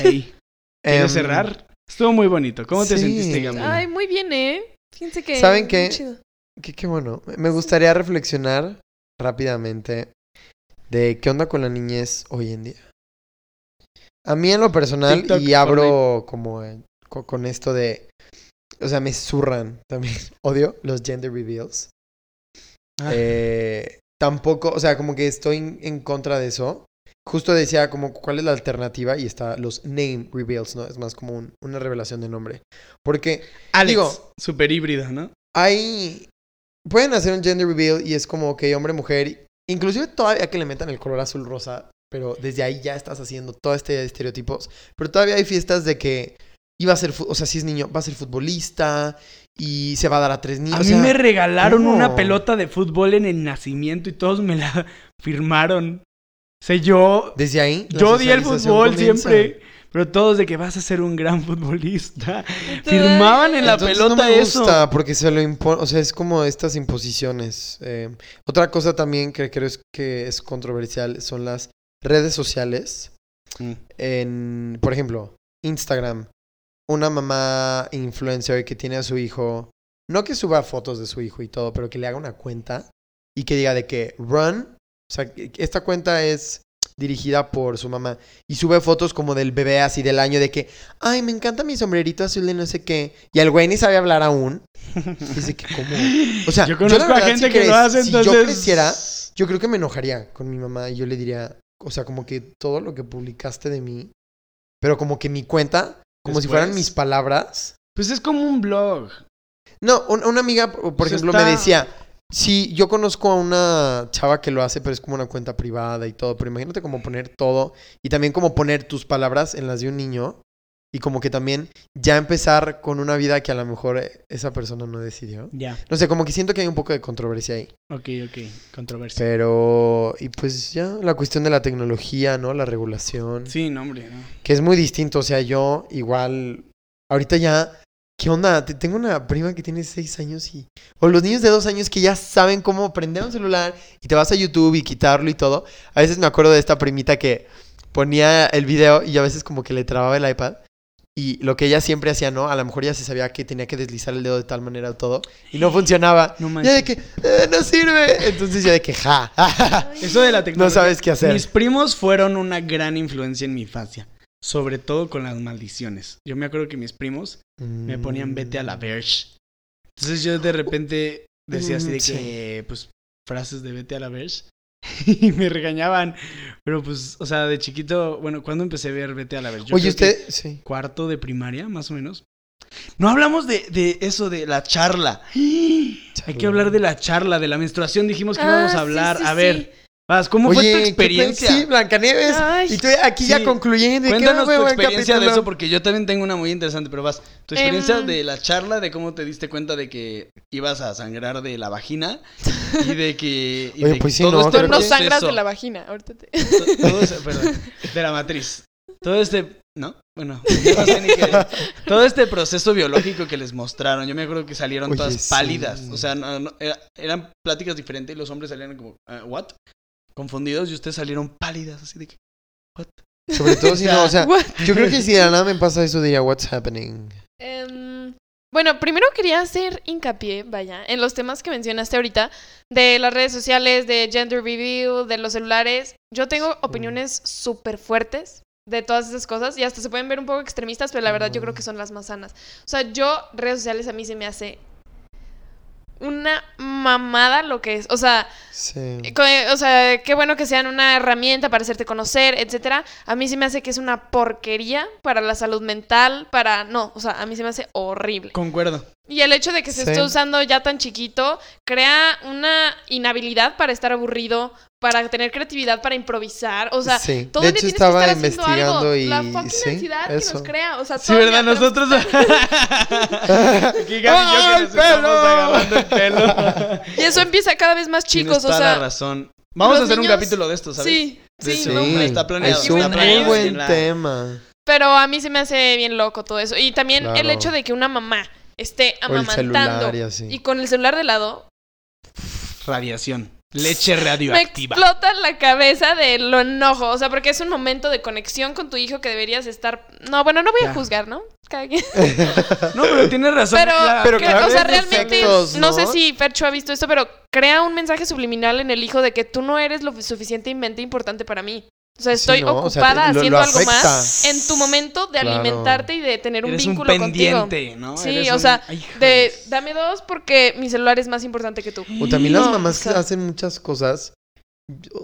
Ey, ¿Quieres Em, cerrar? Estuvo muy bonito. ¿Cómo te sentiste, Gamila? Ay, muy bien, ¿eh? Fíjense que. ¿Saben qué? Qué, qué bueno. Me gustaría reflexionar rápidamente de qué onda con la niñez hoy en día. A mí en lo personal, TikTok, y abro como eh, co- con esto de... O sea, me zurran también. Odio los gender reveals. Ah. Eh, tampoco, o sea, como que estoy en, en contra de eso. justo decía como cuál es la alternativa y está los name reveals, ¿no? Es más como un- una revelación de nombre. Porque Alex, Digo- super híbrida, ¿no? hay... Pueden hacer un gender reveal y es como que hombre, mujer, inclusive todavía que le metan el color azul rosa, pero desde ahí ya estás haciendo todo este de estereotipos. Pero todavía hay fiestas de que iba a ser, o sea, si es niño, va a ser futbolista y se va a dar a tres niños. A o mí me regalaron una pelota de fútbol en el nacimiento y todos me la firmaron. O sea, yo, Desde ahí. yo di el fútbol comienza. siempre. Pero todos de que vas a ser un gran futbolista. Entonces- Firmaban en la Entonces pelota no me eso. gusta porque se lo impone, o sea, es como estas imposiciones. Eh, otra cosa también que creo es que es controversial son las redes sociales. Mm. En, por ejemplo, Instagram. Una mamá influencer que tiene a su hijo, no que suba fotos de su hijo y todo, pero que le haga una cuenta y que diga de que run, o sea, que esta cuenta es dirigida por su mamá y sube fotos como del bebé así del año de que, ay, me encanta mi sombrerito azul de no sé qué. Y el güey ni sabe hablar aún. Dice que como... O sea, yo la conozco a gente que lo hace, si yo creciera, yo creo que me enojaría con mi mamá y yo le diría, o sea, como que todo lo que publicaste de mí, pero como que mi cuenta, como si fueran mis palabras. Pues es como un blog. No, un- una amiga, por por Pues ejemplo, está- me decía, sí, yo conozco a una chava que lo hace, pero es como una cuenta privada y todo, pero imagínate como poner todo y también como poner tus palabras en las de un niño y como que también ya empezar con una vida que a lo mejor esa persona no decidió. Ya. No sé, como que siento que hay un poco de controversia ahí. Ok, ok. Controversia. Pero, y pues ya, la cuestión de la tecnología, ¿no? La regulación. Sí, no, hombre. no. Que es muy distinto. O sea, yo igual, ahorita ya, ¿qué onda? Te- Tengo una prima que tiene seis años y... O los niños de dos años que ya saben cómo prender un celular y te vas a YouTube y quitarlo y todo. A veces me acuerdo de esta primita que ponía el video y a veces como que le trababa el iPad. Y lo que ella siempre hacía, ¿no? A lo mejor ya se sabía que tenía que deslizar el dedo de tal manera o todo. Y no funcionaba. No Ya de que, "Eh, no sirve. Entonces ya de que, ja. Eso de la tecnología. no sabes qué hacer. Mis primos fueron una gran influencia en mi infancia. Sobre todo con las maldiciones. Yo me acuerdo que mis primos me ponían vete a la Mm. verge. Entonces yo de repente decía así de Mm, que, pues, frases de vete a la verge. Y me regañaban. Pero pues, o sea, de chiquito, bueno, ¿cuándo empecé a ver vete a la verge? Yo Oye, creo que usted, sí. Cuarto de primaria, más o menos. No hablamos de, de eso, de la charla. Hay que hablar de la charla, de la menstruación. Dijimos que íbamos Ah, a sí, hablar. sí, a ver, ¿cómo Oye, fue tu ¿qué experiencia? pe- Sí, Blancanieves. Ay. Y tú aquí ya concluyendo. ¿de qué Cuéntanos fue tu experiencia de eso, porque yo también tengo una muy interesante, pero vas, tu experiencia Em. de la charla, de cómo te diste cuenta de que ibas a sangrar de la vagina y de que... y Oye, de pues sí, todo no, este no sangras de la vagina. Ahorita te... to- todo ese- perdón, de la matriz. Todo este... ¿No? Bueno, yo no sé ni qué- Todo este proceso biológico que les mostraron, yo me acuerdo que salieron Oye, todas sí. pálidas. O sea, no- no, era- eran pláticas diferentes y los hombres salían como, "Ah, ¿what? Confundidos y ustedes salieron pálidas, así de que, ¿what? Sobre todo si no, o sea, What? yo creo que si de la nada me pasa eso diría, what's happening? Em, bueno, primero quería hacer hincapié, vaya, en los temas que mencionaste ahorita, de las redes sociales, de gender review, de los celulares. Yo tengo opiniones súper fuertes de todas esas cosas y hasta se pueden ver un poco extremistas, pero la verdad yo creo que son las más sanas. O sea, yo, redes sociales a mí se me hace una mamada lo que es. O sea, Sí. O sea, qué bueno que sean una herramienta para hacerte conocer, etcétera. A mí se me hace que es una porquería para la salud mental, para no, o sea, a mí se me hace horrible. Concuerdo. Y el hecho de que se Sí. esté usando ya tan chiquito crea una inhabilidad para estar aburrido, para tener creatividad, para improvisar, o sea, Sí. todo De el día hecho, tienes que estaba estar haciendo investigando algo. y- la fucking sí, ansiedad que eso. nos crea, o sea, Sí, ¿verdad? tenemos- Nosotros... Aquí Gaby y yo ¡Ah, que nos estamos pelo! agarrando el pelo. Y eso empieza cada vez más chicos, Tienes o toda sea, la razón. Vamos a hacer un capítulo de esto, ¿sabes? sí, De sí, no, nombre. Está planeado, Es un muy buen tema. Pero a mí se me hace bien loco todo eso. Y también el hecho de que una mamá esté amamantando y con el celular de lado, Radiación. Leche me radioactiva. explota la cabeza de lo enojo. O sea, porque es un momento de conexión con tu hijo que deberías estar. No, bueno, no voy Ya. a juzgar, ¿no? Cada quien. No, pero tienes razón. Pero, la- Pero que- claro, o sea, realmente, defectos, ¿no? ¿no? sé si Fercho ha visto esto, pero crea un mensaje subliminal en el hijo de que tú no eres lo suficientemente importante para mí. O sea, Sí, estoy ¿no? O sea, ocupada te- lo- haciendo lo algo más en tu momento de Claro. alimentarte y de tener un Eres un vínculo contigo. pendiente, ¿no? Sí, Eres o un- sea. De dame dos porque mi celular es más importante que tú. O también las No, mamás o sea- que hacen muchas cosas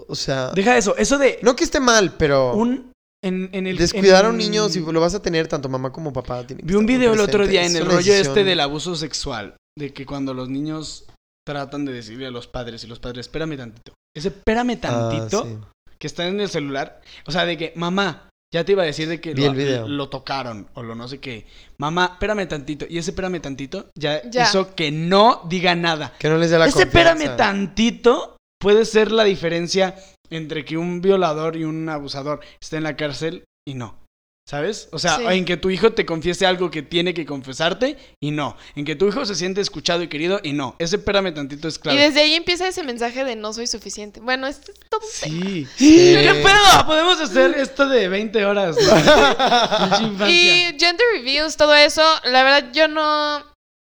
O sea, Deja eso, eso de no que esté mal, pero un en, en el descuidar a un niño si lo vas a tener tanto mamá como papá. tiene Vi un video el otro día en el rollo decisión- este del abuso sexual, de que cuando los niños tratan de decirle a los padres y los padres, espérame tantito. Ese espérame Ah, tantito sí. Que está en el celular, o sea, de que mamá, ya te iba a decir de que Vi lo, el video. lo tocaron o lo no sé qué. Mamá, espérame tantito. Y ese espérame tantito ya, Ya. hizo que no diga nada. Que no les dé la Ese espérame confianza. tantito puede ser la diferencia entre que un violador y un abusador esté en la cárcel y no. ¿Sabes? O sea, Sí. en que tu hijo te confiese algo que tiene que confesarte y no. En que tu hijo se siente escuchado y querido y no. Ese espérame tantito es clave. Y desde ahí empieza ese mensaje de no soy suficiente. Bueno, este es todo un. Sí. Sí. ¿Qué pedo? Podemos hacer esto de 20 horas. Y gender reviews, todo eso, la verdad yo no...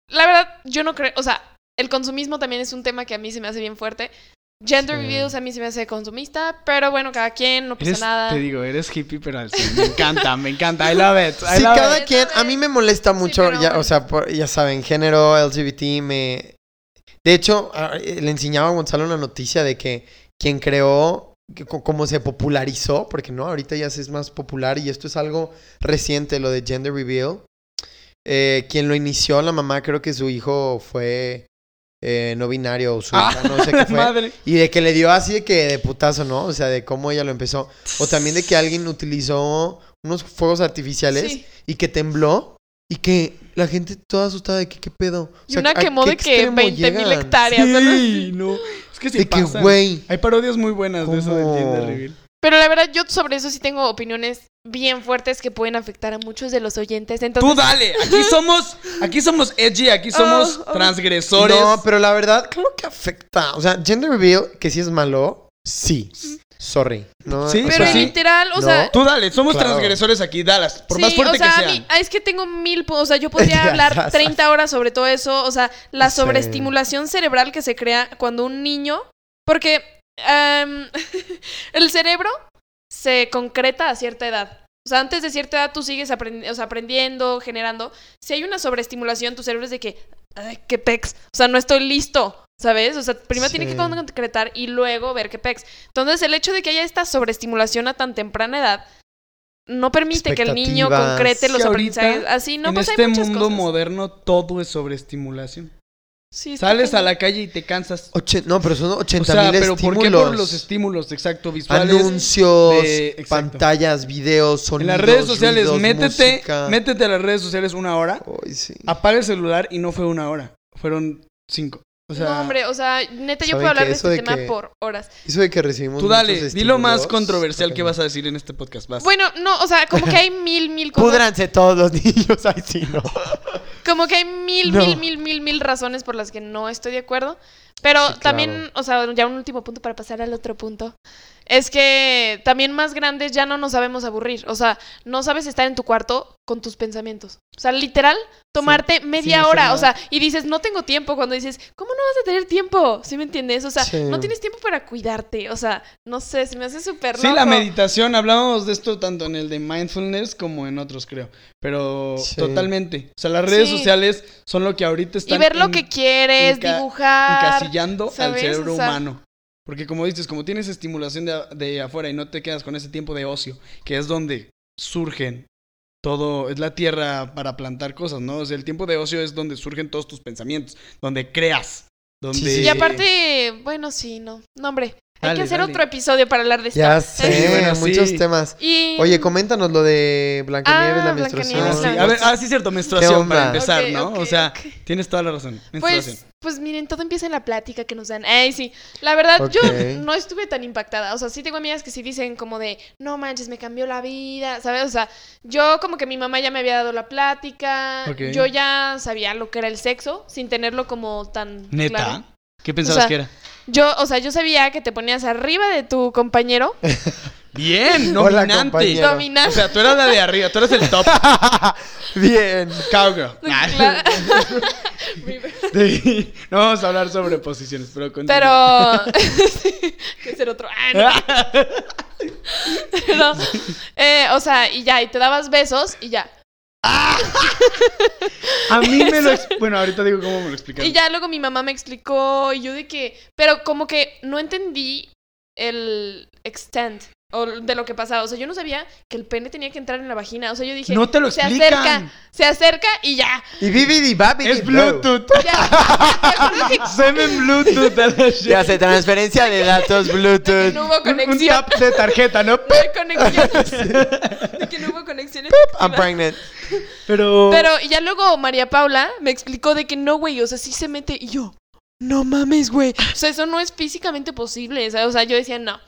La verdad yo no creo... O sea, el consumismo también es un tema que a mí se me hace bien fuerte. Gender Sí. reviews a mí se me hace consumista, pero bueno, cada quien, no pasa Eres- nada. Te digo, eres hippie, pero al. Me encanta, me encanta. I love it. I Sí, love cada it. quien, a mí me molesta mucho, ya, bueno. o sea, por- ya saben, género, LGBT, me... De hecho, a- eh, le enseñaba a Gonzalo una noticia de que quien creó, que co- cómo se popularizó, porque no, ahorita ya se es más popular y esto es algo reciente, lo de gender reveal. Eh, quien lo inició, la mamá, creo que su hijo fue eh, no binario o su Ah, hija, no sé qué fue. Madre. Y de que le dio así de que de putazo, ¿no? O sea, de cómo ella lo empezó. O también de que alguien utilizó unos fuegos artificiales Sí. y que tembló y que la gente toda asustada de que qué pedo. O Y una ¿a quemó de que extremo 20 mil hectáreas. Sí, no. Es que sí De que, pasa. güey. Hay parodias muy buenas de eso del gender reveal. Pero la verdad, yo sobre eso sí tengo opiniones bien fuertes que pueden afectar a muchos de los oyentes. Entonces, Tú dale, aquí somos, aquí somos edgy, aquí somos Oh, oh. transgresores. No, pero la verdad, claro que afecta. O sea, gender reveal, que sí es malo, sí. Sorry. No, Sí, pero sea, literal, o No. sea, Tú dale, somos Claro. transgresores aquí, Dallas, por sí, más fuerte o sea, que a sean. mí- ah, es que tengo mil, o sea, yo podría hablar ya, 30 horas sobre todo eso, o sea, la Sí. sobreestimulación cerebral que se crea cuando un niño, porque am, el cerebro se concreta a cierta edad. O sea, antes de cierta edad tú sigues aprendi- o sea, aprendiendo, generando. Si hay una sobreestimulación, tu cerebro es de que, ay, qué pex. O sea, no estoy listo, ¿sabes? O sea, primero tiene que concretar y luego ver qué pex. Entonces, el hecho de que haya esta sobreestimulación a tan temprana edad no permite que el niño concrete los ahorita, aprendizajes. Así no en pues este mundo cosas. moderno todo es sobreestimulación. Sí, Sales a la calle y te cansas. oche- no, pero son O 80 sea, mil pero ¿por qué por los estímulos, exacto, visuales? Anuncios, de- exacto. pantallas, videos, En sonidos, las redes sociales, ruidos, métete, música. métete a las redes sociales una hora, Ay, sí. apaga el celular y no fue una hora, fueron cinco. O sea, no, hombre, o sea, neta, yo ¿saben puedo hablar de este de tema que- por horas. Eso de que recibimos tú dale, di lo más controversial que vas a decir en este podcast. Vas. Bueno, no, o sea, como que hay mil, mil cosas. Púdranse todos los niños, ay sí, no. Como que hay mil, No. mil, mil, mil, mil razones por las que no estoy de acuerdo. Pero Sí, claro. también, o sea, ya un último punto para pasar al otro punto. Es que también más grandes ya no nos sabemos aburrir. O sea, no sabes estar en tu cuarto con tus pensamientos. O sea, literal, tomarte media hora. O sea, y dices, no tengo tiempo. Cuando dices, ¿cómo no vas a tener tiempo? ¿Sí me entiendes? O sea, Sí. no tienes tiempo para cuidarte. O sea, no sé, se me hace súper Sí, la meditación, hablábamos de esto tanto en el de mindfulness como en otros, creo. Pero Sí. totalmente. O sea, las redes Sí. sociales son lo que ahorita están Y ver lo en- que quieres, enca- dibujar. encasillando al cerebro O sea- humano. Porque como dices, como tienes estimulación de, de afuera y no te quedas con ese tiempo de ocio, que es donde surgen todo, es la tierra para plantar cosas, ¿no? O sea, el tiempo de ocio es donde surgen todos tus pensamientos, donde creas, donde... Sí, sí, Y aparte, bueno, sí, no. No, hombre. Hay Dale, que hacer dale. otro episodio para hablar de esto. Ya sé, bueno, muchos temas. Y... Oye, coméntanos lo de Blancanieves, Ah, la menstruación. Blancanieves, Sí, la a ver, ah, sí, cierto, menstruación para empezar, Ok, ¿no? o sea, tienes toda la razón. Menstruación. Pues, pues miren, todo empieza en la plática que nos dan. Ay, sí. La verdad, yo no estuve tan impactada. O sea, sí tengo amigas que sí dicen como de, no manches, me cambió la vida, ¿sabes? O sea, yo como que mi mamá ya me había dado la plática. Yo ya sabía lo que era el sexo, sin tenerlo como tan ¿Neta? claro. ¿Qué pensabas O sea, que era? Yo, o sea, yo sabía que te ponías arriba de tu compañero. Bien, Hola, dominante. compañero. Dominante. O sea, tú eras la de arriba, tú eres el top Bien. cowgirl. Claro. Sí, No vamos a hablar sobre posiciones, pero continúa. Pero. Sí, que ser otro. Ah, no. Pero, eh, o sea, y ya, y te dabas besos y ya. A mí me lo... Bueno, ahorita digo cómo me lo explicaron. Y ya luego mi mamá me explicó y yo de que. Pero como que no entendí el extent o de lo que pasaba. O sea, yo no sabía que el pene tenía que entrar en la vagina. O sea, yo dije, No te lo se explican. acerca, se acerca y ya. Y bibidi babidi Es. Bluetooth. Ya. Me Semen Bluetooth. Ya hace transferencia de datos Bluetooth. no hubo Un, un tap de tarjeta, ¿no? No hay conexión. De que no hubo conexión I'm pregnant. Pero. Pero y ya luego María Paula me explicó de que no, güey, o sea, sí se mete y yo, no mames, güey. O sea, eso no es físicamente posible, ¿sabes? O sea, yo decía, no.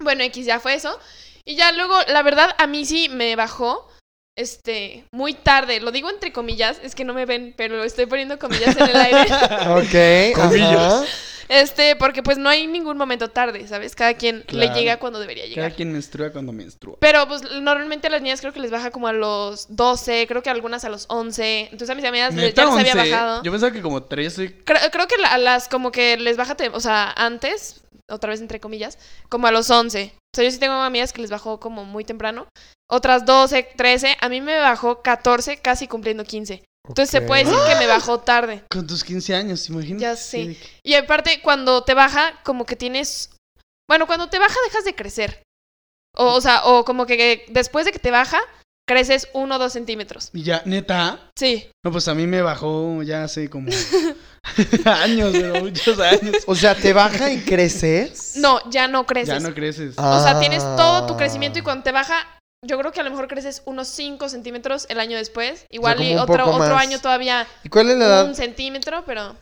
Bueno, X ya fue eso. Y ya luego, la verdad, a mí sí me bajó, este, muy tarde. Lo digo entre comillas, es que no me ven, pero lo estoy poniendo comillas en el aire. Ok. Comillas. Este, porque pues no hay ningún momento tarde, ¿sabes? Cada quien le llega cuando debería llegar. Cada quien menstrua cuando menstrua. Pero pues normalmente a las niñas creo que les baja como a los 12, creo que algunas a los 11. Entonces a mis amigas ya les había 11. bajado. Yo pensaba que como 13. Creo, creo que a las como que les baja, o sea, antes, otra vez entre comillas, como a los 11. O sea, yo sí tengo amigas que les bajó como muy temprano. Otras 12, 13. A mí me bajó 14, casi cumpliendo 15. Entonces se puede decir que me bajó tarde. Con tus 15 años, imagínate. Ya sé. Y aparte, cuando te baja, como que tienes... Bueno, cuando te baja dejas de crecer. O, o sea, o como que después de que te baja, creces 1 o 2 centímetros. Y ya, neta. Sí. No, pues a mí me bajó ya hace como años, pero muchos años. O sea, ¿te baja y creces? No, ya no creces. Ya no creces. O sea, tienes todo tu Ah. crecimiento y cuando te baja, yo creo que a lo mejor creces unos 5 centímetros el año después. Igual como y un otro, otro año todavía ¿Y cuál es la edad un centímetro, pero...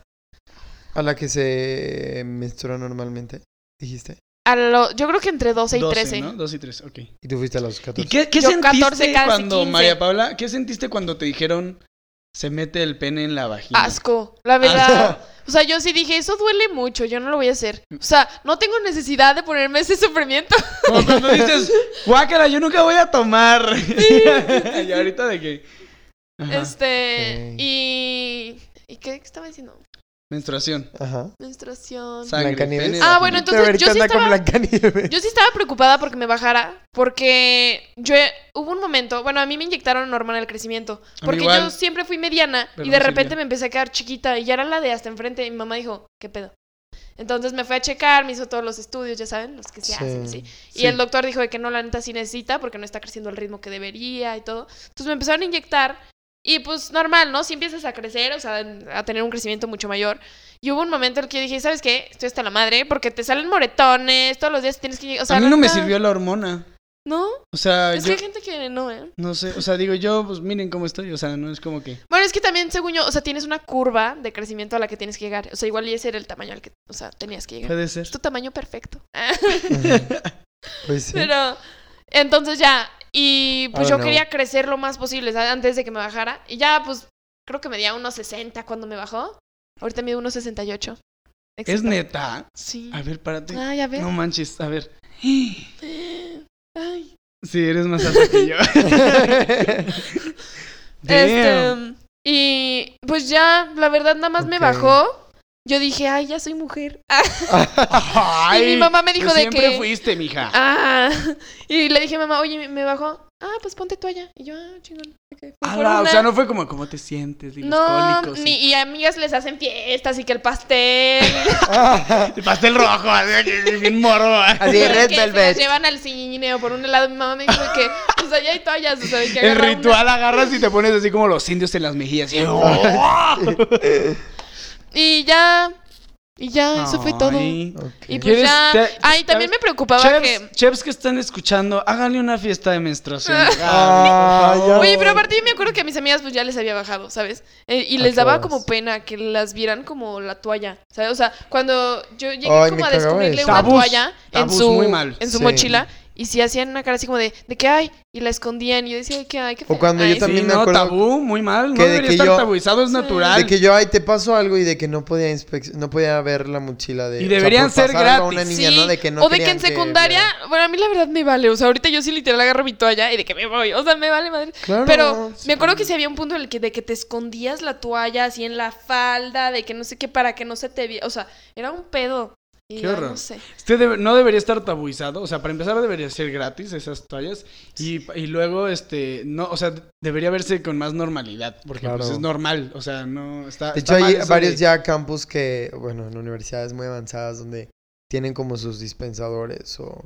a la que se menstrua normalmente? Dijiste. A lo, yo creo que entre 12 y 12, 13. ¿no? 12 y 13, ok. Y tú fuiste a los 14. ¿Y qué, qué Yo sentiste 14, casi cuando, 15. María Paula, qué sentiste cuando te dijeron se mete el pene en la vagina? Asco, la verdad. O sea, yo sí dije, eso duele mucho, yo no lo voy a hacer. O sea, no tengo necesidad de ponerme ese sufrimiento. Como cuando dices, guácala, yo nunca voy a tomar. y ahorita de que... Ajá. Este, y... ¿Y qué estaba diciendo? Menstruación, Ajá. Menstruación. sangre, Blancanieves. Ah, bueno, entonces yo sí estaba-. Yo sí estaba preocupada porque me bajara, porque yo hubo un momento, bueno, a mí me inyectaron hormona del crecimiento, porque igual. yo siempre fui mediana Pero y no de repente me empecé a quedar chiquita y ya era la de hasta enfrente y mi mamá dijo, ¿qué pedo? Entonces me fue a checar, me hizo todos los estudios, ya saben, los que se Sí. hacen así. Y Sí. el doctor dijo de que no, la neta sí necesita porque no está creciendo al ritmo que debería y todo. Entonces me empezaron a inyectar y pues normal, ¿no? Si empiezas a crecer, o sea, a tener un crecimiento mucho mayor. Y hubo un momento en el que yo dije, ¿sabes qué? Estoy hasta la madre porque te salen moretones, todos los días tienes que... O sea, a mí no me sirvió la hormona. ¿No? O sea, Es yo que hay gente que no, ¿eh? no sé, o sea, digo yo, pues miren cómo estoy, o sea, no es como que... Bueno, es que también, según yo, o sea, tienes una curva de crecimiento a la que tienes que llegar. O sea, igual y ese era el tamaño al que, o sea, tenías que llegar. Puede ser. Es tu tamaño perfecto. Pues sí. Pero, entonces ya, y pues I yo quería crecer lo más posible, ¿sabes? Antes de que me bajara. Y ya, pues, creo que medía unos 60 cuando me bajó. Ahorita mido unos 68. ¿Es neta? Sí. A ver, párate. Ay, a ver. No manches, a ver. Ay. Sí, eres más alto que yo. Este, y pues ya, la verdad, nada más me bajó. Yo dije, ay, ya soy mujer. Ay, y mi mamá me dijo tú de siempre que- fuiste, mija. Ah, y le dije a mamá, oye, me bajó. Ah, pues ponte toalla. Y yo, ah, chingón. ok, fui por Ala, o una. sea, no fue como, ¿cómo te sientes? Digo, No, cólicos, ni, sí. y amigas les hacen fiestas y que el pastel. El pastel rojo, así, bien moro. Así, que Red se Velvet. llevan al cine o por un helado. Mi mamá me dijo que, pues allá hay toallas, o sea, de que El una- ritual agarras y te pones así como los indios en las mejillas. y- Y ya, y ya, eso fue todo. Ay. Y pues ¿Quieres- ya. te- Ay, también me preocupaba Chefs, que. chefs que están escuchando, háganle una fiesta de menstruación. Ah, ya. Oye, pero aparte me acuerdo que a mis amigas pues ya les había bajado, ¿sabes? Eh, y ¿A les daba como pena que las vieran como la toalla, ¿sabes? O sea, cuando yo llegué Ay, como a descubrirle una Tabús, toalla en su, muy mal. en su Sí. mochila y si hacían una cara así como de, ¿de qué hay? Y la escondían y yo decía, ¿qué hay? ¿Qué O feo". cuando yo Ay, Sí, también me no, acuerdo tabú, muy mal. No que de debería que estar yo- tabuizado, es Sí. natural. De que yo, ay, te paso algo y de que no podía inspec- no podía ver la mochila de... Y deberían por ser gratis. una niña, Sí, ¿no? De que no o de que querían en secundaria, bueno, a mí la verdad me vale, o sea, ahorita yo sí literal agarro mi toalla y de que me voy, o sea, me vale madre. Claro. Pero sí. me acuerdo que sí había un punto en el que de que te escondías la toalla así en la falda, de que no sé qué, para que no se te viera, o sea, era un pedo. Y Qué horror. no sé. Este debe- no debería estar tabuizado. O sea, para empezar debería ser gratis esas toallas. Y, y luego, este, no, o sea, debería verse con más normalidad. Porque pues, Claro. es normal. O sea, no está. De está hecho, mal hay varios de- ya campus que, bueno, en universidades muy avanzadas donde tienen como sus dispensadores o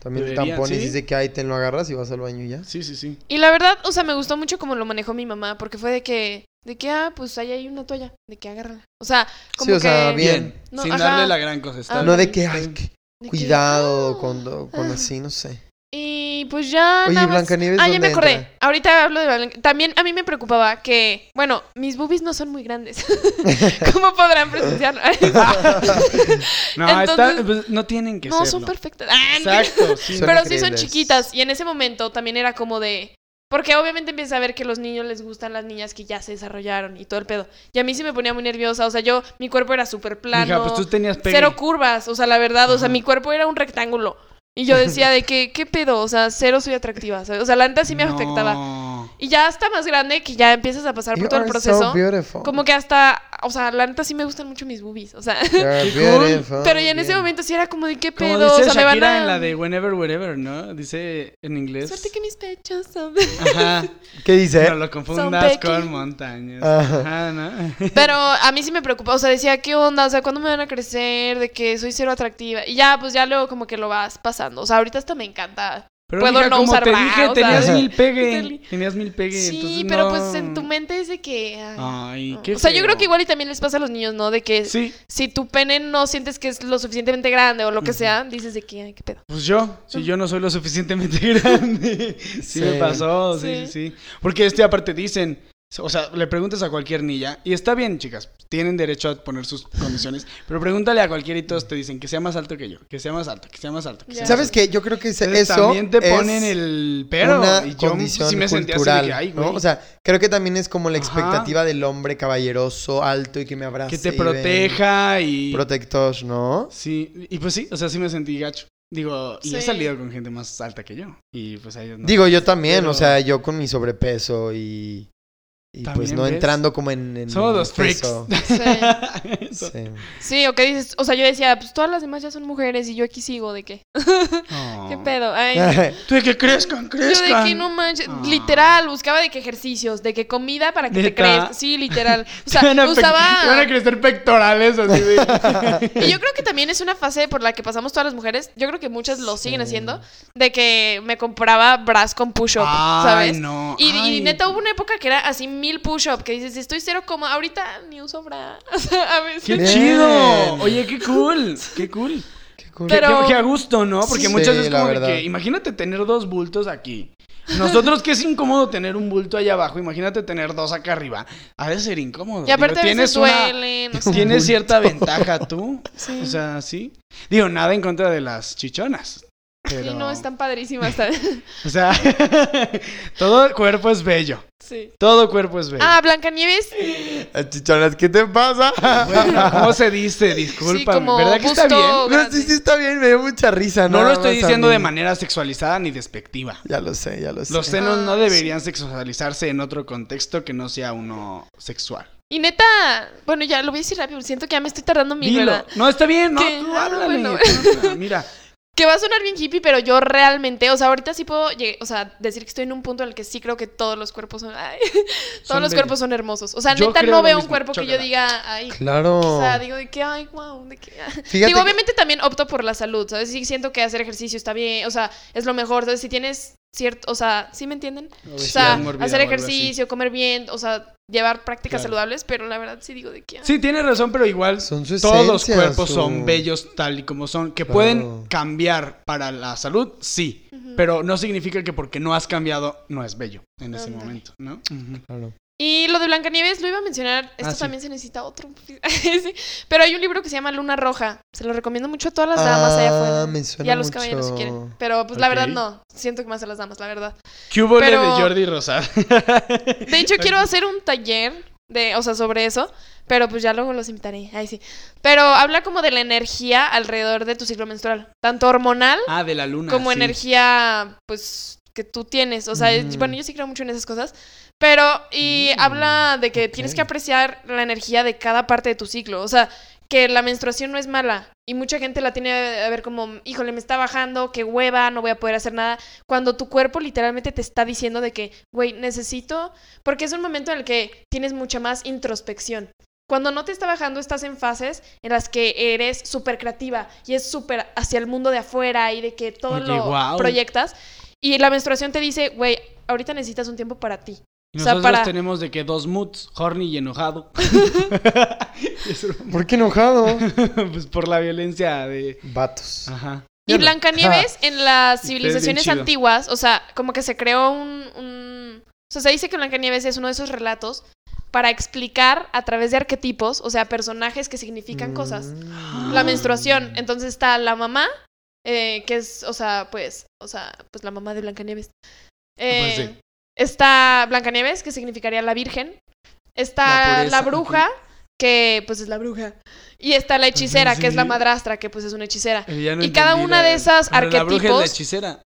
también Deberían, tampones. ¿sí? Dice que ahí te lo agarras y vas al baño y ya. Sí, sí, sí. Y la verdad, o sea, me gustó mucho como lo manejó mi mamá, porque fue de que, de que, ah, pues ahí hay una toalla, de que agárrala. O sea, como Sí, o sea, que... Bien. No, Sin ajá. darle la gran cosa. Está Ah, no de bien, que, ay, bien. que- de cuidado ah, con, do- con ah. así, no sé. Y pues ya Oye, nada más- Blancanieves, Ah, ya ¿dónde me acordé. entra? Ahorita hablo de Blanca- También a mí me preocupaba que, bueno, mis boobies no son muy grandes. ¿Cómo podrán presenciarlo? No, Entonces- está- pues, no tienen que no, serlo. son perfectas. No. Exacto, sí. Son Pero sí son chiquitas. Y en ese momento también era como de. Porque obviamente empieza a ver que a los niños les gustan las niñas que ya se desarrollaron y todo el pedo. Y a mí sí me ponía muy nerviosa. O sea, yo, mi cuerpo era súper plano. Mija, pues tú tenías pegue. cero curvas. O sea, la verdad, o sea, mi cuerpo era un rectángulo. Y yo decía de que, ¿qué pedo? O sea, cero soy atractiva. ¿sabes? O sea, la neta sí me No. afectaba. Y ya hasta más grande que ya empiezas a pasar por You todo el proceso. so como que hasta, o sea, la neta sí me gustan mucho mis boobies. O sea, pero ya en ese momento sí era como de qué Como pedo. dice o sea, me van Shakira a... en la de Whenever, Wherever, ¿no? Dice en inglés. Suerte que mis pechos son... Ajá. ¿Qué dice? No lo confundas con montañas. Ajá. Ajá, ¿no? Pero a mí sí me preocupa, o sea, decía, ¿qué onda? O sea, ¿cuándo me van a crecer? De que soy cero atractiva. Y ya, pues ya luego como que lo vas pasando. O sea, ahorita hasta me encanta. Pero Puedo mija, no como usar te dije, tenías sea, mil pegue. Tenías mil pegue. Sí, entonces pero no- pues en tu mente es de que... ay, Ay, no. qué O sea, yo creo que igual y también les pasa a los niños, ¿no? De que Sí, si tu pene no sientes que es lo suficientemente grande o lo que sea, dices de que, ay, qué pedo. pues yo, si yo no soy lo suficientemente grande. sí, Sí. me pasó, Sí. sí, sí. Porque este aparte dicen, o sea, le preguntas a cualquier niña, y está bien, chicas, tienen derecho a poner sus condiciones, pero pregúntale a cualquiera y todos te dicen que sea más alto que yo, que sea más alto, que sea más alto. Que Ya. sea ¿Sabes qué? Yo creo que ese- alto. Entonces, eso también te es ponen el pero una y yo condición sí me sentía así cultural, de que, ay, ¿no? O sea, creo que también es como la Ajá. expectativa del hombre caballeroso, alto y que me abrace. que te y ven. proteja y Protector, ¿no? Sí, y pues sí, o sea, sí me sentí gacho. Digo, y he Sí. salido con gente más alta que yo. Y pues ellos no. Digo, yo también, Pero- o sea, yo con mi sobrepeso y... Y pues no ves. entrando como en... en Somos los freaks. Sí. Sí. Sí, o qué dices, o sea, yo decía, pues todas las demás ya son mujeres y yo aquí sigo de qué. Oh. ¿Qué pedo? Ay, Tú de que crezcan, Yo crezcan. de que no manches, Ah. literal, buscaba de que ejercicios, de que comida para que te ¿Neta? crezca. Sí, literal. O sea, Te van a pe- Te van a usaba. crecer pectorales así de... Y yo creo que también es una fase por la que pasamos todas las mujeres. Yo creo que muchas lo siguen Sí. haciendo. De que me compraba bras con push-up, Ay, ¿sabes? no. Y, neta hubo una época que era así mil push-up, que dices, estoy cero como, ahorita ni uso bra. O sea, a veces. ¡Qué chido! Oye, qué cool. Qué cool. Qué cool. Qué- Pero- Qué, qué a gusto, ¿no? Porque Sí, muchas veces como que... Imagínate tener dos bultos aquí. Nosotros que es incómodo tener un bulto allá abajo, imagínate tener dos acá arriba. Ha de ser incómodo. Y aparte Digo, a veces tienes una... duelen. o sea, Tienes cierta ventaja tú. Sí. O sea, sí. Digo, nada en contra de las chichonas. Pero... Sí, no, están padrísimas. O sea, todo el cuerpo es bello. Sí. Todo cuerpo es bello. Ah, Blancanieves. Ah, Chichonas, ¿qué te pasa? Bueno, ¿cómo se dice? Discúlpame. como ¿Verdad que está bien? Sí, sí está bien, me dio mucha risa. No lo estoy diciendo de manera sexualizada ni despectiva. Ya lo sé, ya lo sé. Los senos no deberían sexualizarse en otro contexto que no sea uno sexual. Y neta, bueno, ya lo voy a decir rápido. Siento que ya me estoy tardando mil, Dilo. ¿verdad? No, está bien, no, tú háblale, bueno. tú. Mira, Que va a sonar bien hippie, pero yo realmente, o sea, ahorita sí puedo, lleg- o sea, decir que estoy en un punto en el que sí creo que todos los cuerpos son, ay, todos Son los bellos. cuerpos son hermosos. O sea, Yo neta no veo un cuerpo que yo diga, ay, Claro. o sea, digo de que, ay, wow, de que... ah. Fíjate digo, que- obviamente también opto por la salud, ¿sabes? Sí siento que hacer ejercicio está bien, o sea, es lo mejor, ¿sabes? Si tienes cierto, o sea, ¿sí me entienden? O sea, hacer ejercicio, comer bien, o sea, llevar prácticas Claro. saludables, pero la verdad sí digo de que... ah. Sí, tienes razón, pero igual Son su todos los cuerpos su- son bellos tal y como son. Que Claro. pueden cambiar para la salud, sí. Pero no significa que porque no has cambiado, no es bello en ese momento, ¿no? Claro. Y lo de Blancanieves lo iba a mencionar. Esto Ah, sí. también se necesita otro. Sí. Pero hay un libro que se llama Luna Roja. Se lo recomiendo mucho a todas las damas allá Ah, afuera. me suena Y a los mucho. caballeros si quieren. Pero pues la verdad no. Siento que más a las damas, la verdad. ¿Qué hubo Pero- de Jordi Rosado? De hecho, quiero hacer un taller de, o sea, sobre eso. Pero pues ya luego los invitaré. Ahí sí. Pero habla como de la energía alrededor de tu ciclo menstrual. Tanto hormonal Ah, de la luna. como sí. energía, pues, que tú tienes. O sea, Ujú. bueno, yo sí creo mucho en esas cosas. Pero, y Mm, habla de que tienes que apreciar la energía de cada parte de tu ciclo. O sea, que la menstruación no es mala. Y mucha gente la tiene a ver como, híjole, me está bajando, qué hueva, no voy a poder hacer nada. Cuando tu cuerpo literalmente te está diciendo de que, güey, necesito. Porque es un momento en el que tienes mucha más introspección. Cuando no te está bajando, estás en fases en las que eres súper creativa y es súper hacia el mundo de afuera y de que todo Oye, lo proyectas. Y la menstruación te dice, güey, ahorita necesitas un tiempo para ti. Y O sea, nosotros para- tenemos de que dos moods, horny y enojado. ¿Por qué enojado? pues por la violencia de... Vatos. Ajá. Y. Blancanieves en las civilizaciones antiguas, o sea, como que se creó un, un- O sea, se dice que Blancanieves es uno de esos relatos para explicar a través de arquetipos, o sea, personajes que significan cosas, Mm. la menstruación. Entonces está la mamá, eh, que es, o sea, pues, o sea, pues la mamá de Blancanieves. Eh, Pues sí. Está Blancanieves, que significaría la virgen. Está La bruja, que pues es la bruja. Y está la hechicera, que es la madrastra, que pues es una hechicera. Eh, no Y cada una de esas Pero La bruja es la arquetipos- hechicera.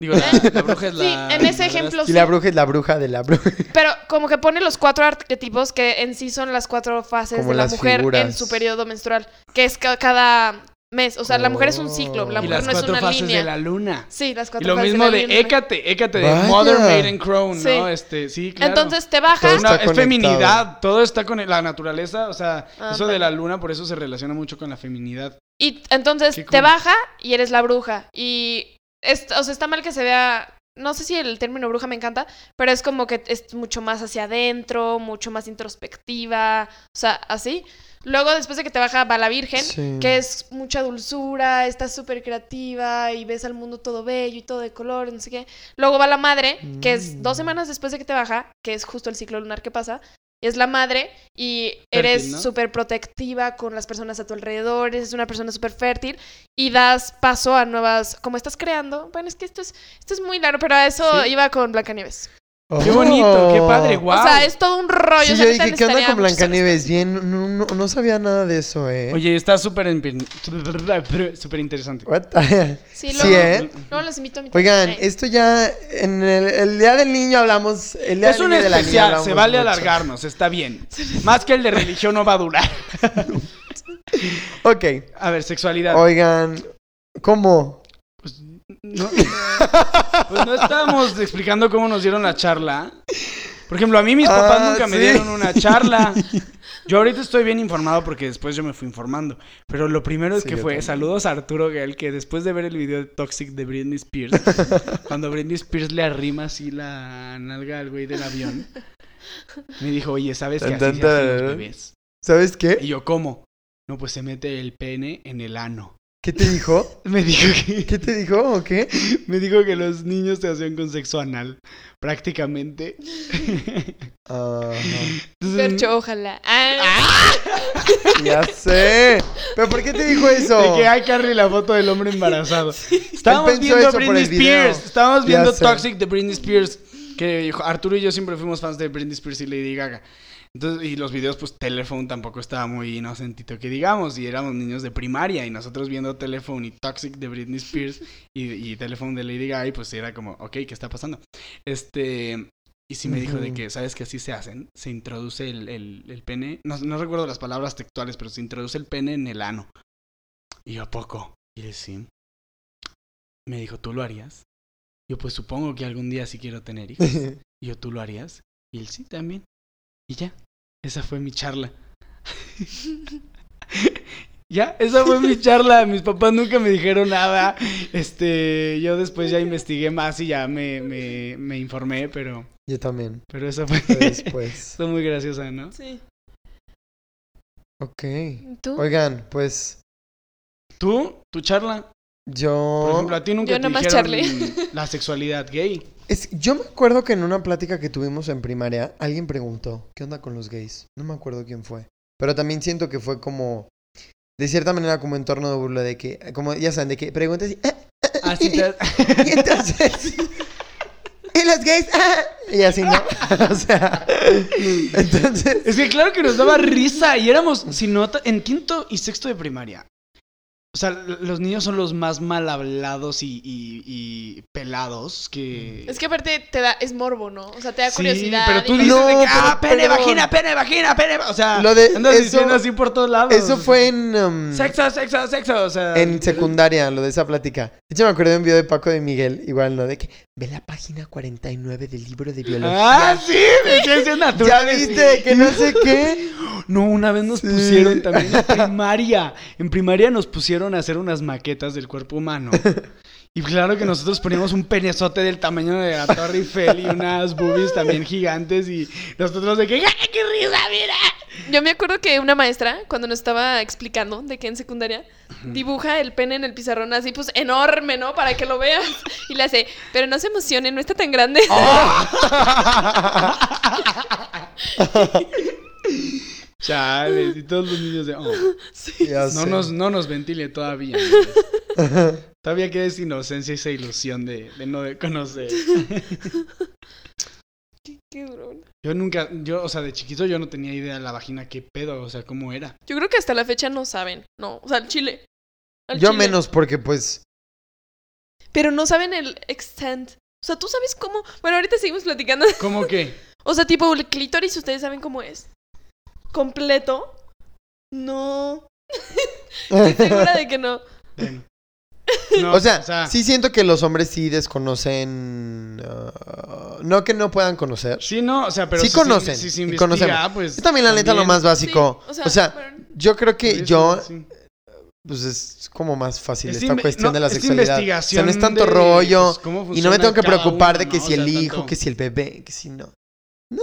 Digo, la, la bruja es la... Sí, en ese ejemplo Y sí. la bruja es la bruja de la bruja. Pero como que pone los cuatro arquetipos que en sí son las cuatro fases Como de la mujer en su periodo menstrual, que es ca- cada mes. O sea, la mujer es un ciclo, la Oh. Y mujer las no es cuatro una fases línea. de la luna. Sí, las Y cuatro lo fases mismo la de luna. Hécate, Hécate de Vaya. Mother Maiden Crown, Sí. ¿no? Este, sí, claro. Entonces te baja. Todo Es una- está es conectado. feminidad, todo está con la naturaleza, o sea, Ah, eso de la luna por eso se relaciona mucho con la feminidad. Y entonces te baja y eres la bruja. Y es- o sea, está mal que se vea. No sé si el término bruja me encanta, pero es como que es mucho más hacia adentro, mucho más introspectiva, o sea, así. Luego, después de que te baja, va la Virgen, Sí. que es mucha dulzura, estás súper creativa y ves al mundo todo bello y todo de color, no sé qué. Luego va la Madre, que es dos Mm. semanas después de que te baja, que es justo el ciclo lunar que pasa. Y es la madre y eres ¿no? súper protectiva con las personas a tu alrededor, eres una persona súper fértil y das paso a nuevas, como estás creando. Bueno, es que esto es, esto es muy largo, pero a eso Sí. iba con Blancanieves. Qué bonito, qué padre, Oh. guau. O sea, es todo un rollo. Sí, yo dije, ¿qué onda con. Blancanieves? Bien, no, no, no sabía nada de eso, ¿eh? Oye, está súper súper interesante. What Sí, Sí, luego, ¿eh? luego los invito a mi Oigan, esto ya en el, el Día del Niño hablamos. El día Es del un niño y de la niña especial, se vale mucho. alargarnos, está bien. Más que el de religión no va a durar. Ok, A ver, sexualidad. oigan, ¿cómo? Pues no, pues no estábamos explicando cómo nos dieron la charla. Por ejemplo, a mí mis papás Ah, nunca me dieron una charla. Yo ahorita estoy bien informado porque después yo me fui informando. Pero lo primero es Sí, que fue también. saludos a Arturo Gale, que después de ver el video de Toxic de Britney Spears, cuando Britney Spears le arrima así la nalga al güey del avión, me dijo, oye, ¿sabes que así se hacen los bebés? ¿Sabes Y qué? yo, ¿cómo? No, pues se mete el pene en el ano. ¿Qué te dijo? Me dijo que... ¿Qué te dijo o qué? Me dijo que los niños se hacían con sexo anal, prácticamente. Entonces, Percho, ojalá. Ah, ya sé. ¿Pero por qué te dijo eso? De que hay Carly la foto del hombre embarazado. Estábamos viendo a Britney. Spears. Estábamos viendo. Toxic de Britney Spears. Que Arturo y yo siempre fuimos fans de Britney Spears y Lady Gaga. Entonces, y los videos, pues Telephone tampoco estaba muy inocentito que digamos. Y éramos niños de primaria. Y nosotros viendo Telephone y Toxic de Britney Spears y, y Telephone de Lady Gaga. Y pues era como, ok, ¿qué está pasando? Este. Y sí me dijo de que, ¿sabes que así se hacen? Se introduce el, el- el pene. No, no recuerdo las palabras textuales, pero se introduce el pene en el ano. Y yo, ¿a poco? Y él sí. Me dijo, ¿tú lo harías? Yo, pues supongo que algún día sí quiero tener hijos. Y yo, ¿tú lo harías? Y él sí también. Y ya, esa fue mi charla. ya, esa fue mi charla. Mis papás nunca me dijeron nada. Este, yo después ya investigué más y ya me, me, me informé, pero, Yo también. pero esa fue. Después. Fue muy graciosa, ¿no? sí. Ok. ¿Tú? Oigan, pues ¿Tú? ¿Tu charla? Por yo. ejemplo, a ti nunca Yo te nomás dijeron charlé. la sexualidad gay. Es, yo me acuerdo que en una plática que tuvimos en primaria, alguien preguntó, ¿qué onda con los gays? No me acuerdo quién fue. Pero también siento que fue como, de cierta manera, como en torno de burla de que, como ya saben, de que preguntas y, "Ah", Así te... y entonces, ¿y los gays? Ah", y así, ¿no? o sea, entonces, Es que claro que nos daba risa y éramos, si nota, en quinto y sexto de primaria. O sea, los niños son los más mal hablados y, y- y pelados que... Es que aparte te da, es morbo, ¿no? O sea, te da Sí, curiosidad. pero tú y- dices No, de que, pero- ah, pene, pero- vagina, pene, vagina, pene, o sea, Lo de- andas eso- diciendo así por todos lados. Eso fue en. um, Sexo, sexo, sexo, o sea... En secundaria, lo de esa plática. De hecho, me acuerdo de un video de Paco de Miguel, igual, ¿no? De que ve la página 49 del libro de biología. Ah, sí, de ciencias ¿Ya viste? Que no sé qué. No, una vez nos Sí. pusieron también en primaria. En primaria nos pusieron a hacer unas maquetas del cuerpo humano. Y claro que nosotros poníamos un penezote del tamaño de la Torre Eiffel y unas boobies también gigantes y nosotros de que ¡ay, qué risa, mira! Yo me acuerdo que una maestra, cuando nos estaba explicando de que en secundaria, dibuja el pene en el pizarrón así, pues enorme, ¿no? Para que lo veas. Y le hace, pero no se emocione, no está tan grande. Chales, y todos los niños de... "Oh". Sí. Ya No sé. nos, no nos ventile todavía. todavía queda esa inocencia, esa ilusión de, de no de conocer. Qué, qué. Yo nunca, yo, o sea, de chiquito yo no tenía idea de la vagina, qué pedo, o sea, cómo era. Yo creo que hasta la fecha no saben, no, o sea, al chile. Al Yo chile. menos, porque pues. Pero no saben el extent. O sea, tú sabes cómo. Bueno, ahorita seguimos platicando. ¿Cómo que? O sea, tipo, el clítoris, ¿ustedes saben cómo es? ¿Completo? No. Estoy segura de que no. Bueno. No, o, sea, sí siento que los hombres sí desconocen. ah, no que no puedan conocer. Sí, no, o sea, pero Sí si conocen, Si, si investiga, conocemos. pues. También, la neta, lo más básico. Sí, o sea, yo creo que yo. sí. Pues es como más fácil Es esta cuestión no, de la es sexualidad. O sea, no es tanto de, rollo. pues, y no me tengo que preocupar uno, de que ¿no? si O sea, el hijo, tanto- que si el bebé, que si no. No.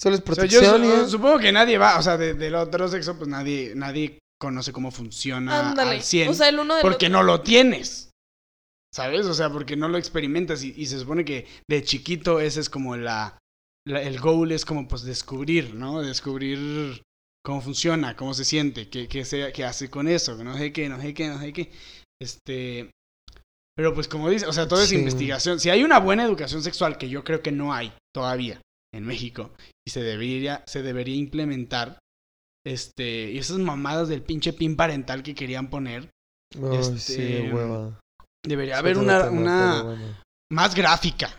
Solo es O sea, yo protección. su- y ya. supongo que nadie va, o sea, de- del otro sexo, pues nadie, nadie conoce cómo funciona ándale. al 100. O sea, el uno del porque otro. no lo tienes. ¿Sabes? O sea, porque no lo experimentas y, y se supone que de chiquito ese es como la, la- el goal es como pues descubrir, ¿no? Descubrir cómo funciona, cómo se siente, qué, qué, se- qué hace con eso, no sé qué, no sé qué, no sé qué. Este, pero pues como dice, o sea, todo es Sí. investigación. Si hay una buena educación sexual que yo creo que no hay todavía en México y se debería se debería implementar este y esas mamadas del pinche pin parental que querían poner este, sí, hueva. Debería Es haber una, una bueno. más gráfica.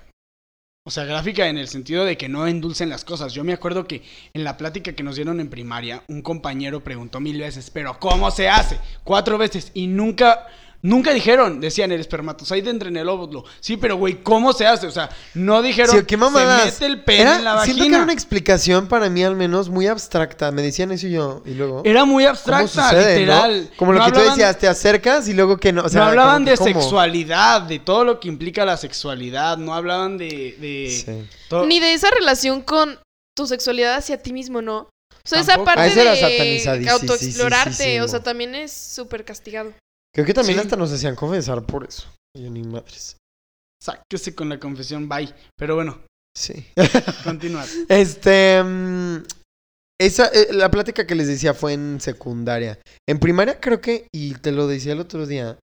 O sea, gráfica en el sentido de que no endulcen las cosas. Yo me acuerdo que en la plática que nos dieron en primaria, un compañero preguntó mil veces, pero ¿cómo se hace? Cuatro veces y nunca, nunca dijeron, decían el espermatozoide entra en el óvulo. Sí, pero güey, ¿cómo se hace? O sea, no dijeron, Sí, qué mamadas. se mete el pene Era- en la siento que era vagina. una explicación para mí al menos muy abstracta. Me decían eso y yo. Y luego. Era muy ¿Cómo abstracta, sucede, no? literal. Como lo No que tú decías, te acercas y luego que no. O sea, no hablaban de sexualidad, de todo lo que implica la sexualidad, no hablaban de... de Sí. todo- Ni de esa relación con tu sexualidad hacia ti mismo, ¿no? O sea, esa parte Ah, de autoexplorarte, sí, sí, sí, o sea, también es súper castigado. Creo que también Sí. hasta nos hacían confesar por eso. Yo ni madres. Sáquese con la confesión, bye. Pero bueno, Sí. continuar. Este. mm, esa, eh, la plática que les decía fue en secundaria. En primaria creo que, y te lo decía el otro día,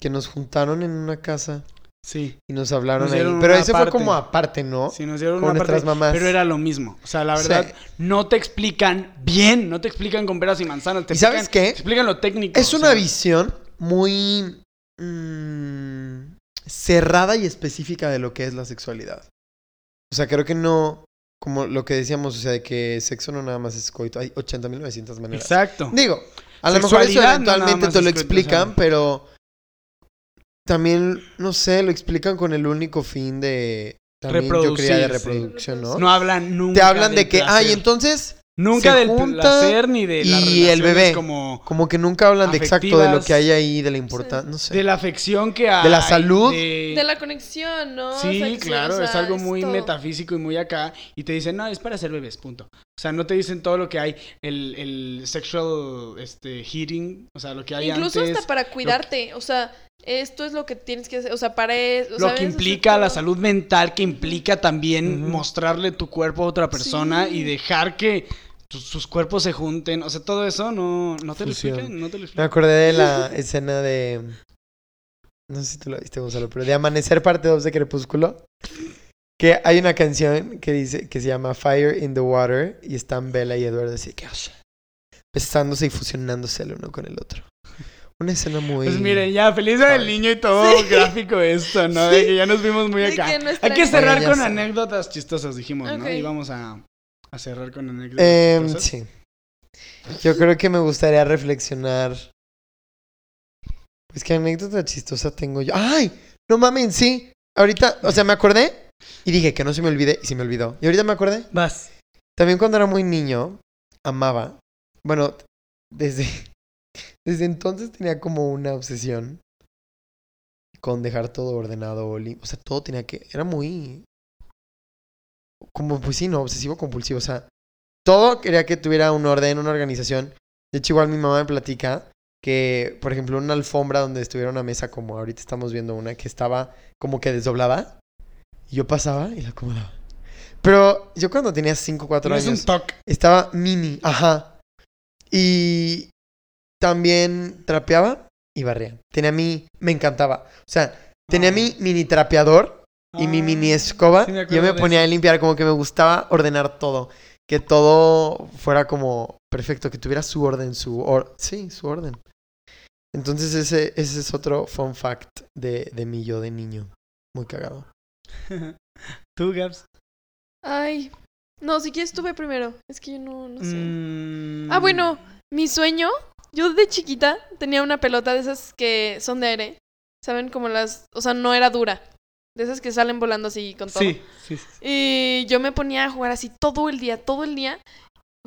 que nos juntaron en una casa Sí, y nos hablaron Nos ahí. Pero ese fue como aparte, ¿no? sí nos dieron Con una parte, mamás. pero era lo mismo. O sea, la Sí. verdad, no te explican bien, no te explican con peras y manzanas. Te ¿Y sabes qué? Te explican lo técnico. Es una sea, visión muy mm, cerrada y específica de lo que es la sexualidad. O sea, creo que no, como lo que decíamos, o sea, de que sexo no nada más es coito. Hay 80.900 maneras. Exacto. Digo, a lo mejor eso no eventualmente te lo coito, explican, o sea. pero también, no sé, lo explican con el único fin de... También yo creía de reproducción, ¿no? No hablan nunca Te hablan de que, ay, entonces, Nunca se del junta placer ni de las y el relaciones bebé. como... como que nunca hablan de exacto de lo que hay ahí, de la importancia, no sé. De la afección que hay. De la salud. de- De la conexión, ¿no? Sí, claro, o sea, es algo muy metafísico y muy acá. Y te dicen, no, es para ser bebés, punto. O sea, no te dicen todo lo que hay, el, el sexual este, heating, o sea, lo que hay Incluso antes. hasta para cuidarte, o sea, esto es lo que tienes que hacer, o sea, para eso, Lo ¿sabes? que O sea, implica la salud mental, que implica también mostrarle tu cuerpo a otra persona Sí. y dejar que sus cuerpos se junten. O sea, todo eso no, no te lo explican, no te lo Me explican. acordé de la escena de... No sé si tú lo viste, Gonzalo, pero de Amanecer parte 2 de Crepúsculo. Que hay una canción que dice que se llama Fire in the Water y están Bella y Eduardo así que "Oh, besándose y fusionándose el uno con el otro. Una escena muy. Pues miren, ya, feliz del Ay. niño y todo gráfico esto, ¿no? De que ya nos vimos muy acá. Hay que cerrar con anécdotas chistosas, dijimos, ¿no? Y vamos a, a cerrar con anécdotas chistosas. sí. Yo creo que me gustaría reflexionar. Pues qué anécdota chistosa tengo yo. ¡Ay! No mames, sí. Ahorita, o sea, me acordé y dije que no se me olvide y se me olvidó. Y ahorita me acordé. Vas. También cuando era muy niño, amaba. Bueno, desde, desde entonces tenía como una obsesión con dejar todo ordenado. O sea, todo tenía que. Era muy. Como, pues sí, no, obsesivo compulsivo. O sea, todo quería que tuviera un orden, una organización. De hecho, igual mi mamá me platica que, por ejemplo, una alfombra donde estuviera una mesa, como ahorita estamos viendo una, que estaba como que desdoblada. Y yo pasaba y la acomodaba. Pero yo cuando tenía 5 o 4 No es años. un. Estaba mini, ajá. Y también trapeaba y barría. Tenía mi, me encantaba. O sea, tenía Ah. mi mini trapeador y mi mini escoba. sí me yo me ponía a limpiar, como que me gustaba ordenar todo. Que todo fuera como perfecto, que tuviera su orden, su or sí, su orden. Entonces ese, ese es otro fun fact de, de mi yo de niño. Muy cagado. ¿Tú, Gabs? Ay. No, si quieres tuve primero. Es que yo no, no sé. Mm, Ah, bueno, mi sueño. Yo de chiquita tenía una pelota de esas que son de aire. ¿Saben? Como las. O sea, no era dura. De esas que salen volando así con todo. Sí, sí, sí. Y yo me ponía a jugar así todo el día, todo el día.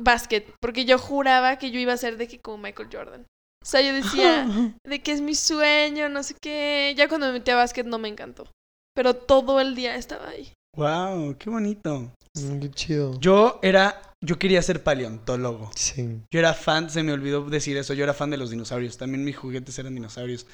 Básquet. Porque yo juraba que yo iba a ser de que como Michael Jordan. O sea, yo decía de que es mi sueño, no sé qué. Ya cuando me metí a básquet no me encantó. Pero todo el día estaba ahí. Wow, qué bonito. Mm, Qué chido. Yo era, yo quería ser paleontólogo. Sí. Yo era fan, se me olvidó decir eso, yo era fan de los dinosaurios. También mis juguetes eran dinosaurios.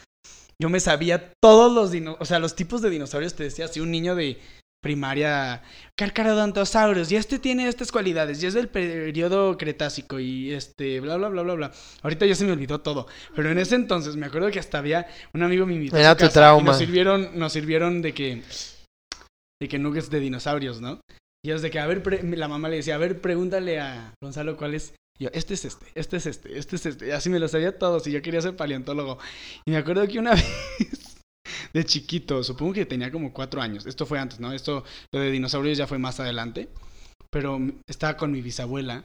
Yo me sabía todos los dinosaurios, o sea, los tipos de dinosaurios, te decía, si un niño de primaria, Carcharodontosaurus, y este tiene estas cualidades, y es del periodo cretácico, y este, bla, bla, bla, bla, bla. Ahorita ya se me olvidó todo, pero en ese entonces me acuerdo que hasta había un amigo me invitó a Era tu y trauma. nos sirvieron, nos sirvieron de que, de que nuggets de dinosaurios, ¿no? Y es de que, a ver, pre- la mamá le decía, a ver, pregúntale a Gonzalo cuál es. Yo, este es este, este es este, este es este. Y así me lo sabía todos y yo quería ser paleontólogo. Y me acuerdo que una vez, de chiquito, supongo que tenía como cuatro años. Esto fue antes, ¿no? Esto, lo de dinosaurios ya fue más adelante. Pero estaba con mi bisabuela.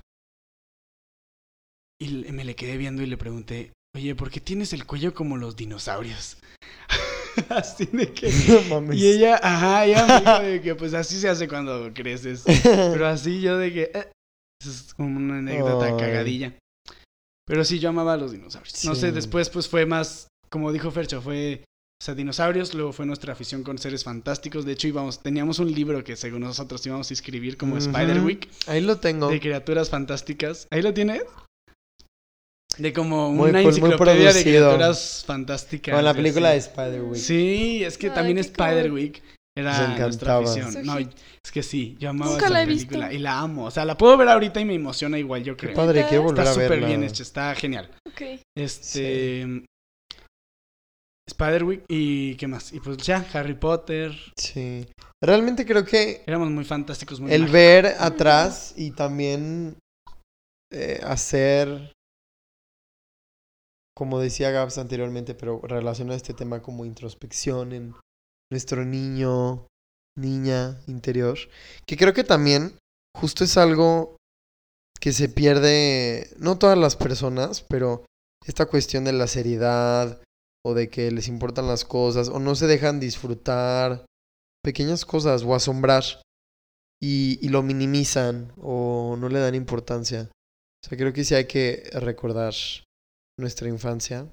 Y me le quedé viendo y le pregunté, oye, ¿por qué tienes el cuello como los dinosaurios? así de que... No mames. Y ella, ajá, ella me dijo de que pues así se hace cuando creces. Pero así yo de que... eh, eso es como una anécdota Ay. cagadilla. Pero sí, yo amaba a los dinosaurios. No sé, después pues fue más, como dijo Fercho, fue... O sea, dinosaurios, luego fue nuestra afición con seres fantásticos. De hecho, íbamos, teníamos un libro que según nosotros íbamos a escribir como Ujú. Spiderwick, Ahí lo tengo. de criaturas fantásticas. ¿Ahí lo tienes? De como Muy una muy enciclopedia de criaturas fantásticas. Con la película de. Spider-Week. Sí, es que Ay, también. Spider-Week era nuestra afición. So No, es que sí, yo amaba Nunca esa la he película visto. y la amo. O sea, la puedo ver ahorita y me emociona igual, yo Qué creo. padre, quiero volver Está a verla. súper bien hecha, está genial. Ok. Este. Spider-Week y qué más. Y pues ya, Harry Potter. Sí. Realmente creo que Éramos muy fantásticos, muy el mágicos. ver atrás y también eh, hacer, como decía Gabs anteriormente, pero relaciona este tema como introspección en nuestro niño, niña interior, que creo que también justo es algo que se pierde, no todas las personas, pero esta cuestión de la seriedad o de que les importan las cosas o no se dejan disfrutar pequeñas cosas o asombrar y, lo minimizan o no le dan importancia. O sea, creo que sí hay que recordar nuestra infancia.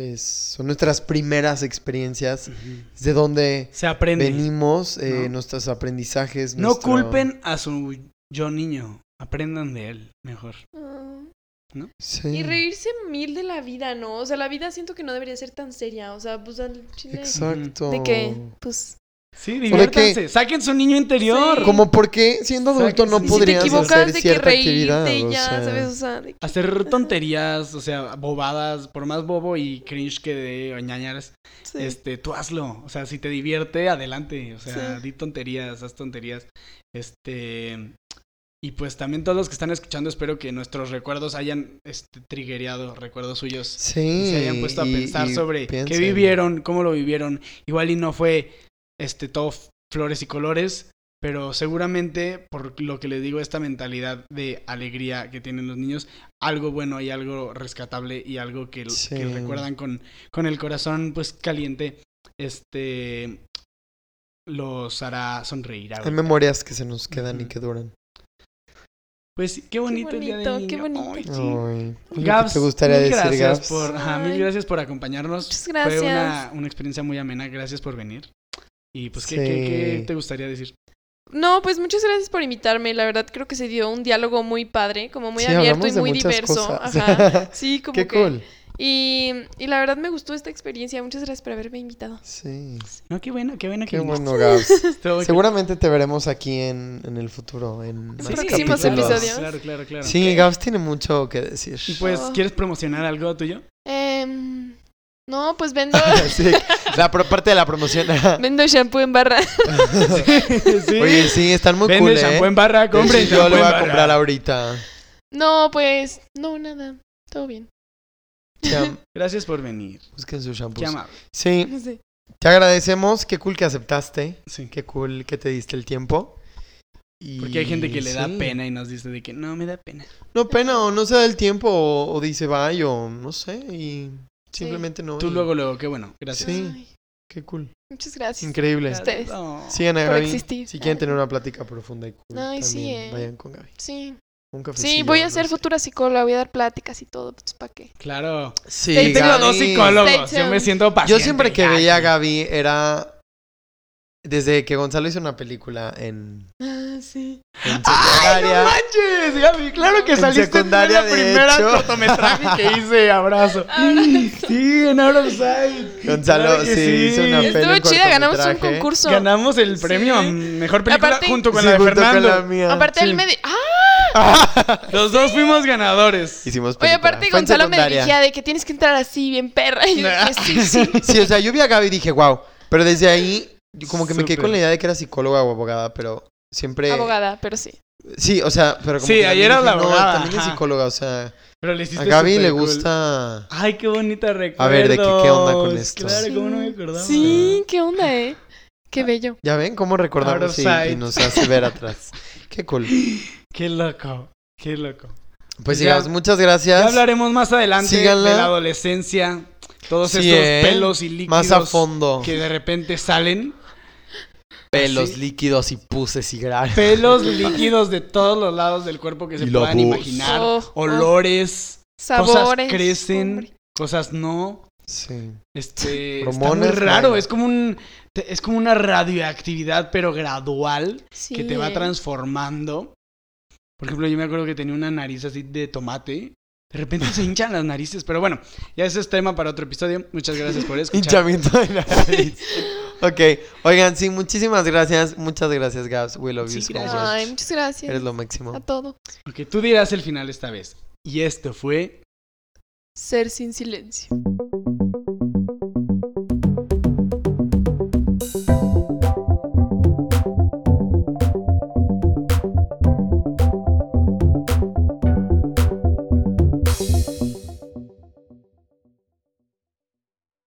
Es, son nuestras primeras experiencias, Ujú. de Se aprende. venimos, eh, ¿no? nuestros aprendizajes. No nuestro- culpen a su yo niño. Aprendan de él, mejor. Ah. Sí. Y reírse mil de la vida, ¿no? O sea, la vida siento que no debería ser tan seria. O sea, pues al chile. Exacto. De que, pues. Sí, que- diviértanse. Saquen su niño interior. Sí. Como porque siendo adulto no Sáquense. Y si te podrías equivocas hacer de que cierta actividad. reírte y o ya, sea, ¿sabes? O sea, de que- Hacer tonterías, o sea, bobadas, por más bobo y cringe que de ñañaras, sí. este, tú hazlo. O sea, si te divierte, adelante. O sea, Sí. di tonterías, haz tonterías. Este. Y pues también todos los que están escuchando, espero que nuestros recuerdos hayan este, triggereado recuerdos suyos. Sí. y se hayan puesto a y- pensar y sobre qué vivieron, cómo lo vivieron. Igual y no fue este todo flores y colores, pero seguramente por lo que les digo, esta mentalidad de alegría que tienen los niños, algo bueno y algo rescatable y algo que, Sí. que recuerdan con, con el corazón pues caliente, este los hará sonreír. Hay ahorita. memorias que se nos quedan y que duran. Pues qué bonito, el día del bonito, qué niño. bonito. Ay, sí. Ay, ¿algo Gabs, que ¿te gustaría mil decir, gracias Gabs? por, ajá, mil gracias por acompañarnos. Muchas Fue gracias. una, una experiencia muy amena. Gracias por venir. Y pues, ¿qué, Sí. qué- qué te gustaría decir? No, pues muchas gracias por invitarme. La verdad creo que se dio un diálogo muy padre, como muy Sí, abierto y muy diverso. Ajá. Sí, como Qué que. cool. Y, y la verdad me gustó esta experiencia. Muchas gracias por haberme invitado. Sí. No, qué bueno, qué bueno que Qué bueno, Gabs. Seguramente te veremos aquí en, en el futuro, en Sí, más próximos capítulos. episodios. Claro, claro, claro. Sí, Gabs tiene mucho que decir. Y pues, Oh. ¿quieres promocionar algo tuyo? Em, no, pues vendo, Sí, la pro- parte de la promoción. vendo shampoo en barra. sí. Oye, sí, están muy Vende cool, shampoo ¿eh? en barra, compren hecho, yo shampoo lo voy a barra. comprar ahorita. No, pues, no, nada. Todo bien. Gracias por venir. busquen shampoos. amable. Sí, sé. te agradecemos. Qué cool que aceptaste. Sí. Qué cool que te diste el tiempo. Y Porque hay gente que le da sí. pena y nos dice de que no me da pena. No, pena, o no se da el tiempo, o, o dice bye, o no sé, y simplemente no. Tú y- luego, luego, qué bueno. Gracias. Sí. Ay, Qué cool. muchas gracias. Increíble. Ustedes. Sigan a Gaby. existir. Si quieren tener una plática profunda y cool, Ay, sí, eh. vayan con Gaby. Sí. Un. Sí, voy a no ser sé. futura psicóloga, voy a dar pláticas y todo, pues para qué. Claro. Sí, Tengo Tengo Gaby. dos psicólogos. Yo me siento paciente. Yo siempre que veía a Gaby era... Desde que Gonzalo hizo una película en, Ah, sí. en ¡Ay, no secundaria. manches! Gaby, claro que En saliste en secundaria, la primera hecho. cortometraje que hice, abrazo. Sí, en Out of Sight. Gonzalo, Claro que sí, hizo una Estuvo peli Estuvo chida, ganamos un concurso. Ganamos el premio a Sí. mejor película Aparte- junto con Sí, la de junto con Fernando. la mía. Aparte Sí. él me ¡Ah! Los dos fuimos ganadores. Hicimos Oye, película. aparte Fue en Gonzalo me secundaria. dirigía de que tienes que entrar así, bien perra. Y yo dije, sí, sí. Sí, o sea, yo vi a Gaby y dije, wow. Pero desde ahí, como que me quedé con la idea de que era psicóloga o abogada, pero siempre... Abogada, pero sí. Sí, o sea, pero como Sí, que ayer era la dije, no, abogada, también es ajá. psicóloga, o sea... Pero le hiciste A Gaby súper le cool. gusta... Ay, qué bonita recuerdo. A ver, ¿de qué- qué onda con esto? Claro, cómo no me acordaba. Sí, qué onda, eh. Qué bello. Ya ven cómo Out recordamos of y, y sight. nos hace ver atrás. Qué cool. Qué loco. Qué loco. Pues Ya- digamos, muchas gracias. Ya hablaremos más adelante Síganla. de la adolescencia. Todos Sí, estos ¿eh? pelos y líquidos Más a fondo. que de repente salen. Pelos, Así. líquidos y puses y granos. Pelos líquidos de todos los lados del cuerpo que se puedan imaginar. Oh, oh. Olores. Sabores. Cosas crecen. hombre. Cosas no. Sí. Este. está Hormonas, muy raro. Es como un. Es como una radioactividad, pero gradual. Sí, que te va eh. transformando. Por ejemplo, yo me acuerdo que tenía una nariz así de tomate. De repente se hinchan las narices. Pero bueno, ya ese es tema para otro episodio. Muchas gracias por escuchar. Hinchamiento de nariz. ok. Oigan, sí, muchísimas gracias. Muchas gracias, Gabs. We love you Sí, so gracias. much. Ay, muchas gracias. Eres lo máximo. A todo. Ok, tú dirás el final esta vez. Y esto fue. Ser sin silencio.